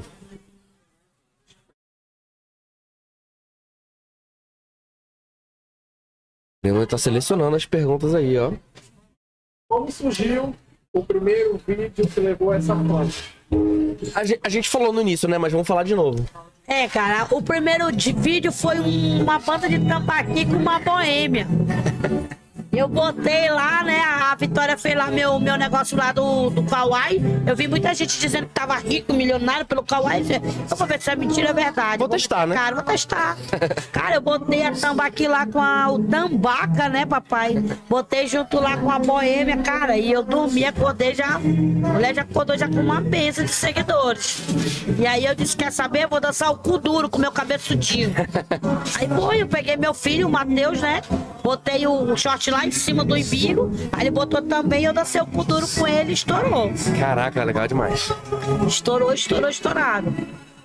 Lennon tá selecionando as perguntas aí, ó. Como surgiu o primeiro vídeo que levou a essa fama? A gente, a gente falou no início, né? Mas vamos falar de novo. É, cara, o primeiro de- vídeo foi um- uma banda de tambaqui com uma boêmia. Eu botei lá, né? A Vitória fez lá meu, meu negócio lá do, do Kawaii. Eu vi muita gente dizendo que tava rico, milionário pelo Kawaii. Eu vou ver se é mentira é verdade. Vou testar, né? Cara, vou testar. Cara, eu botei a tambaqui lá com a, o tambaca, né, papai? Botei junto lá com a boêmia, cara. E eu dormi, acordei já. A mulher já acordou já com uma benção de seguidores. E aí eu disse: quer saber? Eu vou dançar o cu duro com meu cabeçudinho. Aí foi, eu peguei meu filho, o Matheus, né? Botei o short lá em cima do umbigo. Aí ele botou também, eu dancei o cu duro com ele e estourou. Caraca, legal demais. Estourou, estourou, estourado.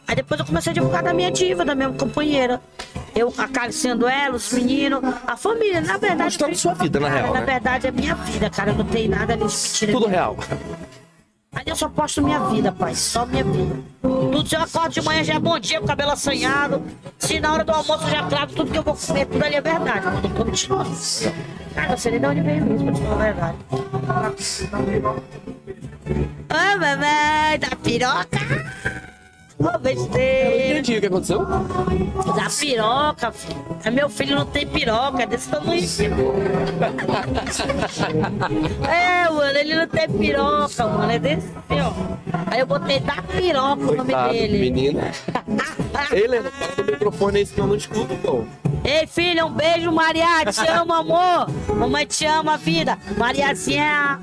Aí depois eu comecei a divulgar da minha diva, da minha companheira. Eu acariciando ela, os meninos, a família, na verdade. Mostrando sua vida, na cara, real, Na né? verdade é minha vida, cara. Eu não tenho nada ali de. Tudo real. Aí eu só posto minha vida, pai. Só minha vida. Tudo se eu acordo de manhã já é bom dia, com o cabelo assanhado. Se na hora do almoço eu já trato tudo que eu vou comer, tudo ali é verdade. Quando eu. Cara, não sei nem de onde veio isso, pra te falar a verdade. Ô, mamãe, da piroca. Ô, besteira. Entendi o que aconteceu. Da piroca, filho. É meu filho não tem piroca, é desse tamanho. é, mano, ele não tem piroca, mano. É desse, ó. Aí eu botei da piroca o nome Coitado, dele. menino. Ei, Lennon, fala do microfone aí, senão eu não escuto, pô. Ei, filha, um beijo, Maria. Te amo, amor. Mamãe te ama, vida. Mariazinha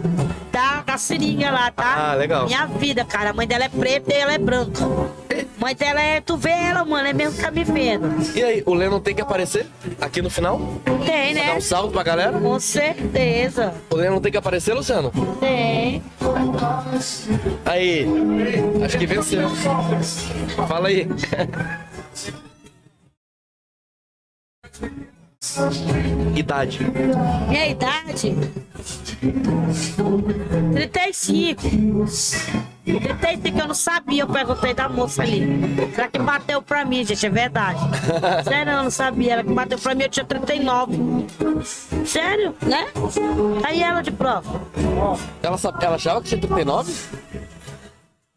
da, da seringa lá, tá? Ah, legal. Minha vida, cara. A mãe dela é preta e ela é branca. Mãe dela é. Tu vê ela, mano, é mesmo que tá me vendo. E aí, o Lennon tem que aparecer aqui no final? Tem, né? um salve pra galera? Com certeza. O Lennon tem que aparecer, Luciano? Tem. Aí, acho que venceu. Fala aí. Idade. Minha idade? 35. 35 eu não sabia, eu perguntei da moça ali. Será que bateu pra mim, gente? É verdade. Sério, eu não sabia. Ela que bateu pra mim, eu tinha 39. Sério, né? Aí ela de prova. Ela, sa- ela achava que tinha 39?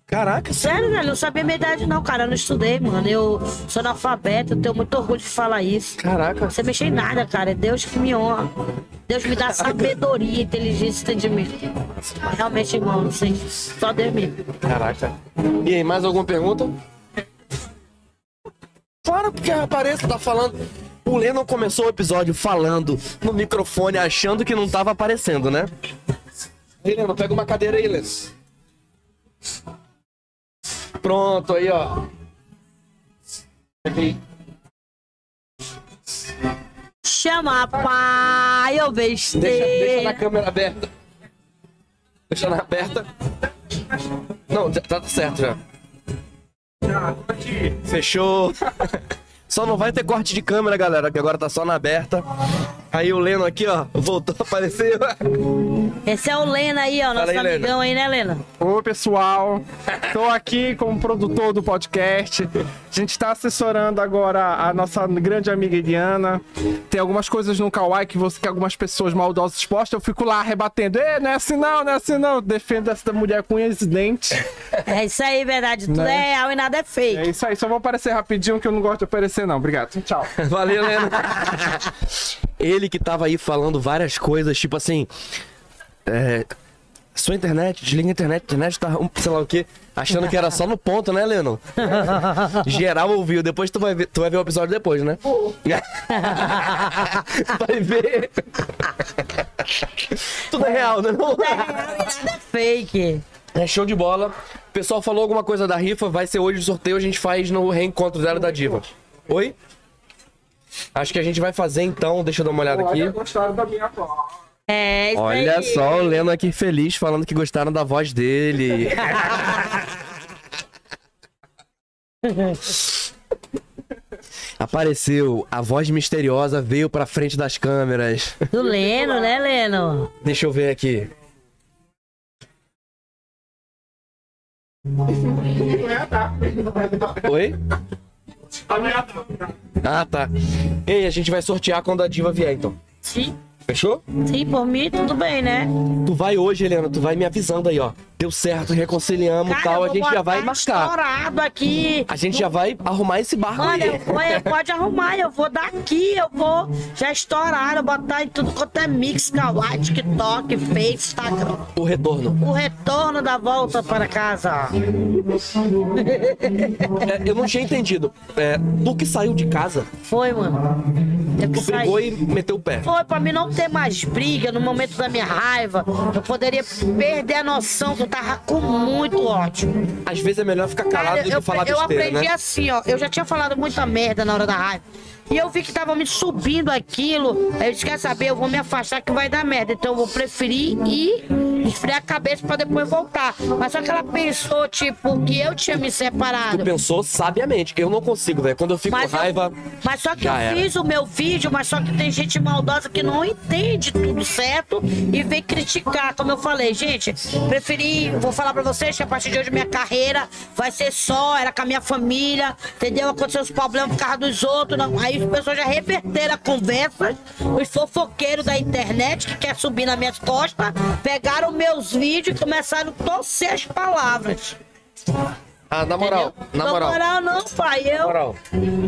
Caraca, Sério, velho, eu não sabia minha idade, não, cara. Eu não estudei, mano. Eu sou analfabeto, eu tenho muito orgulho de falar isso. caraca. Você mexer em nada, cara. É Deus que me honra. Deus me dá sabedoria, inteligência e entendimento. Realmente, irmão, não sei. Só Deus mesmo. Caraca. E aí, mais alguma pergunta? Claro, porque aparece, tá falando. O Lennon começou o episódio falando no microfone, achando que não tava aparecendo, né? Aí, Lennon, pega uma cadeira aí, Lennon. Pronto, aí, ó. Peguei. Chama, pai, eu Deixa, deixa na câmera aberta. Deixa na aberta. Não, já- tá certo já. Fechou. Só não vai ter corte de câmera, galera, que agora tá só na aberta. Aí o Leno aqui, ó, voltou a aparecer. Esse é o Lena aí, ó, nosso aí, Lena. amigão aí, né, Lena? Oi, pessoal. Tô aqui como produtor do podcast. A gente está assessorando agora a nossa grande amiga Eliana. Tem algumas coisas no Kawaii que, você, que algumas pessoas maldosas postam. Eu fico lá rebatendo. Ei, não é assim não, não é assim não. Defendo essa mulher com unhas e dentes. É isso aí, verdade. Tudo Né? é real e nada é fake. É isso aí, só vou aparecer rapidinho que eu não gosto de aparecer não. Obrigado. Tchau. Valeu, Leno. Ele que tava aí falando várias coisas, tipo assim. É, sua internet, desliga a internet, a internet tá, sei lá o quê, achando que era só no ponto, né, Leno? Geral ouviu, depois tu vai ver, tu vai ver o episódio depois, né? vai ver. Tudo é real, né? não? É real e nada fake. É show de bola. O pessoal falou alguma coisa da rifa, vai ser hoje o sorteio, a gente faz no reencontro dela da Diva. Oi? Acho que a gente vai fazer então, deixa eu dar uma olhada aqui. gostaram da minha voz. É, isso Olha aí. só o Leno aqui feliz falando que gostaram da voz dele. Apareceu, a voz misteriosa veio pra frente das câmeras. Do Leno, né, Leno? Deixa eu ver aqui. Oi? Ah, tá. Ei, a gente vai sortear quando a diva vier, então. Sim, Fechou? sim, por mim tudo bem, né? Tu vai hoje, Helena, tu vai me avisando aí, ó. Deu certo, reconciliamos e tal, a gente já vai marcar. aqui. A gente já vai arrumar esse barco Mano, aí. vou, eu pode arrumar, eu vou daqui, eu vou já estourar, eu botar em tudo quanto é mix, kawaii, TikTok, Face, Instagram. O retorno. O retorno da volta para casa. É, eu não tinha entendido. É, tu que saiu de casa, Foi, mano. Eu tu pegou saí. e meteu o pé. Foi pra mim não ter mais briga no momento da minha raiva. Eu poderia perder a noção que eu tava com muito ódio. Às vezes é melhor ficar calado Cara, do que eu, falar eu besteira, aprendi né? assim, ó. Eu já tinha falado muita merda na hora da raiva. E eu vi que tava me subindo aquilo. Aí eu disse, quer saber? Eu vou me afastar que vai dar merda. Então eu vou preferir ir esfriar a cabeça pra depois voltar. Mas só que ela pensou, tipo, que eu tinha me separado. Tu pensou sabiamente. Eu não consigo, velho. Quando eu fico Mas, com eu- raiva. mas só que eu era. fiz o meu vídeo, mas só que tem gente maldosa que não entende tudo certo e vem criticar. Como eu falei, gente, preferi, vou falar pra vocês que a partir de hoje minha carreira vai ser só, era com a minha família, entendeu? Aconteceu os problemas por causa dos outros. Não. Aí as pessoas já reverteram a conversa, os fofoqueiros da internet que quer subir nas minhas costas, pegaram meus vídeos e começaram a torcer as palavras. Ah, na moral, entendeu? na Na moral. moral não, pai. Eu, Na moral.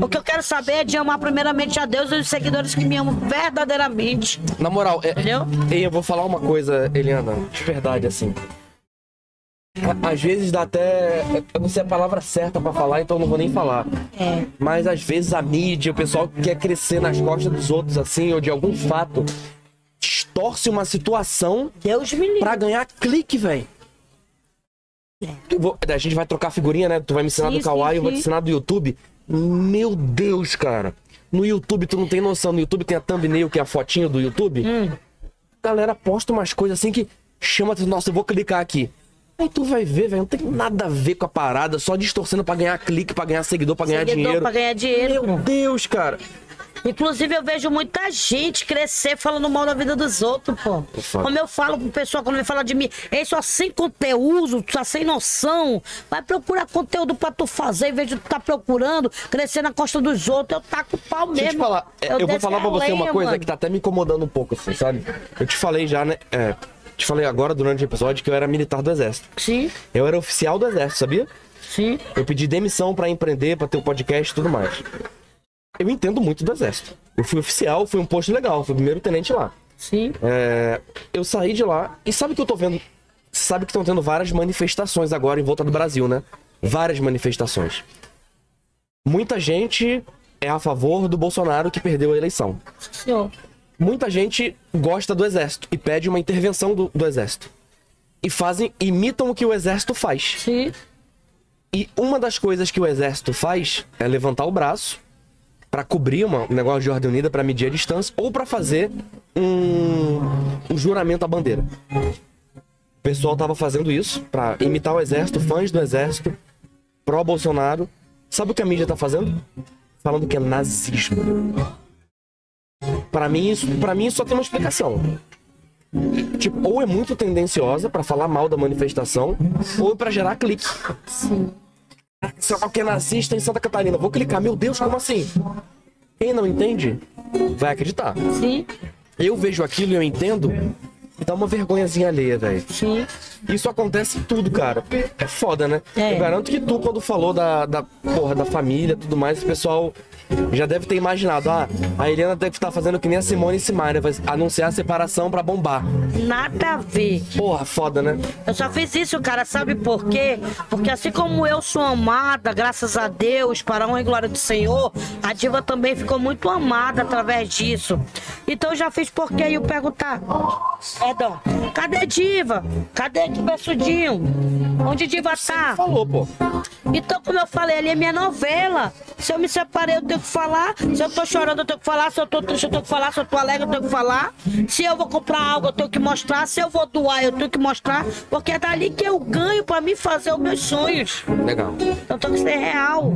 o que eu quero saber é de amar primeiramente a Deus e os seguidores que me amam verdadeiramente. Na moral, é, Entendeu? Eu vou falar uma coisa, Eliana, de verdade, assim. Às vezes dá até. Eu não sei a palavra certa pra falar, então eu não vou nem falar. É. Mas às vezes a mídia, o pessoal quer crescer nas costas dos outros, assim, ou de algum fato, distorce uma situação Deus pra ganhar clique, velho. Vou- A gente vai trocar figurinha, né? Tu vai me ensinar Sim, do Kawaii, eu vou te ensinar do YouTube. Meu Deus, cara. No YouTube, tu não tem noção. No YouTube tem a thumbnail, que é a fotinho do YouTube. Hum. A galera posta umas coisas assim que chama. Nossa, eu vou clicar aqui. Aí tu vai ver, velho, não tem nada a ver com a parada, só distorcendo pra ganhar clique, pra ganhar seguidor, pra ganhar Seguidor dinheiro. pra ganhar dinheiro. Meu Deus, cara. Inclusive, eu vejo muita gente crescer falando mal da vida dos outros, pô. Como eu falo pro pessoal quando vem falar de mim, ei, só sem conteúdo, só sem noção. Vai procurar conteúdo pra tu fazer, em vez de tu tá procurando crescer na costa dos outros. Eu taco o pau Deixa eu te mesmo. falar, é, eu, vou desço falar pra você uma coisa mano. que tá até me incomodando um pouco, assim, sabe? Eu te falei já, né? É, te falei agora durante o episódio que eu era militar do exército. Sim, Eu era oficial do exército, sabia? sim. Eu pedi demissão pra empreender, pra ter um podcast e tudo mais. Eu entendo muito do exército. Eu fui oficial, fui um posto legal, fui primeiro tenente lá. Sim. É, eu saí de lá e sabe que eu tô vendo. Sabe que estão tendo várias manifestações agora em volta do Brasil, né? Várias manifestações. Muita gente é a favor do Bolsonaro que perdeu a eleição. Senhor. Muita gente gosta do exército e pede uma intervenção do, do exército. E fazem, imitam o que o exército faz. Sim. E uma das coisas que o exército faz é levantar o braço pra cobrir uma- um negócio de ordem unida pra medir a distância ou pra fazer um, um juramento à bandeira. O pessoal tava fazendo isso pra imitar o exército, fãs do exército, pró Bolsonaro. Sabe o que a mídia tá fazendo? Falando que é nazismo. Pra mim isso, para mim só tem uma explicação. Tipo, ou é muito tendenciosa pra falar mal da manifestação, ou é pra gerar clique. Sim. Só qualquer nazista em Santa Catarina. Vou clicar. Meu Deus, como assim? Quem não entende, vai acreditar. Sim. Eu vejo aquilo e eu entendo. Dá uma vergonhazinha alheia, velho. Sim. Isso acontece em tudo, cara. É foda, né? É. Eu garanto que tu, quando falou da, da porra da família e tudo mais, o pessoal já deve ter imaginado. Ah, a Helena deve estar fazendo que nem a Simone Simaria, vai anunciar a separação pra bombar. Nada a ver. Porra, foda, né? Eu só fiz isso, cara, sabe por quê? Porque assim como eu sou amada, graças a Deus, para a honra e glória do Senhor, a diva também ficou muito amada através disso. Então eu já fiz porque aí eu perguntar. Perdão. Cadê diva? Cadê que peçudinho? Onde diva tá? Falou, pô. Então, como eu falei, ali é minha novela. Se eu me separei, eu tenho tenho que falar. Se eu tô chorando, eu tenho que falar. Se eu tô triste, eu tenho que falar. Se eu tô alegre, eu tenho que falar. Se eu vou comprar algo, eu tenho que mostrar. Se eu vou doar, eu tenho que mostrar. Porque é dali que eu ganho pra mim fazer os meus sonhos. Legal. Eu tenho que ser real.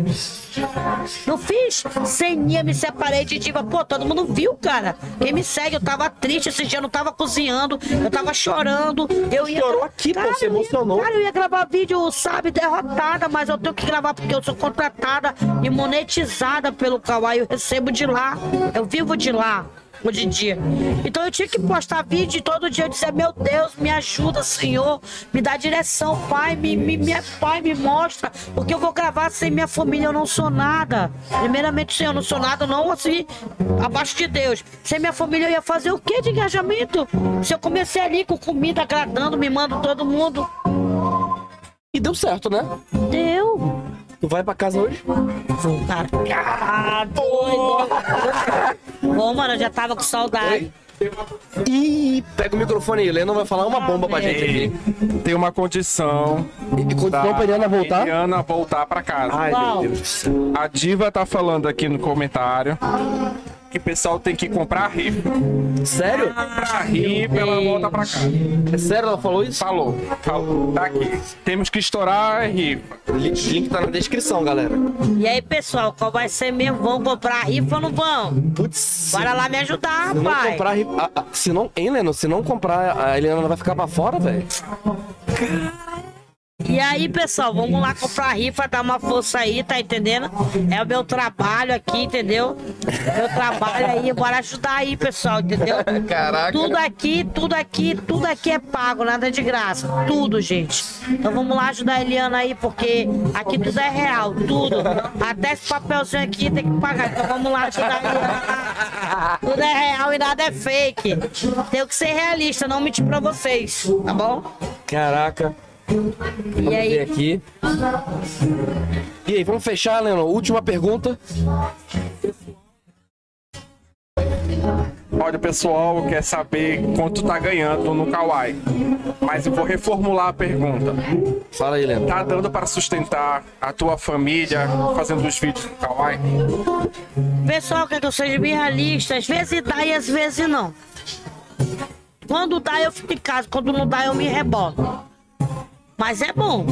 Não fiz ceninha, me separei de diva. Pô, todo mundo viu, cara. Quem me segue, eu tava triste esse dia, eu não tava cozinhando, eu tava chorando. Eu ia. Chorou aqui, pô, você ia- emocionou. cara, eu ia gravar vídeo, sabe, derrotada, mas eu tenho que gravar porque eu sou contratada e monetizada pelo Kawaii. Eu recebo de lá, eu vivo de lá. Hoje em dia. Então eu tinha que postar vídeo e todo dia eu dizer, meu Deus, me ajuda, Senhor, me dá direção, Pai, me, me, me- Pai, me mostra, porque eu vou gravar sem minha família, eu não sou nada. Primeiramente, Senhor, eu não sou nada, não assim, abaixo de Deus. Sem minha família, eu ia fazer o que de engajamento? Se eu comecei ali com comida agradando, mimando todo mundo, E deu certo, né? deu. Tu vai pra casa hoje? Vou. Ah, doido. Bom, mano, eu já tava com saudade. Ih, pega o microfone aí, o Lennon vai falar uma bomba pra gente E aqui. tem uma condição E condição pra Eliana voltar? Eliana voltar pra casa. Ai, Qual? meu Deus. A Diva tá falando aqui no comentário que o pessoal tem que comprar rifa. Sério? Comprar rifa, ela volta pra casa. É sério ela falou isso? Falou, falou. Tá aqui. Temos que estourar a rifa. O link, link tá na descrição, galera. E aí, pessoal, qual vai ser mesmo? Vão comprar rifa ou não vão? Putz. Bora lá me ajudar, Se não rapaz. comprar. ri- a- a- Se não. Hein, Lennon? Se não comprar, a Eliana vai ficar pra fora, velho? E aí, pessoal, vamos lá comprar rifa, dar uma força aí, tá entendendo? É o meu trabalho aqui, entendeu? Meu trabalho aí, bora ajudar aí, pessoal, entendeu? Caraca. Tudo aqui, tudo aqui, tudo aqui é pago, nada de graça. Tudo, gente. Então vamos lá ajudar a Eliana aí, porque aqui tudo é real, tudo. Até esse papelzinho aqui tem que pagar. Então vamos lá ajudar a Eliana. Tudo é real e nada é fake. Tenho que ser realista, não mentir pra vocês, tá bom? Caraca. Vamos E ver aí? aqui. E aí, vamos fechar, Lennon? Última pergunta. Olha, o pessoal quer saber quanto tá ganhando no Kawaii. Mas eu vou reformular a pergunta. Fala aí, Lennon. Tá dando para sustentar a tua família fazendo os vídeos no Kawaii? Pessoal, quer que eu seja bem realista? Às vezes dá e às vezes não. Quando dá, eu fico em casa. Quando não dá, eu me rebolo. Mas é bom.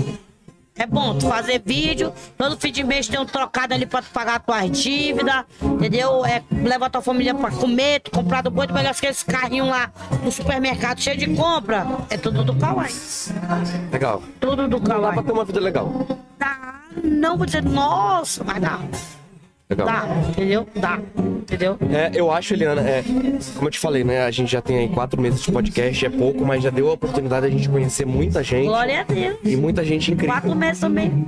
É bom tu fazer vídeo, todo fim de mês tem um trocado ali pra tu pagar tuas dívidas, entendeu? É, levar tua família pra comer, tu comprar do boi, tu pegar aqueles carrinhos lá no supermercado cheio de compra. É tudo do Kawaii. Legal. Tudo do Dá pra Kawaii. ter uma vida legal. Dá. Não vou dizer, nossa, mas dá. Legal. Dá, entendeu? Dá, entendeu? É, eu acho, Eliana, é, como eu te falei, né? A gente já tem aí quatro meses de podcast, é pouco, mas já deu a oportunidade de a gente conhecer muita gente. Glória a Deus. E muita gente incrível. Quatro meses também.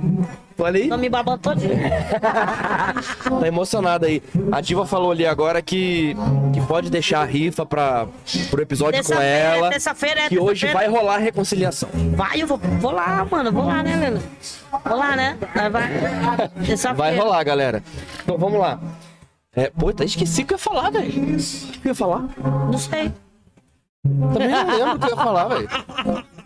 Olha aí, Tô me babando todinho. tá emocionada aí. A Diva falou ali agora que, que pode deixar a rifa pra, pro episódio com Terça-feira, ela. terça-feira, é Que hoje vai rolar a reconciliação. Vai, eu vou, vou lá, mano. Vou lá, né, Lena? Vou lá, né? Vai, vai. Vai rolar, galera. Então vamos lá. É, pô, até esqueci o que eu ia falar, velho. O que eu ia falar? Não sei. Também não lembro o que eu ia falar, velho.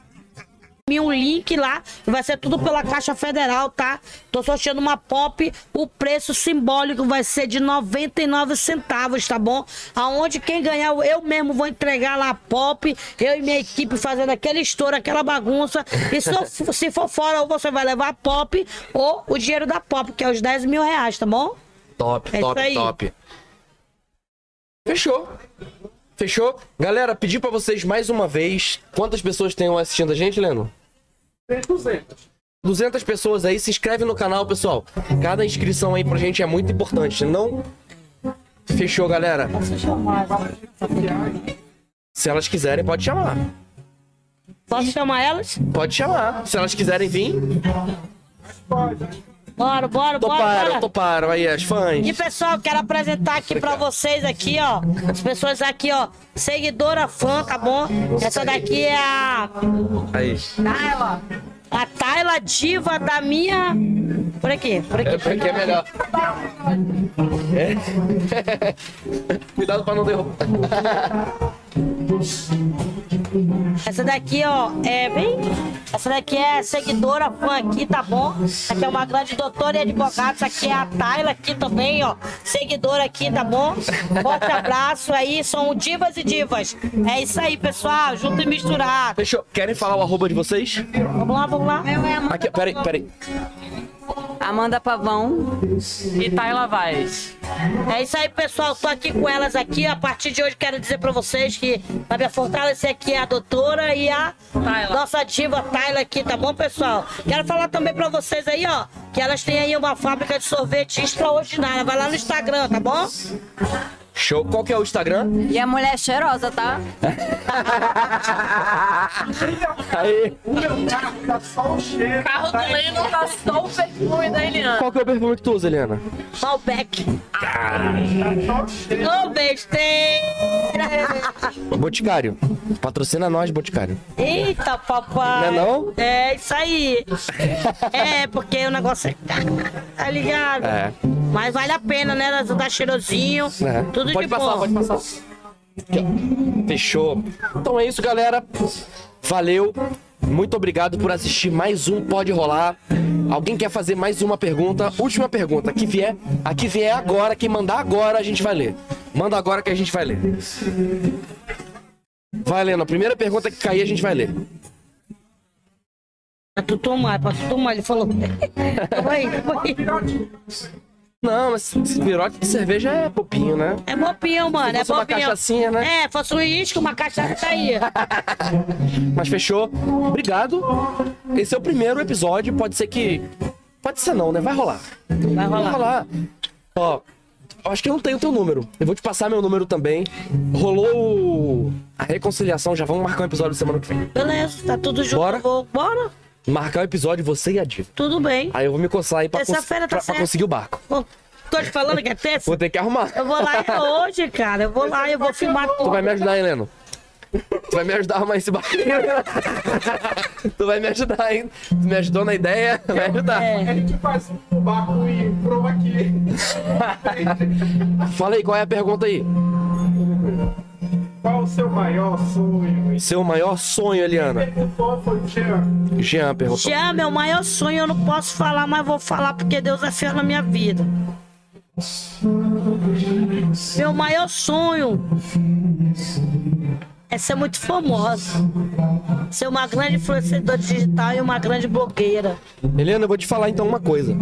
Me um link lá, vai ser tudo pela Caixa Federal, tá? Tô sorteando uma pop, o preço simbólico vai ser de 99 centavos, tá bom? Aonde quem ganhar, eu mesmo vou entregar lá a pop, eu e minha equipe fazendo aquele estouro, aquela bagunça. E se, eu- se for fora, ou você vai levar a pop, ou o dinheiro da pop, que é os 10 mil reais, tá bom? Top, É top, top. Fechou. Fechou? Galera, pedi pra vocês mais uma vez. Quantas pessoas tem assistindo a gente, Leno? 200 pessoas aí. Se inscreve no canal, pessoal. Cada inscrição aí pra gente é muito importante. Não. Fechou, galera. Se elas quiserem, pode chamar. Posso chamar elas? Pode chamar. Se elas quiserem vir, Bora, bora, bora. toparam, bora. toparam. Aí, as fãs. E pessoal, quero apresentar aqui pra vocês aqui, ó. As pessoas aqui, ó. Seguidora fã, tá bom? Essa daqui é a Aí. Tayla. A Tayla diva da minha. Por aqui, por aqui. É, por aqui é melhor. É. Cuidado pra não derrubar. Essa daqui, ó, é bem. Essa daqui é seguidora, fã aqui, tá bom? Essa aqui é uma grande doutora e advogada. Essa aqui é a Tayla aqui também, ó. Seguidora aqui, tá bom? Forte abraço aí, são divas e divas. É isso aí, pessoal, junto e misturado. Fechou. Querem falar o arroba de vocês? Vamos lá, vamos lá. Aqui, peraí, peraí. Amanda Pavão. E Tayla Vaz. É isso aí, pessoal. Tô aqui com elas aqui. A partir de hoje, quero dizer pra vocês que vai me fortalecer aqui é a doutora e a Tayla. nossa diva Tayla aqui, tá bom, pessoal? Quero falar também pra vocês aí, ó, que elas têm aí uma fábrica de sorvete extraordinária. Vai lá no Instagram, tá bom? Show. Qual que é o Instagram? E a mulher é cheirosa, tá? Aí. Carro do Leno tá só o perfume da Eliana. Qual que é o perfume que tu usa, Eliana? Malbec. Ô, besteira! Boticário. Patrocina nós, Boticário. Eita, papai. Não é não? É isso aí. É, porque o negócio é. Tá ligado? É. Mas vale a pena, né? Tá cheirosinho. É. Tudo pode de passar, bom. pode passar. Aqui, ó. Fechou. Então é isso, galera. Valeu. Muito obrigado por assistir mais um Pode Rolar. Alguém quer fazer mais uma pergunta? Última pergunta. Que vier, a que vier agora, quem mandar agora, a gente vai ler. Manda agora que a gente vai ler. Vai, Helena. A primeira pergunta que cair, a gente vai ler. Pra tu tomar, pra tu tomar, ele falou. Toma aí, toma aí. Não, mas esse virote de cerveja é popinho, né? É bobinho, mano. Se É fosse uma bobinho. cachaçinha, né? É, fosse um uísque, uma cachaça tá aí. Mas fechou. Obrigado. Esse é o primeiro episódio. Pode ser que. Pode ser não, né? Vai rolar. Vai Vai rolar. rolar. Ó, acho que eu não tenho teu número. Eu vou te passar meu número também. Rolou a reconciliação. Já vamos marcar um episódio semana que vem. Beleza, tá tudo junto. Bora? Vou, bora. Marcar o episódio você e a Diva. Tudo bem. Aí eu vou me coçar aí pra, cons- tá pra- pra conseguir o barco. Tô te falando que é terça? Vou ter que arrumar. Eu vou lá hoje, cara. Eu vou lá e eu vou filmar Tu tudo. vai me ajudar, Heleno? Tu vai me ajudar a arrumar esse barquinho? tu vai me ajudar, hein? Tu me ajudou na ideia? Vai ajudar. É. A gente faz o barco e prova aqui. Fala aí, qual é a pergunta aí? Qual o seu maior sonho? Seu maior sonho, Eliana? Perguntou foi o Jean. Jean perguntou. Já, meu maior sonho eu não posso falar, mas vou falar porque Deus é fiel na minha vida. Meu maior sonho é ser muito famosa. Ser uma grande influenciadora digital e uma grande blogueira. Eliana, eu vou te falar então uma coisa.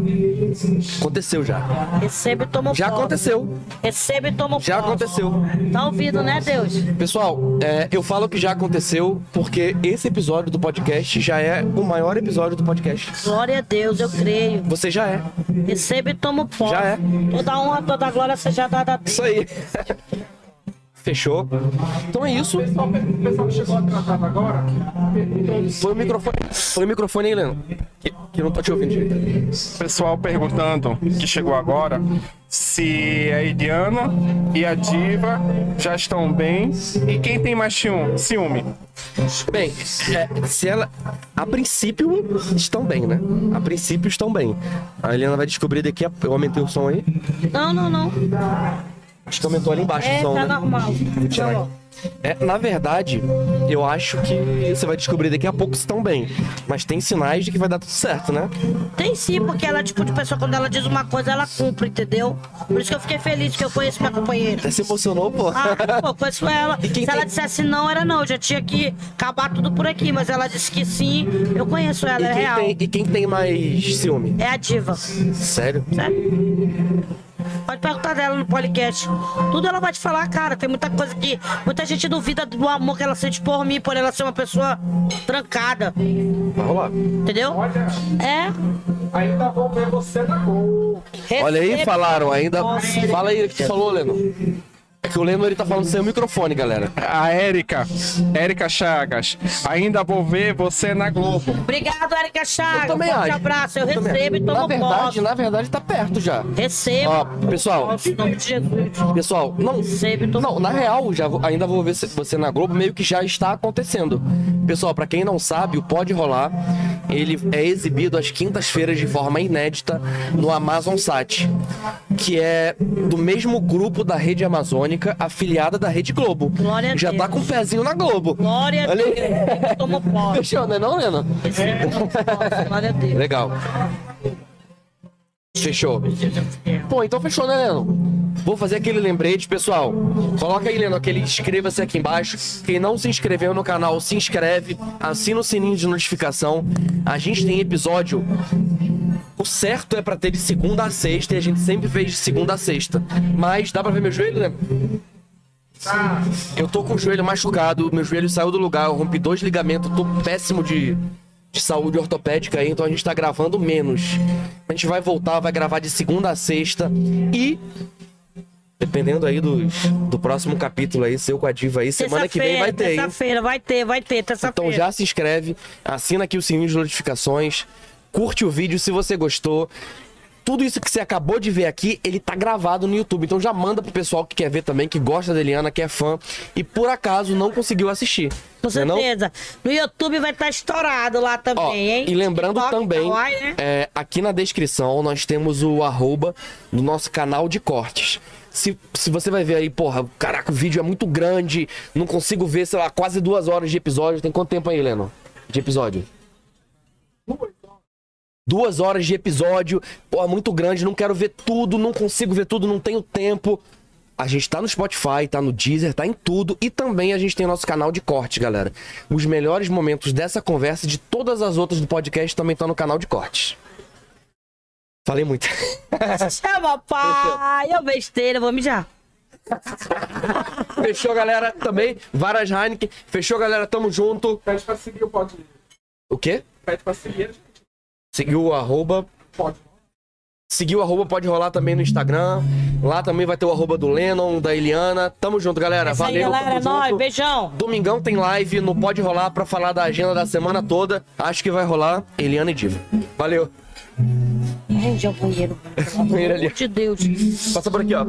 Aconteceu já. Receba e toma Já aconteceu. Receba e toma Já aconteceu. Tá ouvindo, né, Deus? Pessoal, é, eu falo que já aconteceu porque esse episódio do podcast já é o maior episódio do podcast. Glória a Deus, eu creio. Você já é. Receba e toma. Já é. Toda honra, toda glória seja dada a Deus. Isso aí. Fechou? Então é isso. O pessoal, o pessoal que chegou atrasado agora Foi o microfone. Foi o microfone aí, Helena. Que, que eu não tô te ouvindo direito. pessoal perguntando que chegou agora se a Eliana e a Diva já estão bem e quem tem mais ciúme. ciúme. Bem, é, se ela. A princípio estão bem, né? A princípio estão bem. A Helena vai descobrir daqui a. Eu aumentei o som aí. Não, não, não. Acho que aumentou ali embaixo É, tá né? normal. Vou tirar Tá aqui. É, na verdade, eu acho que você vai descobrir daqui a pouco se estão bem. Mas tem sinais de que vai dar tudo certo, né? Tem sim, porque ela é tipo de pessoa, quando ela diz uma coisa, ela cumpre, entendeu? Por isso que eu fiquei feliz que eu conheço minha companheira. Até se emocionou, pô. Ah, pô, conheço ela. Se quem ela tem- dissesse não, era não. Eu já tinha que acabar tudo por aqui, mas ela disse que sim. Eu conheço ela, E é real. tem, e quem tem mais ciúme? É a diva. Sério? Sério? Pode perguntar dela no podcast. Tudo ela vai te falar, cara. Tem muita coisa que. Muita gente duvida do amor que ela sente por mim, por ela ser uma pessoa trancada. Vai rolar. Entendeu? Olha, É. ainda vou ver você na gol. Olha aí, falaram ainda. Nossa. Fala aí o que tu falou, Leno. É que o Leno ele tá falando sem o microfone, galera. A Érica, Érica Chagas, ainda vou ver você na Globo. Obrigado, Erika Chagas. Eu também Forte acho. abraço. Eu Também. recebo e Na tomo verdade, posse. na verdade, tá perto já. Recebo. Ó, pessoal. Nossa, em nome de Jesus. Pessoal, não. Recebo e tomo Não, na real, já vou- ainda vou ver você na Globo, meio que já está acontecendo. Pessoal, pra quem não sabe, o Pode Rolar ele é exibido às quintas-feiras de forma inédita no Amazon Sat, que é do mesmo grupo da Rede Amazônica, afiliada da Rede Globo. Glória a Já tá Deus. com o pezinho na Globo. Glória a Olha Deus. aí. Posse. Fechou, né não, Lena? Glória a Deus. Legal. Fechou. Pô, então fechou, né, Leno? Vou fazer aquele lembrete, pessoal. Coloca aí, Leno, aquele inscreva-se aqui embaixo. Quem não se inscreveu no canal, se inscreve. Assina o sininho de notificação. A gente tem episódio. O certo é pra ter de segunda a sexta e a gente sempre fez de segunda a sexta. Mas dá pra ver meu joelho, Leno? Eu tô com o joelho machucado, meu joelho saiu do lugar, eu rompi dois ligamentos, tô péssimo de, de saúde ortopédica aí, então a gente tá gravando menos. A gente vai voltar, vai gravar de segunda a sexta e. Dependendo aí dos, do próximo capítulo aí, seu com a diva aí, semana que vem vai ter? Terça-feira, vai ter, vai ter, terça-feira. Então já se inscreve, assina aqui o sininho de notificações, curte o vídeo se você gostou. Tudo isso que você acabou de ver aqui, ele tá gravado no YouTube. Então já manda pro pessoal que quer ver também, que gosta da Eliana, que é fã e por acaso não conseguiu assistir. Com Né não? certeza. No YouTube vai estar estourado lá também, Ó, hein? e lembrando TikTok, também, Kawaii, né? é, aqui na descrição nós temos o arroba do nosso canal de cortes. Se, se você vai ver aí, porra, caraca, o vídeo é muito grande, não consigo ver, sei lá, quase duas horas de episódio. Tem quanto tempo aí, Leno? De episódio? Duas horas de episódio, pô, muito grande, não quero ver tudo, não consigo ver tudo, não tenho tempo. A gente tá no Spotify, tá no Deezer, tá em tudo. E também a gente tem nosso canal de cortes, galera. Os melhores momentos dessa conversa e de todas as outras do podcast também estão no canal de cortes. Falei muito. Chama pai, eu besteira, vou mijar. Fechou, galera? Também. Varas Heineken. Fechou, galera? Tamo junto. Pede pra seguir o pode. O quê? Pede pra seguir. Seguiu o arroba. Pode. Seguiu o arroba, pode rolar também no Instagram. Lá também vai ter o arroba do Lennon, da Eliana. Tamo junto, galera. Isso aí, Valeu. galera, é nóis, beijão. Domingão tem live no Pode Rolar pra falar da agenda da semana toda. Acho que vai rolar Eliana e Diva. Valeu. Gente, é o banheiro. Pelo Banheiro ali. amor de Deus. Passa por aqui, ó.